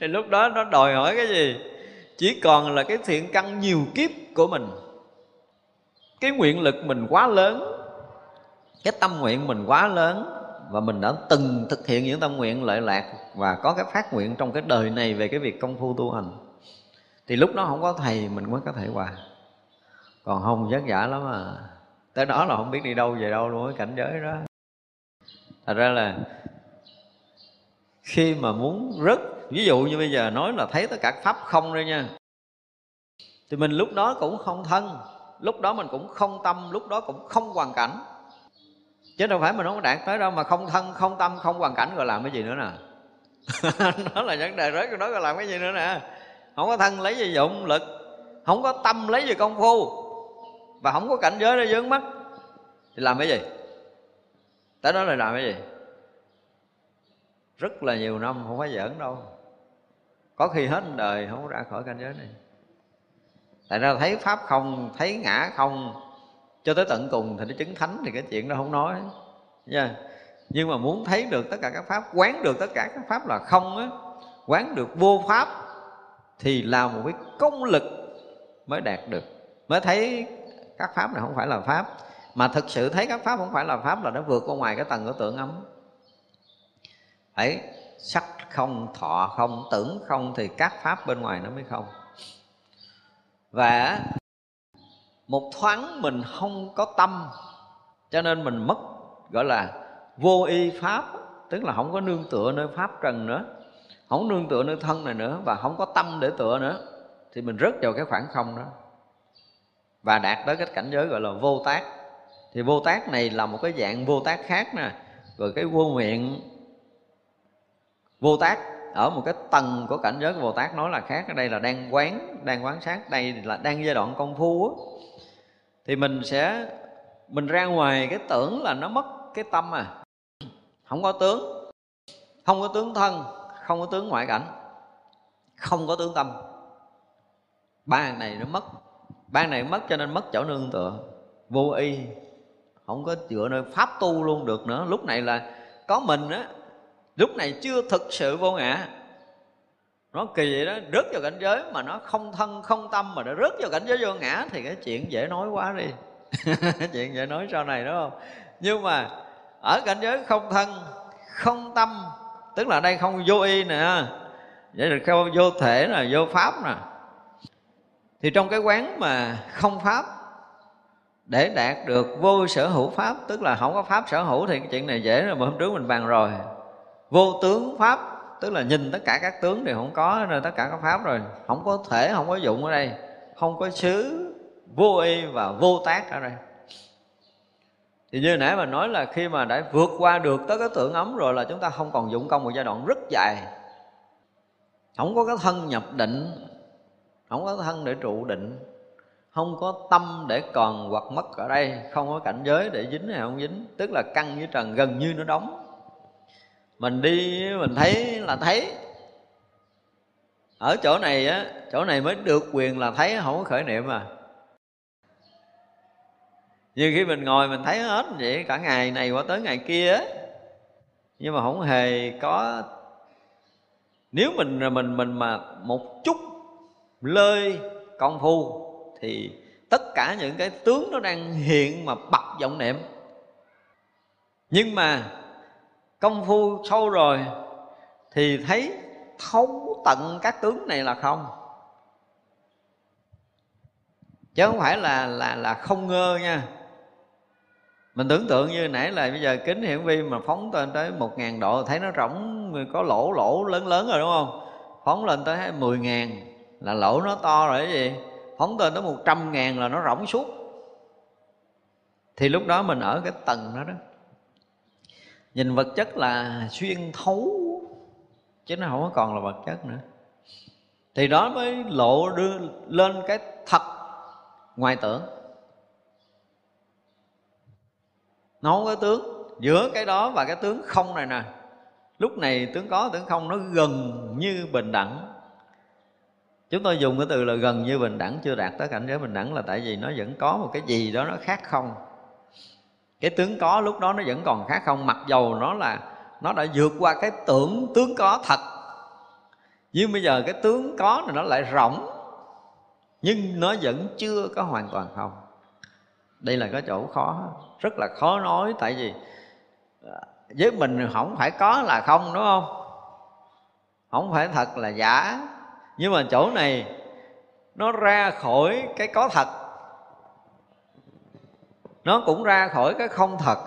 Thì lúc đó nó đòi hỏi cái gì? Chỉ còn là cái thiện căn nhiều kiếp của mình. Cái nguyện lực mình quá lớn, cái tâm nguyện mình quá lớn, và mình đã từng thực hiện những tâm nguyện lợi lạc và có cái phát nguyện trong cái đời này về cái việc công phu tu hành. Thì lúc đó không có thầy, mình mới có thể hòa. Còn không vất vả lắm à tới đó là không biết đi đâu về đâu luôn cái cảnh giới đó. Thật ra là khi mà muốn rất, ví dụ như bây giờ nói là thấy tất cả pháp không đây nha, thì mình lúc đó cũng không thân, lúc đó mình cũng không tâm, lúc đó cũng không hoàn cảnh. Chứ đâu phải mình không đạt tới đâu mà không thân, không tâm, không hoàn cảnh rồi làm cái gì nữa nè. *laughs* Đó là vấn đề rớt đó rồi làm cái gì nữa nè. Không có thân lấy gì dụng lực, không có tâm lấy gì công phu và không có cảnh giới nó dướng mắt. Thì làm cái gì? Tới đó là làm cái gì? Rất là nhiều năm không phải giỡn đâu. Có khi hết đời không có ra khỏi cảnh giới này. Tại ra thấy pháp không, thấy ngã không, cho tới tận cùng thì nó chứng thánh thì cái chuyện đó không nói. Nha. Nhưng mà muốn thấy được tất cả các pháp, quán được tất cả các pháp là không á, quán được vô pháp thì là một cái công lực mới đạt được. Mới thấy các pháp này không phải là pháp. Mà thực sự thấy các pháp không phải là pháp là nó vượt qua ngoài cái tầng của tưởng ấm. Ấy, sắc không, thọ không, tưởng không thì các pháp bên ngoài nó mới không. Và một thoáng mình không có tâm, cho nên mình mất, gọi là vô y pháp, tức là không có nương tựa nơi pháp trần nữa, không nương tựa nơi thân này nữa và không có tâm để tựa nữa, thì mình rớt vào cái khoảng không đó và đạt tới cái cảnh giới gọi là vô tác. Thì vô tác này là một cái dạng vô tác khác nè. Rồi cái vô nguyện vô tác, ở một cái tầng của cảnh giới của Bồ Tát nói là khác. Ở đây là đang quán đang quán sát. Đây là đang giai đoạn công phu á. Thì mình sẽ, mình ra ngoài cái tưởng là nó mất cái tâm à. Không có tướng. Không có tướng thân, không có tướng ngoại cảnh. Không có tướng tâm. Ba này nó mất ban này mất cho nên mất chỗ nương tựa. Vô y. Không có dựa nơi pháp tu luôn được nữa. Lúc này là có mình á. Lúc này chưa thực sự vô ngã. Nó kỳ vậy đó. Rớt vào cảnh giới mà nó không thân, không tâm mà nó rớt vào cảnh giới vô ngã thì cái chuyện dễ nói quá đi. *laughs* Chuyện dễ nói sau này, đúng không? Nhưng mà ở cảnh giới không thân, không tâm, tức là đây không vô y nè. Vậy là không vô thể là vô pháp nè thì trong cái quán mà không pháp, để đạt được vô sở hữu pháp, tức là không có pháp sở hữu thì cái chuyện này dễ rồi, mà hôm trước mình bàn rồi. Vô tướng pháp, tức là nhìn tất cả các tướng đều không có, nên tất cả các pháp rồi. Không có thể, không có dụng ở đây. Không có xứ, vô y và vô tác ở đây. Thì như nãy mà nói là khi mà đã vượt qua được tới cái tưởng ấm rồi là chúng ta không còn dụng công một giai đoạn rất dài. Không có cái thân nhập định không có thân để trụ định. Không có tâm để còn hoặc mất ở đây. Không có cảnh giới để dính hay không dính. Tức là căn với trần gần như nó đóng. Mình đi, mình thấy là thấy. Ở chỗ này á, chỗ này mới được quyền là thấy, không có khởi niệm à. Như khi mình ngồi mình thấy hết vậy, cả ngày này qua tới ngày kia á. Nhưng mà không hề có. Nếu mình mình mình mà một chút lơi, công phu, thì tất cả những cái tướng nó đang hiện mà bật vọng niệm. Nhưng mà công phu sâu rồi thì thấy thấu tận các tướng này là không? Chứ không phải là là là không ngơ nha. Mình tưởng tượng như nãy là bây giờ kính hiển vi mà phóng lên tới một ngàn độ, thấy nó rỗng, có lỗ lỗ lớn lớn rồi đúng không? Phóng lên tới mười ngàn là lỗ nó to rồi cái gì? Phóng tên tới một trăm ngàn là nó rỗng suốt. Thì lúc đó mình ở cái tầng đó đó. Nhìn vật chất là xuyên thấu, chứ nó không có còn là vật chất nữa. Thì đó mới lộ đưa lên cái thật ngoài tưởng. Nó cái tướng. Giữa cái đó và cái tướng không này nè. Lúc này tướng có, tướng không, nó gần như bình đẳng chúng tôi dùng cái từ là gần như bình đẳng, chưa đạt tới cảnh giới bình đẳng là tại vì nó vẫn có một cái gì đó nó khác không. Cái tướng có lúc đó nó vẫn còn khác không, mặc dầu nó là, nó đã vượt qua cái tưởng tướng có thật. Nhưng bây giờ cái tướng có này nó lại rỗng nhưng nó vẫn chưa có hoàn toàn không. Đây là cái chỗ khó, rất là khó nói, tại vì à, với mình không phải có là không, đúng không? Không phải thật là giả nhưng mà chỗ này, nó ra khỏi cái có thật. Nó cũng ra khỏi cái không thật.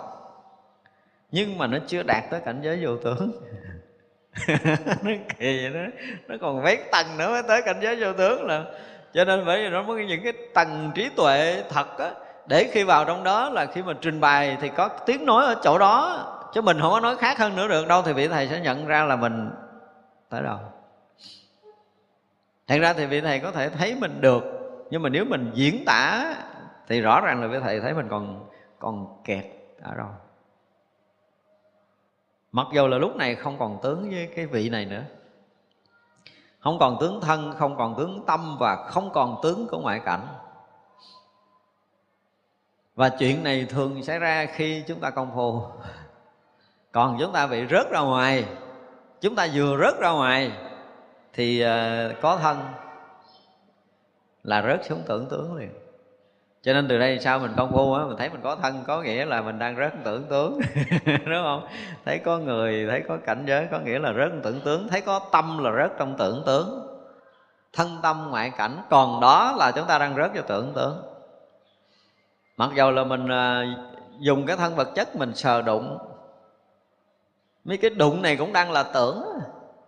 Nhưng mà nó chưa đạt tới cảnh giới vô tướng. *laughs* Nó kỳ vậy đó. Nó còn vét tầng nữa mới tới cảnh giới vô tướng là. Cho nên bởi vì nó có những cái tầng trí tuệ thật á. Để khi vào trong đó là khi mà trình bày thì có tiếng nói ở chỗ đó. Chứ mình không có nói khác hơn nữa được. Đâu thì vị thầy sẽ nhận ra là mình tới đâu thật ra thì vị thầy có thể thấy mình được, nhưng mà nếu mình diễn tả thì rõ ràng là vị thầy thấy mình còn còn kẹt ở đâu mặc dù là lúc này không còn tướng với cái vị này nữa. Không còn tướng thân, không còn tướng tâm và không còn tướng của ngoại cảnh. Và chuyện này thường xảy ra khi chúng ta công phu. Còn chúng ta bị rớt ra ngoài, chúng ta vừa rớt ra ngoài thì ờ, có thân là rớt xuống tưởng tướng liền. Cho nên từ đây sao mình công phu á, mình thấy mình có thân, có nghĩa là mình đang rớt tưởng tướng *laughs* đúng không? Thấy có người, thấy có cảnh giới, có nghĩa là rớt tưởng tướng thấy có tâm là rớt trong tưởng tướng thân tâm ngoại cảnh, còn đó là chúng ta đang rớt vào tưởng tướng mặc dầu là mình ờ, dùng cái thân vật chất mình sờ đụng, mấy cái đụng này cũng đang là tưởng,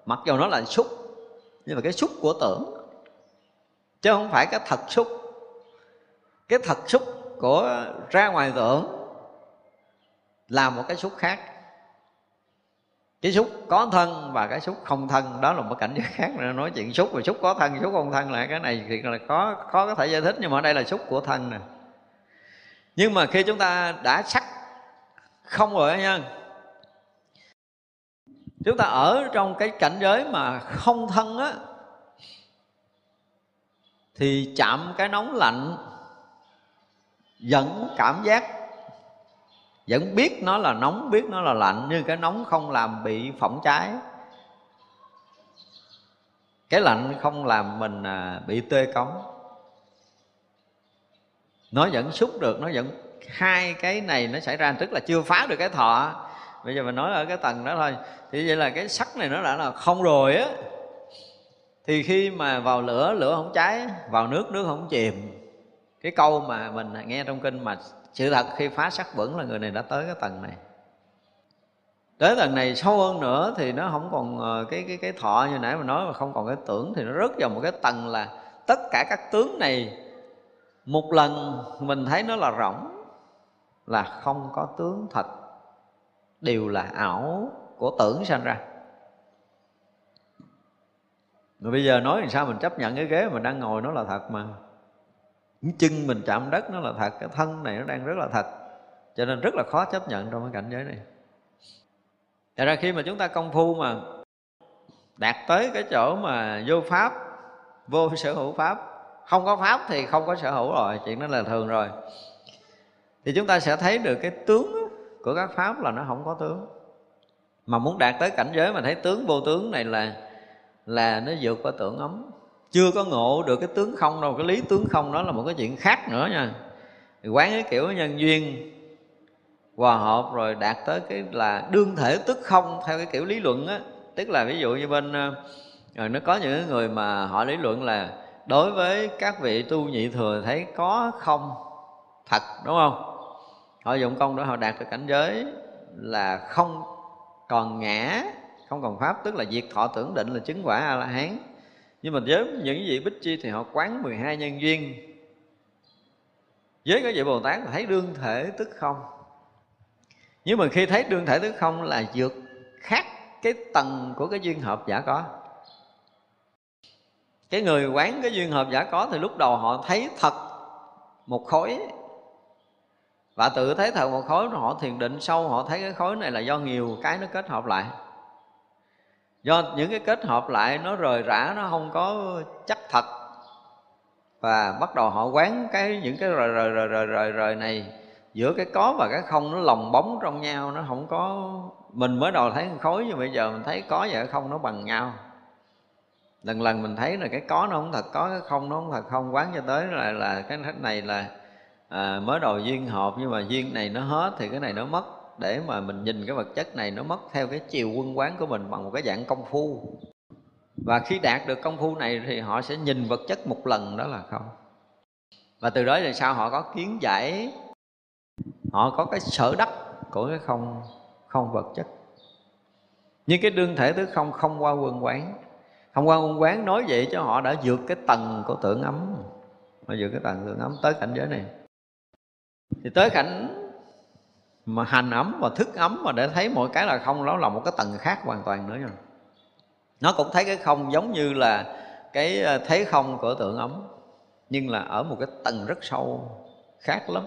mặc dầu nó là xúc nhưng mà cái xúc của tưởng, chứ không phải cái thật xúc. Cái thật xúc của ra ngoài tưởng là một cái xúc khác. Cái xúc có thân và cái xúc không thân, đó là một cảnh giới khác. Nữa nói chuyện xúc và xúc có thân, xúc không thân là cái này thì là có khó có thể giải thích. Nhưng mà ở đây là xúc của thân nè. Nhưng mà khi chúng ta đã sắc không rồi nha chúng ta ở trong cái cảnh giới mà không thân á, thì chạm cái nóng lạnh vẫn cảm giác vẫn biết nó là nóng, biết nó là lạnh, nhưng cái nóng không làm bị phỏng cháy. Cái lạnh không làm mình à, bị tê cống. Nó vẫn xúc được, nó vẫn, hai cái này nó xảy ra, tức là chưa phá được cái thọ bây giờ mình nói ở cái tầng đó thôi. Thì vậy là cái sắc này nó đã là không rồi á. Thì khi mà vào lửa lửa không cháy, vào nước nước không chìm. Cái câu mà mình nghe trong kinh mà sự thật khi phá sắc bẩn là người này đã tới cái tầng này. Tới tầng này sâu hơn nữa thì nó không còn ờ, cái cái cái thọ như nãy mà nói mà không còn cái tưởng. Thì nó rớt vào một cái tầng là tất cả các tướng này một lần mình thấy nó là rỗng, là không có tướng thật đều là ảo của tưởng sanh ra. Mà bây giờ nói làm sao mình chấp nhận cái ghế mình đang ngồi nó là thật mà. Cái chân mình chạm đất nó là thật, cái thân này nó đang rất là thật. Cho nên rất là khó chấp nhận trong cái cảnh giới này. Thật ra khi mà chúng ta công phu mà đạt tới cái chỗ mà vô pháp, vô sở hữu pháp, không có pháp thì không có sở hữu rồi, chuyện đó là thường rồi. Thì chúng ta sẽ thấy được cái tướng của các pháp là nó không có tướng. Mà muốn đạt tới cảnh giới mà thấy tướng, vô tướng này là là nó vượt qua tưởng ấm. Chưa có ngộ được cái tướng không đâu, cái lý tướng không đó là một cái chuyện khác nữa nha. Quán cái kiểu nhân duyên, hòa hợp rồi đạt tới cái là đương thể tức không theo cái kiểu lý luận á. Tức là ví dụ như bên rồi nó có những người mà họ lý luận là đối với các vị tu nhị thừa thấy có không thật, đúng không? Họ dụng công để họ đạt được cảnh giới là không còn ngã, không còn pháp, tức là diệt thọ tưởng định là chứng quả a la hán nhưng mà với những vị bích chi thì họ quán 12 nhân duyên. Với cái vị bồ tát là thấy đương thể tức không. Nhưng mà khi thấy đương thể tức không là vượt khác cái tầng của cái duyên hợp giả có. Cái người quán cái duyên hợp giả có thì lúc đầu họ thấy thật một khối và tự thấy thật một khối họ thiền định sâu họ thấy cái khối này là do nhiều cái nó kết hợp lại. Do những cái kết hợp lại nó rời rã nó không có chắc thật. Và bắt đầu họ quán cái những cái rời rời rời rời rời, rời này giữa cái có và cái không nó lồng bóng trong nhau nó không có mình mới đầu thấy khối nhưng bây giờ mình thấy có và cái không nó bằng nhau. Lần lần mình thấy là cái có nó không thật có cái không nó không thật không quán cho tới là là cái này là à, mới đầu duyên hợp nhưng mà duyên này nó hết thì cái này nó mất. Để mà mình nhìn cái vật chất này nó mất theo cái chiều quân quán của mình bằng một cái dạng công phu. Và khi đạt được công phu này thì họ sẽ nhìn vật chất một lần đó là không. Và từ đó thì sao? Họ có kiến giải. Họ có cái sở đắc của cái không không vật chất. Nhưng cái đương thể thứ không không qua quân quán. Không qua quân quán nói vậy cho họ đã vượt cái tầng của tưởng ấm. Họ vượt cái tầng tưởng ấm tới cảnh giới này thì tới cảnh mà hành ấm và thức ấm mà để thấy mọi cái là không đó là một cái tầng khác hoàn toàn nữa rồi nó cũng thấy cái không giống như là cái ờ, thấy không của tượng ấm nhưng là ở một cái tầng rất sâu khác lắm.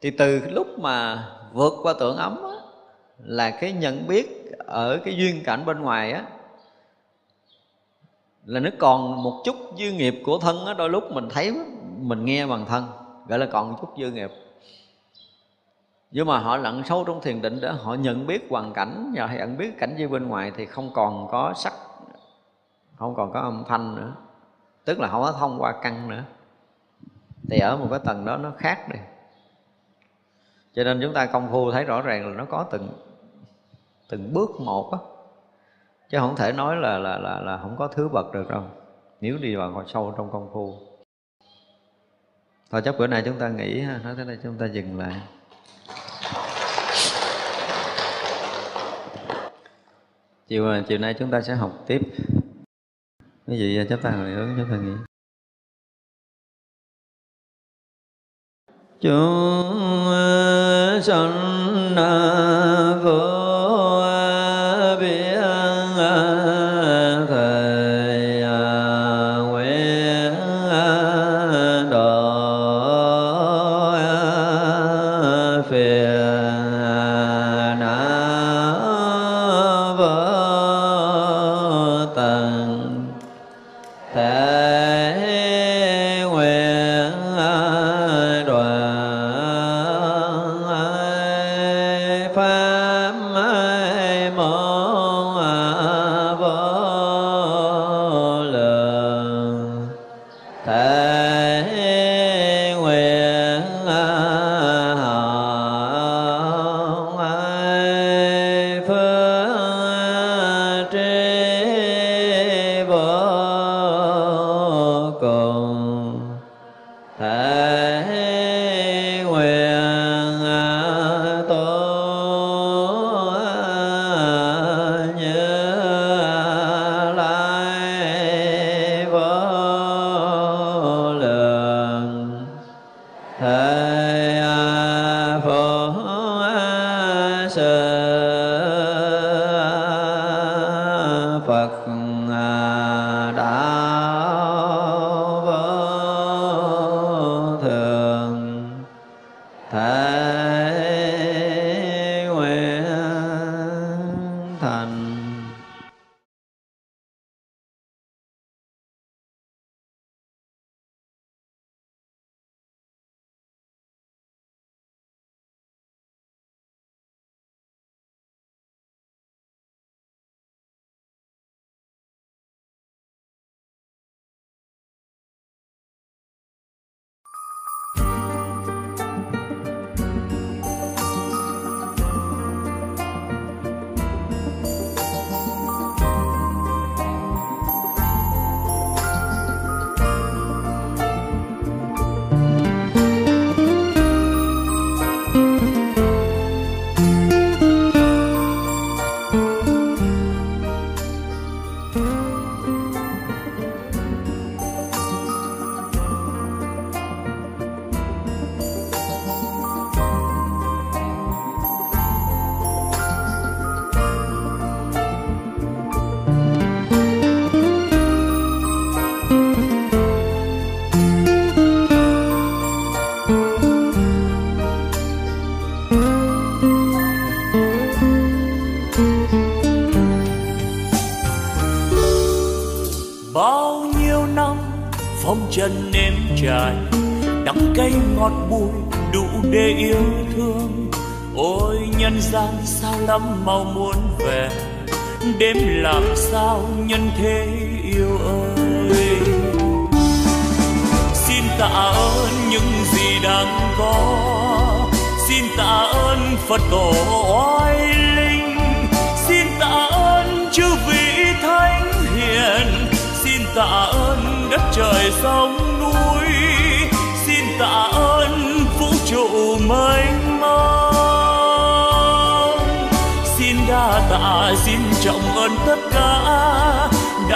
Thì từ lúc mà vượt qua tượng ấm á, là cái nhận biết ở cái duyên cảnh bên ngoài á là nó còn một chút dư nghiệp của thân á đôi lúc mình thấy mình nghe bằng thân gọi là còn chút dư nghiệp. Nhưng mà họ lặn sâu trong thiền định để họ nhận biết hoàn cảnh và nhận biết cảnh giới bên ngoài thì không còn có sắc, không còn có âm thanh nữa. Tức là không có thông qua căn nữa. Thì ở một cái tầng đó nó khác đi. Cho nên chúng ta công phu thấy rõ ràng là nó có từng từng bước một á. Chứ không thể nói là là là là không có thứ bậc được đâu. Nếu đi vào sâu trong công phu thôi chắc bữa nay chúng ta nghỉ ha, nói tới đây chúng ta dừng lại. Chiều à, chiều nay chúng ta sẽ học tiếp. Cái gì chúng ta hồi hướng chúng ta nghĩ chúng sanh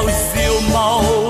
Klaus Dilmau.